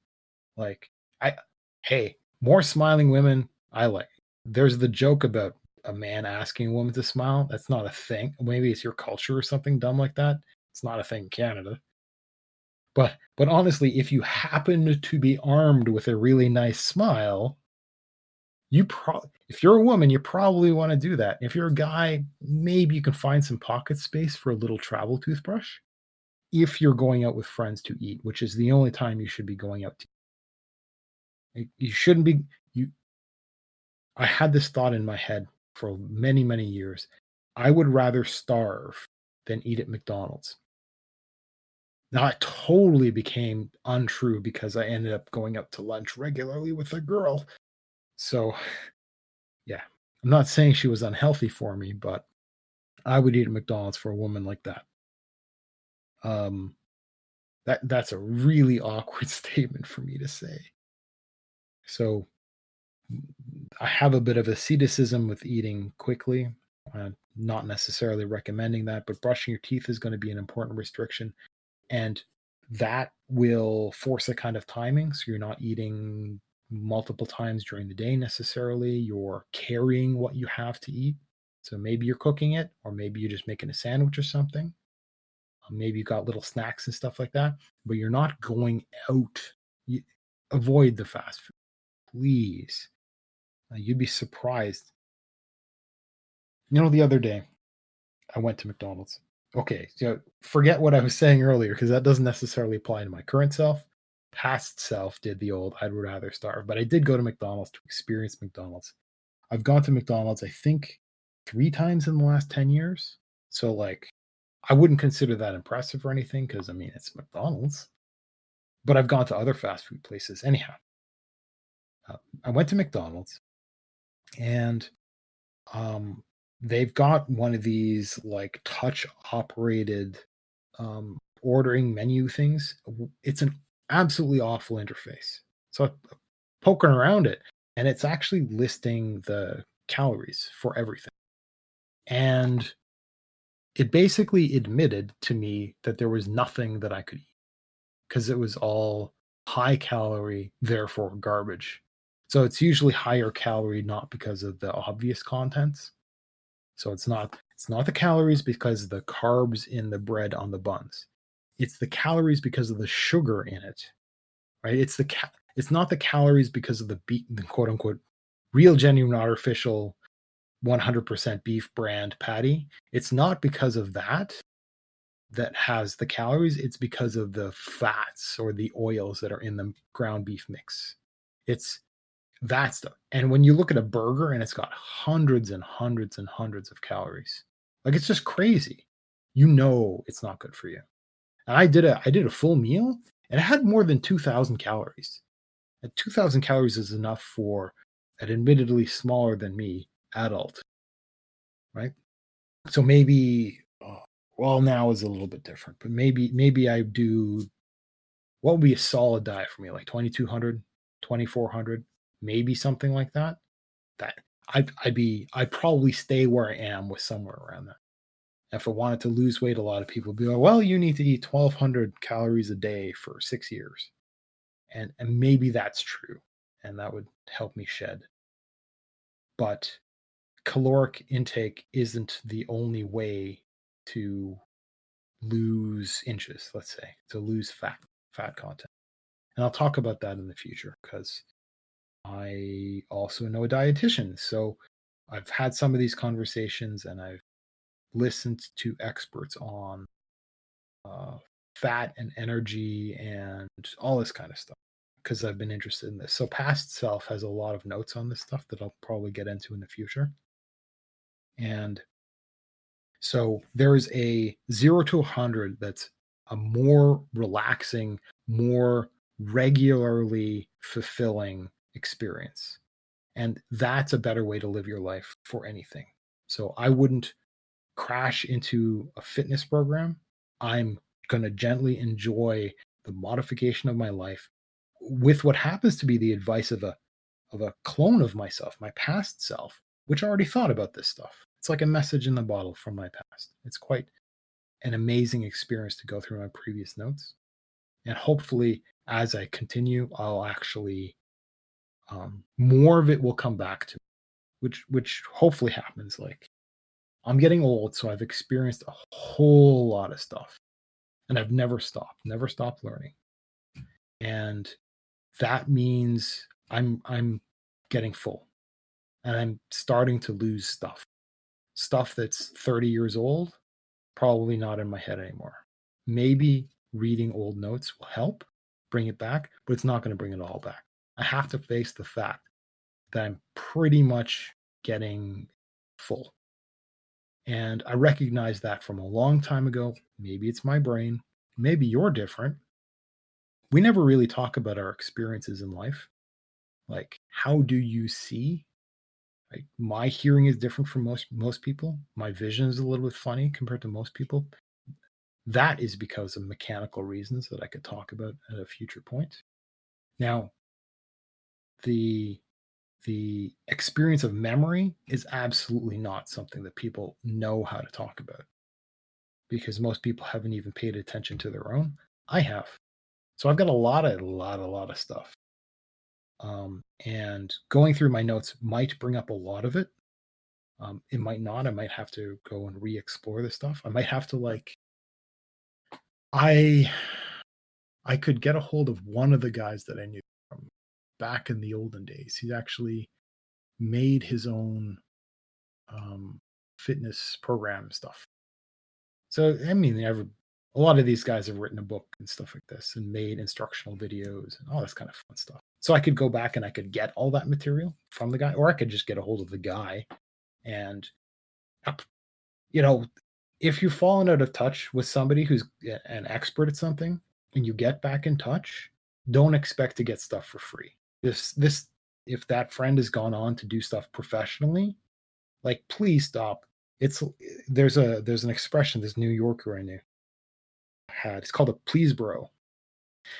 like I hey, more smiling women I like. There's the joke about a man asking a woman to smile. That's not a thing. Maybe it's your culture or something dumb like that. It's not a thing in Canada. But but honestly, if you happen to be armed with a really nice smile, you pro if you're a woman, you probably want to do that. If you're a guy, maybe you can find some pocket space for a little travel toothbrush. If you're going out with friends to eat, which is the only time you should be going out to. You shouldn't be you I had this thought in my head for many, many years. I would rather starve than eat at McDonald's. Now, it totally became untrue because I ended up going out to lunch regularly with a girl. So, yeah, I'm not saying she was unhealthy for me, but I would eat at McDonald's for a woman like that. Um, that that's a really awkward statement for me to say. So, I have a bit of asceticism with eating quickly. Uh, not necessarily recommending that, but brushing your teeth is going to be an important restriction. And that will force a kind of timing. So you're not eating multiple times during the day necessarily. You're carrying what you have to eat. So maybe you're cooking it, or maybe you're just making a sandwich or something. Uh, maybe you've got little snacks and stuff like that, but you're not going out. You, avoid the fast food, please. Uh, you'd be surprised. You know, the other day, I went to McDonald's. Okay, so forget what I was saying earlier because that doesn't necessarily apply to my current self. Past self did the old I'd rather starve, but I did go to McDonald's to experience McDonald's. I've gone to McDonald's, I think, three times in the last 10 years. So, like, I wouldn't consider that impressive or anything because, I mean, it's McDonald's. But I've gone to other fast food places. Anyhow, uh, I went to McDonald's and um, they've got one of these like touch operated um, ordering menu things. It's an absolutely awful interface. So I'm poking around it, and it's actually listing the calories for everything. And it basically admitted to me that there was nothing that I could eat because it was all high calorie, therefore garbage. So it's usually higher calorie, not because of the obvious contents. So it's not it's not the calories because the carbs in the bread on the buns. It's the calories because of the sugar in it. Right? It's the ca- it's not the calories because of the beat the quote unquote real genuine artificial 100% beef brand patty. It's not because of that that has the calories, it's because of the fats or the oils that are in the ground beef mix. It's that stuff. And when you look at a burger and it's got hundreds and hundreds and hundreds of calories, like it's just crazy. You know it's not good for you. And I did a I did a full meal and it had more than 2000 calories. And 2000 calories is enough for an admittedly smaller than me adult. Right? So maybe oh, well now is a little bit different, but maybe maybe I do what would be a solid diet for me like 2200 2400 maybe something like that. That I'd, I'd be I'd probably stay where I am with somewhere around that. If I wanted to lose weight, a lot of people would be like, "Well, you need to eat 1,200 calories a day for six years," and and maybe that's true, and that would help me shed. But caloric intake isn't the only way to lose inches. Let's say to lose fat fat content, and I'll talk about that in the future because I also know a dietitian. So I've had some of these conversations and I've listened to experts on uh, fat and energy and all this kind of stuff because I've been interested in this. So Past Self has a lot of notes on this stuff that I'll probably get into in the future. And so there is a zero to a 100 that's a more relaxing, more regularly fulfilling experience. And that's a better way to live your life for anything. So I wouldn't crash into a fitness program. I'm going to gently enjoy the modification of my life with what happens to be the advice of a of a clone of myself, my past self, which already thought about this stuff. It's like a message in the bottle from my past. It's quite an amazing experience to go through my previous notes. And hopefully, as I continue, I'll actually um, more of it will come back to me, which which hopefully happens. Like i'm getting old so i've experienced a whole lot of stuff and i've never stopped never stopped learning. And that means i'm i'm getting full and i'm starting to lose stuff stuff that's 30 years old probably not in my head anymore. Maybe reading old notes will help bring it back but it's not going to bring it all back I have to face the fact that I'm pretty much getting full. And I recognize that from a long time ago. Maybe it's my brain. Maybe you're different. We never really talk about our experiences in life. Like, how do you see? Like, my hearing is different from most most people. My vision is a little bit funny compared to most people. That is because of mechanical reasons that I could talk about at a future point. Now, the the experience of memory is absolutely not something that people know how to talk about because most people haven't even paid attention to their own. I have. So i've got a lot of a lot a lot of stuff. Um, and going through my notes might bring up a lot of it. Um, it might not. I might have to go and re-explore this stuff. I might have to like i i could get a hold of one of the guys that i knew back in the olden days. He actually made his own um, fitness program stuff. So I mean, a lot of these guys have written a book and stuff like this, and made instructional videos and all this kind of fun stuff. So I could go back and I could get all that material from the guy, or I could just get a hold of the guy, and you know, if you've fallen out of touch with somebody who's an expert at something, and you get back in touch, don't expect to get stuff for free this this if that friend has gone on to do stuff professionally like please stop it's there's a there's an expression this new yorker i knew had it's called a please bro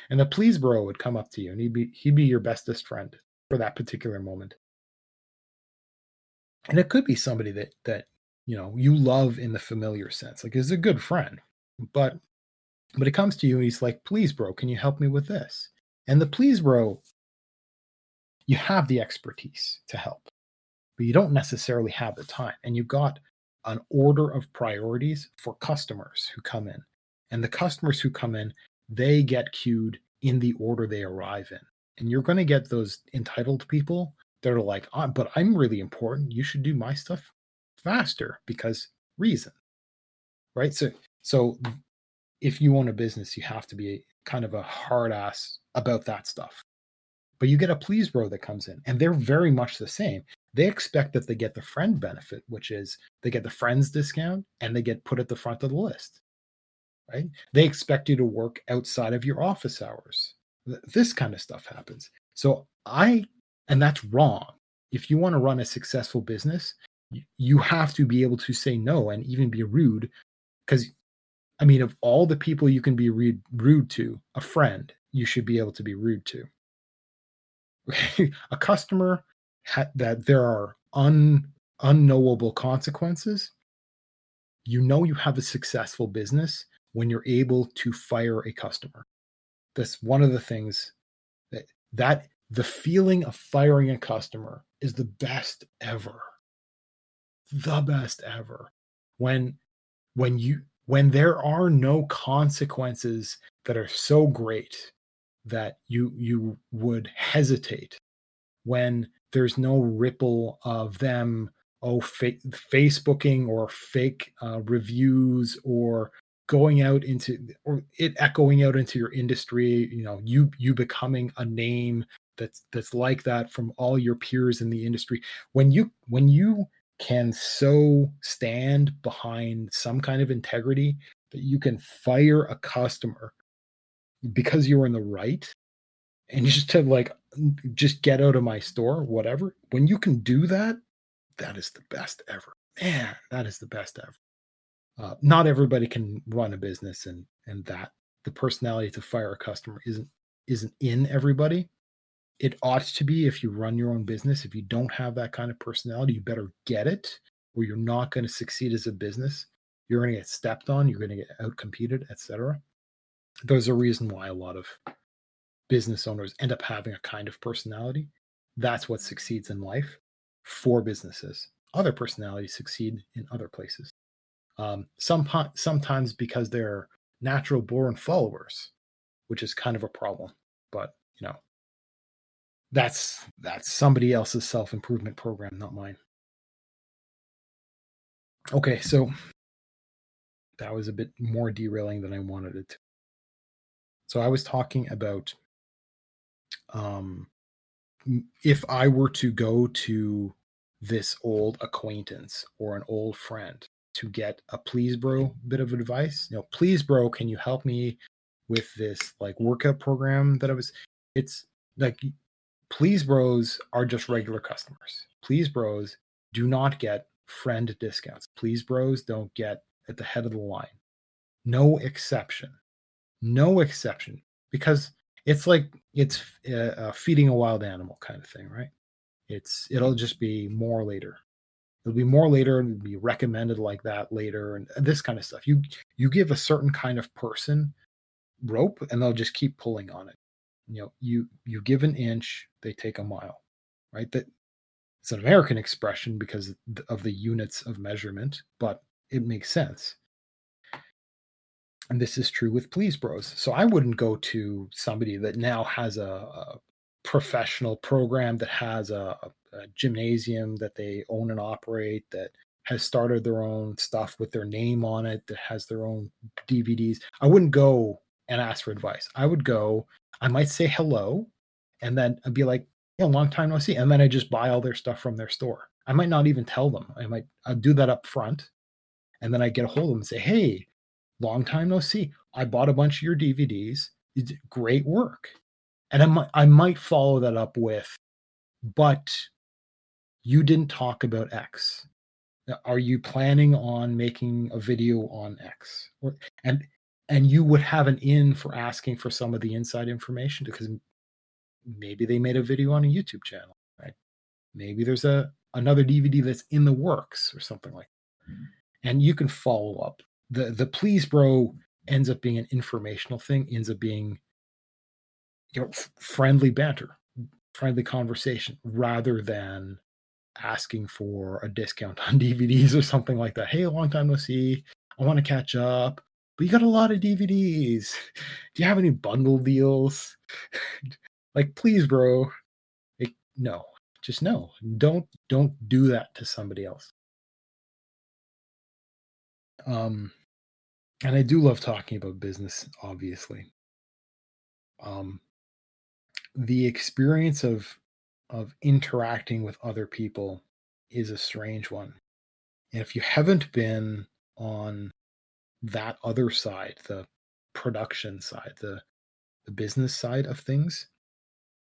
and the please bro would come up to you and he'd be he'd be your bestest friend for that particular moment and it could be somebody that that you know, you love in the familiar sense. Like is a good friend. But but it comes to you, and he's like, please, bro, can you help me with this? And the please, bro, you have the expertise to help, but you don't necessarily have the time. And you've got an order of priorities for customers who come in. And the customers who come in, they get queued in the order they arrive in. And you're going to get those entitled people that are like, oh, but I'm really important. You should do my stuff faster because reason. Right. So, so if you own a business, you have to be kind of a hard ass about that stuff. But you get a please bro that comes in, and they're very much the same. They expect that they get the friend benefit, which is they get the friends discount and they get put at the front of the list. Right? They expect you to work outside of your office hours. This kind of stuff happens. So I, and that's wrong. If you want to run a successful business, you have to be able to say no and even be rude because I mean, of all the people you can be rude, rude to, a friend, you should be able to be rude to. a customer ha- that there are un, unknowable consequences. You know you have a successful business when you're able to fire a customer. That's one of the things that that the feeling of firing a customer is the best ever. The best ever. When when you when there are no consequences that are so great that you you would hesitate when there's no ripple of them oh fa- facebooking or fake uh, reviews or going out into or it echoing out into your industry you know you you becoming a name that's that's like that from all your peers in the industry. When you when you can so stand behind some kind of integrity that you can fire a customer because you were in the right and just to like just get out of my store whatever when you can do that that is the best ever man that is the best ever uh, not everybody can run a business and and that the personality to fire a customer isn't isn't in everybody it ought to be if you run your own business. If you don't have that kind of personality, you better get it, or you're not going to succeed as a business. You're going to get stepped on. You're going to get outcompeted, etc. There's a reason why a lot of business owners end up having a kind of personality. That's what succeeds in life for businesses. Other personalities succeed in other places. Um, some sometimes because they're natural born followers, which is kind of a problem. But you know, that's that's somebody else's self-improvement program not mine okay so that was a bit more derailing than i wanted it to so i was talking about um if i were to go to this old acquaintance or an old friend to get a please bro bit of advice you know please bro can you help me with this like workout program that i was it's like Please Bros are just regular customers. Please Bros do not get friend discounts. Please Bros don't get at the head of the line. No exception. No exception. Because it's like it's uh, feeding a wild animal kind of thing, right? It's it'll just be more later. It'll be more later and be recommended like that later and this kind of stuff. You you give a certain kind of person rope and they'll just keep pulling on it you know you you give an inch they take a mile right that it's an american expression because of the units of measurement but it makes sense and this is true with please bros so i wouldn't go to somebody that now has a, a professional program that has a, a gymnasium that they own and operate that has started their own stuff with their name on it that has their own dvds i wouldn't go and ask for advice i would go I might say hello and then I'd be like, yeah, long time no see. And then I just buy all their stuff from their store. I might not even tell them. I might I'll do that up front. And then I get a hold of them and say, hey, long time no see. I bought a bunch of your DVDs. Great work. And I might, I might follow that up with, but you didn't talk about X. Are you planning on making a video on X? Or, And and you would have an in for asking for some of the inside information because maybe they made a video on a YouTube channel, right? Maybe there's a another DVD that's in the works or something like. That. Mm-hmm. and you can follow up. The The please, bro, ends up being an informational thing. Ends up being you know f- friendly banter, friendly conversation, rather than asking for a discount on DVDs or something like that. Hey, a long time no see. I want to catch up, but you got a lot of DVDs. Do you have any bundle deals? like, please, bro. Like, no, just no. Don't don't do that to somebody else. Um, and I do love talking about business, obviously. Um, the experience of of interacting with other people is a strange one. And if you haven't been on that other side, the production side, the the business side of things,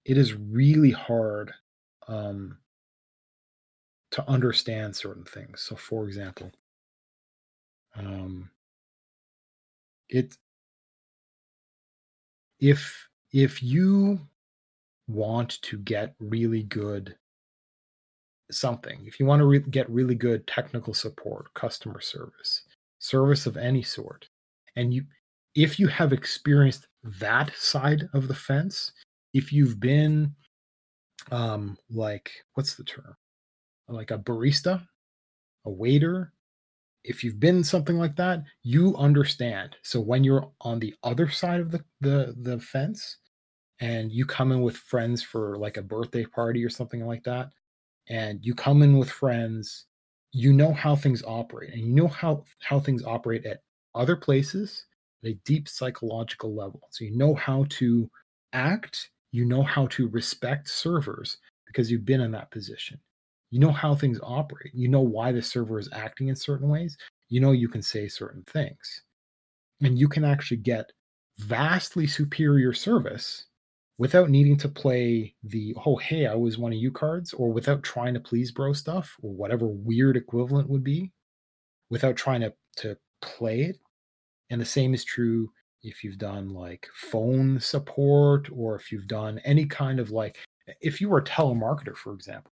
it is really hard um, to understand certain things. So, for example, um, it if if you want to get really good something, if you want to re- get really good technical support, customer service, service of any sort, and you if you have experienced that side of the fence, if you've been um like what's the term? Like a barista, a waiter, if you've been something like that, you understand. So when you're on the other side of the the, the fence, and you come in with friends for like a birthday party or something like that and you come in with friends you know how things operate and you know how how things operate at other places at a deep psychological level so you know how to act you know how to respect servers because you've been in that position you know how things operate. You know why the server is acting in certain ways. You know you can say certain things. And you can actually get vastly superior service without needing to play the oh hey i was one of you cards or without trying to please bro stuff or whatever weird equivalent would be without trying to to play it. And the same is true if you've done like phone support or if you've done any kind of like if you were a telemarketer for example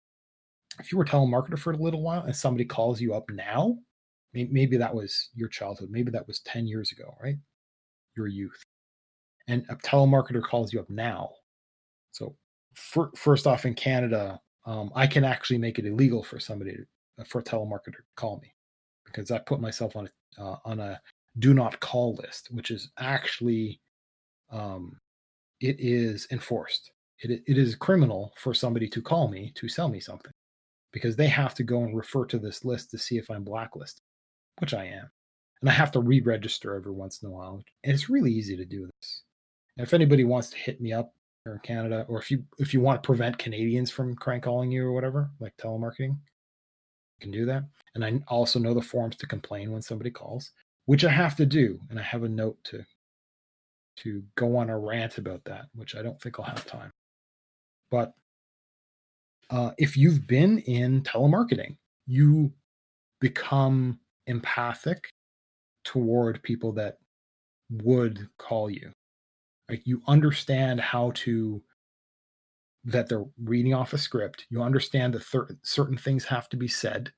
if you were a telemarketer for a little while and somebody calls you up now maybe that was your childhood maybe that was 10 years ago right your youth and a telemarketer calls you up now. So, for, first off, in Canada, um, I can actually make it illegal for somebody to, for a telemarketer to call me because I put myself on a uh, on a do not call list, which is actually um, it is enforced. It, it is criminal for somebody to call me to sell me something because they have to go and refer to this list to see if I'm blacklisted, which I am. And I have to re register every once in a while. And it's really easy to do this And if anybody wants to hit me up here in Canada, or if you if you want to prevent Canadians from crank calling you or whatever, like telemarketing, you can do that. And I also know the forms to complain when somebody calls, which I have to do, and I have a note to to go on a rant about that, which I don't think I'll have time. But uh, if you've been in telemarketing, you become empathic toward people that would call you like you understand how to that they're reading off a script. You understand that thir- certain things have to be said.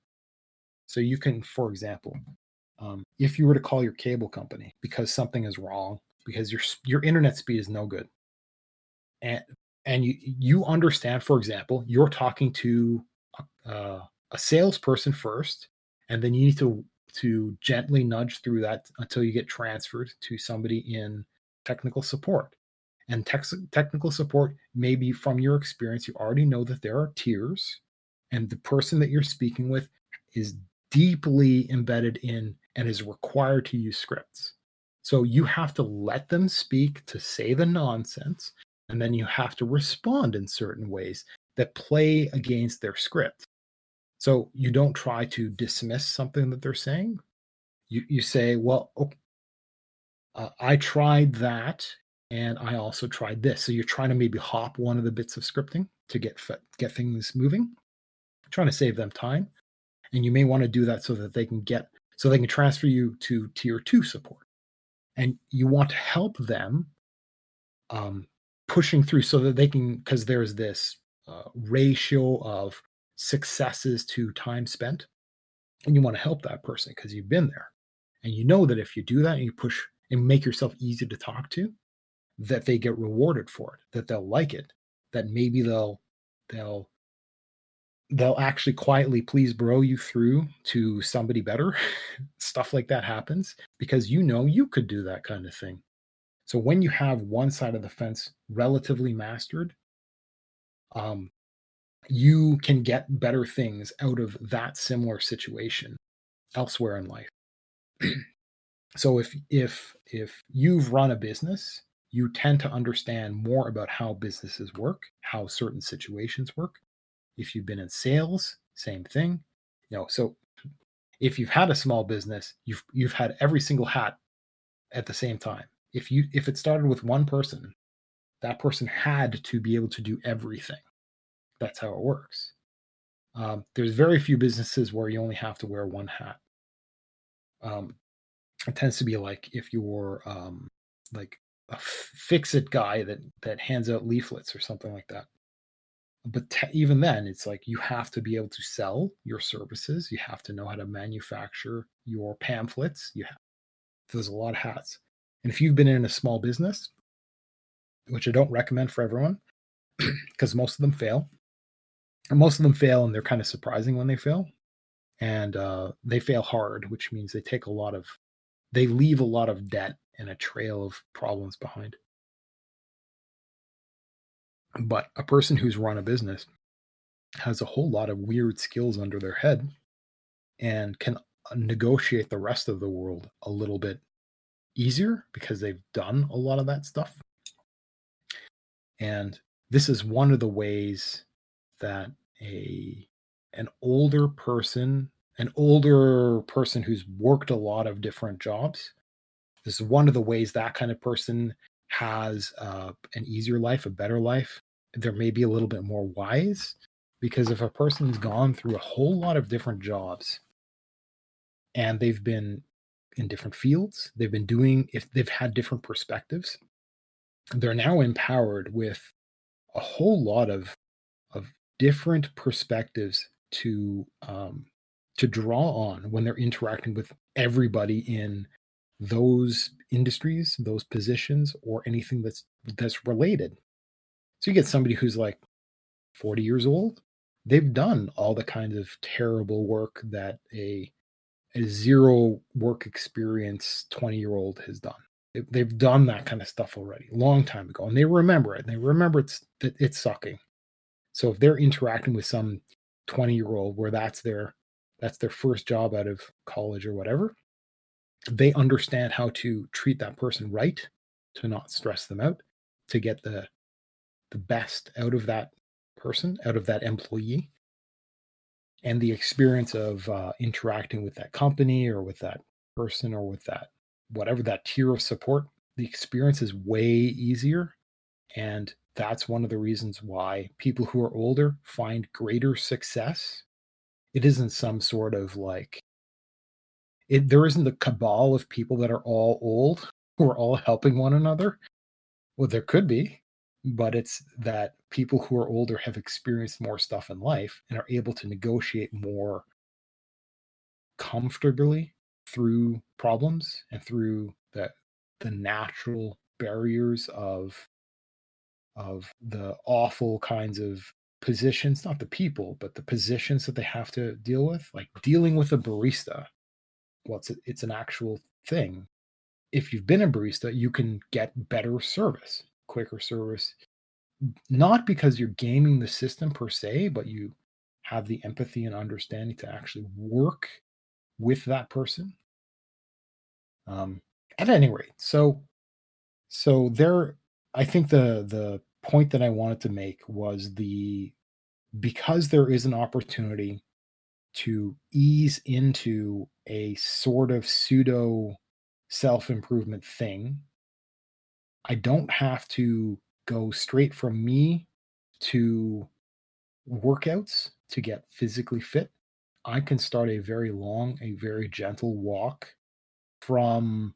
So you can, for example, um, if you were to call your cable company because something is wrong, because your your internet speed is no good, and and you you understand, for example, you're talking to a, a salesperson first, and then you need to to gently nudge through that until you get transferred to somebody in technical support. And technical support, maybe from your experience, you already know that there are tiers, and the person that you're speaking with is deeply embedded in and is required to use scripts. So you have to let them speak to say the nonsense, and then you have to respond in certain ways that play against their script. So you don't try to dismiss something that they're saying. You you say, well, okay, uh, I tried that and I also tried this. So you're trying to maybe hop one of the bits of scripting to get get things moving, trying to save them time, and you may want to do that so that they can get so they can transfer you to tier two support, and you want to help them um, pushing through so that they can because there's this uh, ratio of successes to time spent. and you want to help that person because you've been there and you know that if you do that and you push and make yourself easy to talk to that they get rewarded for it that they'll like it that maybe they'll they'll they'll actually quietly please bro you through to somebody better stuff like that happens because you know you could do that kind of thing so when you have one side of the fence relatively mastered um you can get better things out of that similar situation elsewhere in life. So if if if you've run a business you tend to understand more about how businesses work how certain situations work. If you've been in sales same thing you know so if you've had a small business you've you've had every single hat at the same time if you if it started with one person that person had to be able to do everything that's how it works. Um, there's very few businesses where you only have to wear one hat. Um, it tends to be like if you're um, like a fix it guy that that hands out leaflets or something like that. But te- even then, it's like you have to be able to sell your services. You have to know how to manufacture your pamphlets. You have there's a lot of hats. And if you've been in a small business, which I don't recommend for everyone, because most of them fail, most of them fail and they're kind of surprising when they fail. And uh, they fail hard which means they take a lot of they leave a lot of debt and a trail of problems behind. But a person who's run a business has a whole lot of weird skills under their head and can uh, negotiate the rest of the world a little bit easier because they've done a lot of that stuff and this is one of the ways that a an older person, an older person who's worked a lot of different jobs. This is one of the ways that kind of person has uh, an easier life, a better life. They're maybe a little bit more wise because if a person's gone through a whole lot of different jobs and they've been in different fields, they've been doing, if they've had different perspectives, they're now empowered with a whole lot of of different perspectives to um, to draw on when they're interacting with everybody in those industries, those positions, or anything that's that's related. So you get somebody who's like 40 years old. They've done all the kinds of terrible work that a a zero work experience 20 year old has done. They've done that kind of stuff already, a long time ago, and they remember it. And they remember it's that it's sucking. So if they're interacting with some 20 year old where that's their that's their first job out of college or whatever, they understand how to treat that person right, to not stress them out, to get the the best out of that person, out of that employee. And the experience of uh, interacting with that company or with that person or with that whatever that tier of support, the experience is way easier and that's one of the reasons why people who are older find greater success. It isn't some sort of like, it, there isn't the cabal of people that are all old who are all helping one another. Well, there could be, but it's that people who are older have experienced more stuff in life and are able to negotiate more comfortably through problems and through the the natural barriers of of the awful kinds of positions, not the people, but the positions that they have to deal with, like dealing with a barista. Well, it's, it's an actual thing. If you've been a barista, you can get better service, quicker service, not because you're gaming the system per se, but you have the empathy and understanding to actually work with that person. Um, at any rate, so so there, I think the the point that I wanted to make was the because there is an opportunity to ease into a sort of pseudo self improvement thing, I don't have to go straight from me to workouts to get physically fit. I can start a very long, a very gentle walk from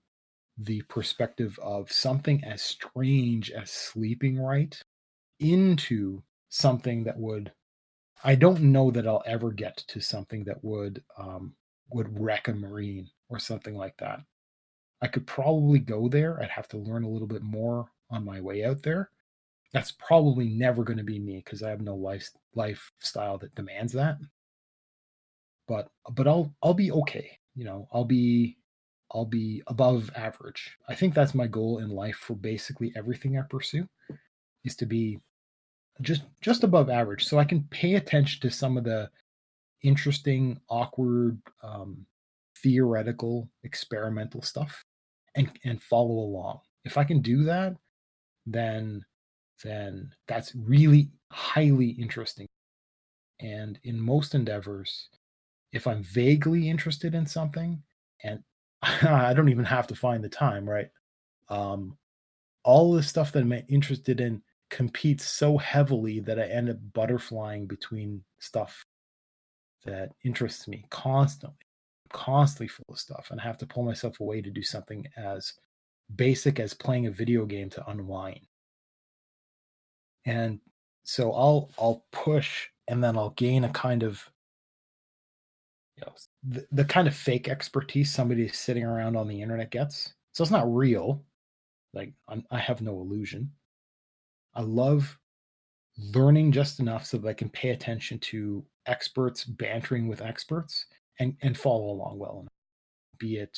the perspective of something as strange as sleeping right into something that would I don't know that I'll ever get to something that would um, would wreck a marine or something like that. I could probably go there. I'd have to learn a little bit more on my way out there. That's probably never going to be me because I have no life lifestyle that demands that. But but I'll I'll be okay. You know, I'll be I'll be above average. I think that's my goal in life for basically everything I pursue is to be just just above average so I can pay attention to some of the interesting, awkward, um, theoretical, experimental stuff and and follow along. If I can do that, then then that's really highly interesting. And in most endeavors, if I'm vaguely interested in something and I don't even have to find the time, right? Um, all the stuff that I'm interested in competes so heavily that I end up butterflying between stuff that interests me constantly, constantly full of stuff, and I have to pull myself away to do something as basic as playing a video game to unwind. And so I'll I'll push and then I'll gain a kind of you know the, the kind of fake expertise somebody sitting around on the internet gets. So it's not real. Like I'm, I have no illusion. I love learning just enough so that I can pay attention to experts bantering with experts and and follow along well enough. Be it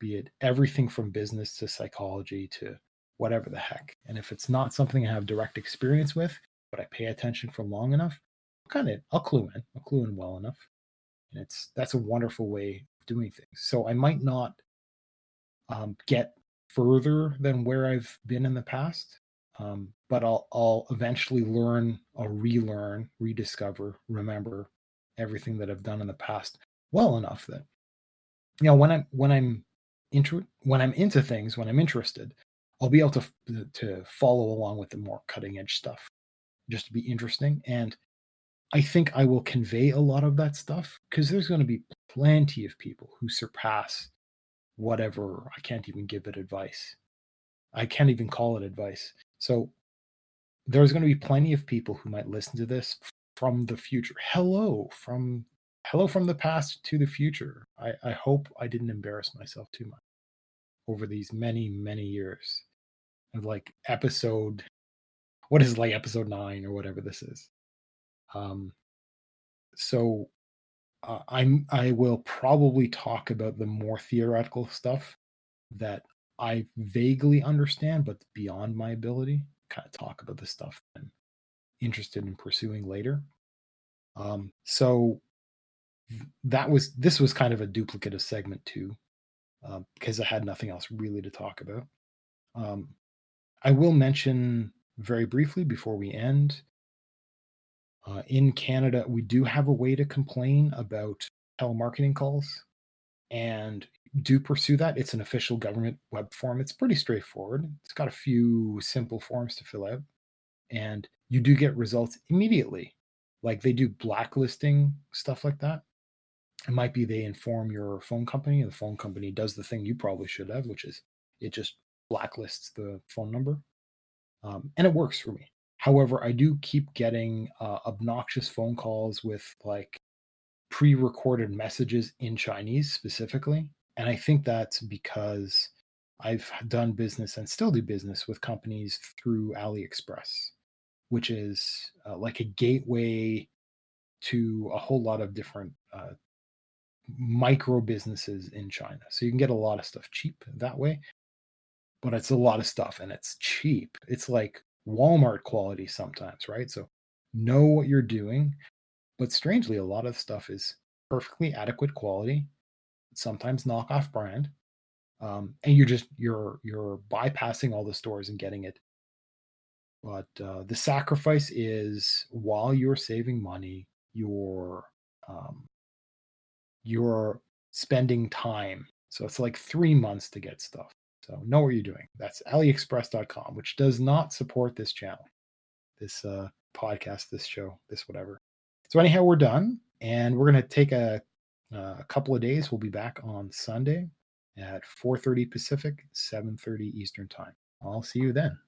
be it everything from business to psychology to whatever the heck. And if it's not something I have direct experience with, but I pay attention for long enough, kind of I'll clue in. I'll clue in well enough. And it's that's a wonderful way of doing things. So I might not um, get further than where I've been in the past, um, but I'll I'll eventually learn, I'll relearn, rediscover, remember everything that I've done in the past well enough that you know when I'm when I'm into when I'm into things, when I'm interested, I'll be able to to follow along with the more cutting edge stuff, just to be interesting. And I think I will convey a lot of that stuff because there's going to be plenty of people who surpass whatever. I can't even give it advice. I can't even call it advice. So there's going to be plenty of people who might listen to this from the future. Hello from hello from the past to the future. I, I hope I didn't embarrass myself too much over these many, many years of like episode what is like episode nine or whatever this is. Um so uh, I'm I will probably talk about the more theoretical stuff that I vaguely understand, but beyond my ability. Kind of talk about the stuff I'm interested in pursuing later. Um, so that was this was kind of a duplicate of segment uh, because I had nothing else really to talk about. Um, I will mention very briefly before we end. Uh, in Canada, we do have a way to complain about telemarketing calls, and do pursue that. It's an official government web form. It's pretty straightforward. It's got a few simple forms to fill out, and you do get results immediately. Like they do blacklisting stuff like that. It might be they inform your phone company, and the phone company does the thing you probably should have, which is it just blacklists the phone number, um, and it works for me. However, I do keep getting uh, obnoxious phone calls with like pre-recorded messages in Chinese specifically and I think that's because I've done business and still do business with companies through AliExpress, which is uh, like a gateway to a whole lot of different uh, micro businesses in China. So you can get a lot of stuff cheap that way, but it's a lot of stuff and it's cheap. It's like Walmart quality sometimes, right? So know what you're doing. But strangely, a lot of stuff is perfectly adequate quality sometimes knockoff brand, um, and you're just you're you're bypassing all the stores and getting it. But uh, the sacrifice is while you're saving money, you're um, you're spending time. So it's like three months to get stuff. So know what you're doing. That's AliExpress.com, which does not support this channel, this uh, podcast, this show, this whatever. So anyhow, we're done, and we're gonna take a uh, a couple of days. We'll be back on Sunday at 4:30 Pacific, 7:30 Eastern Time. I'll see you then.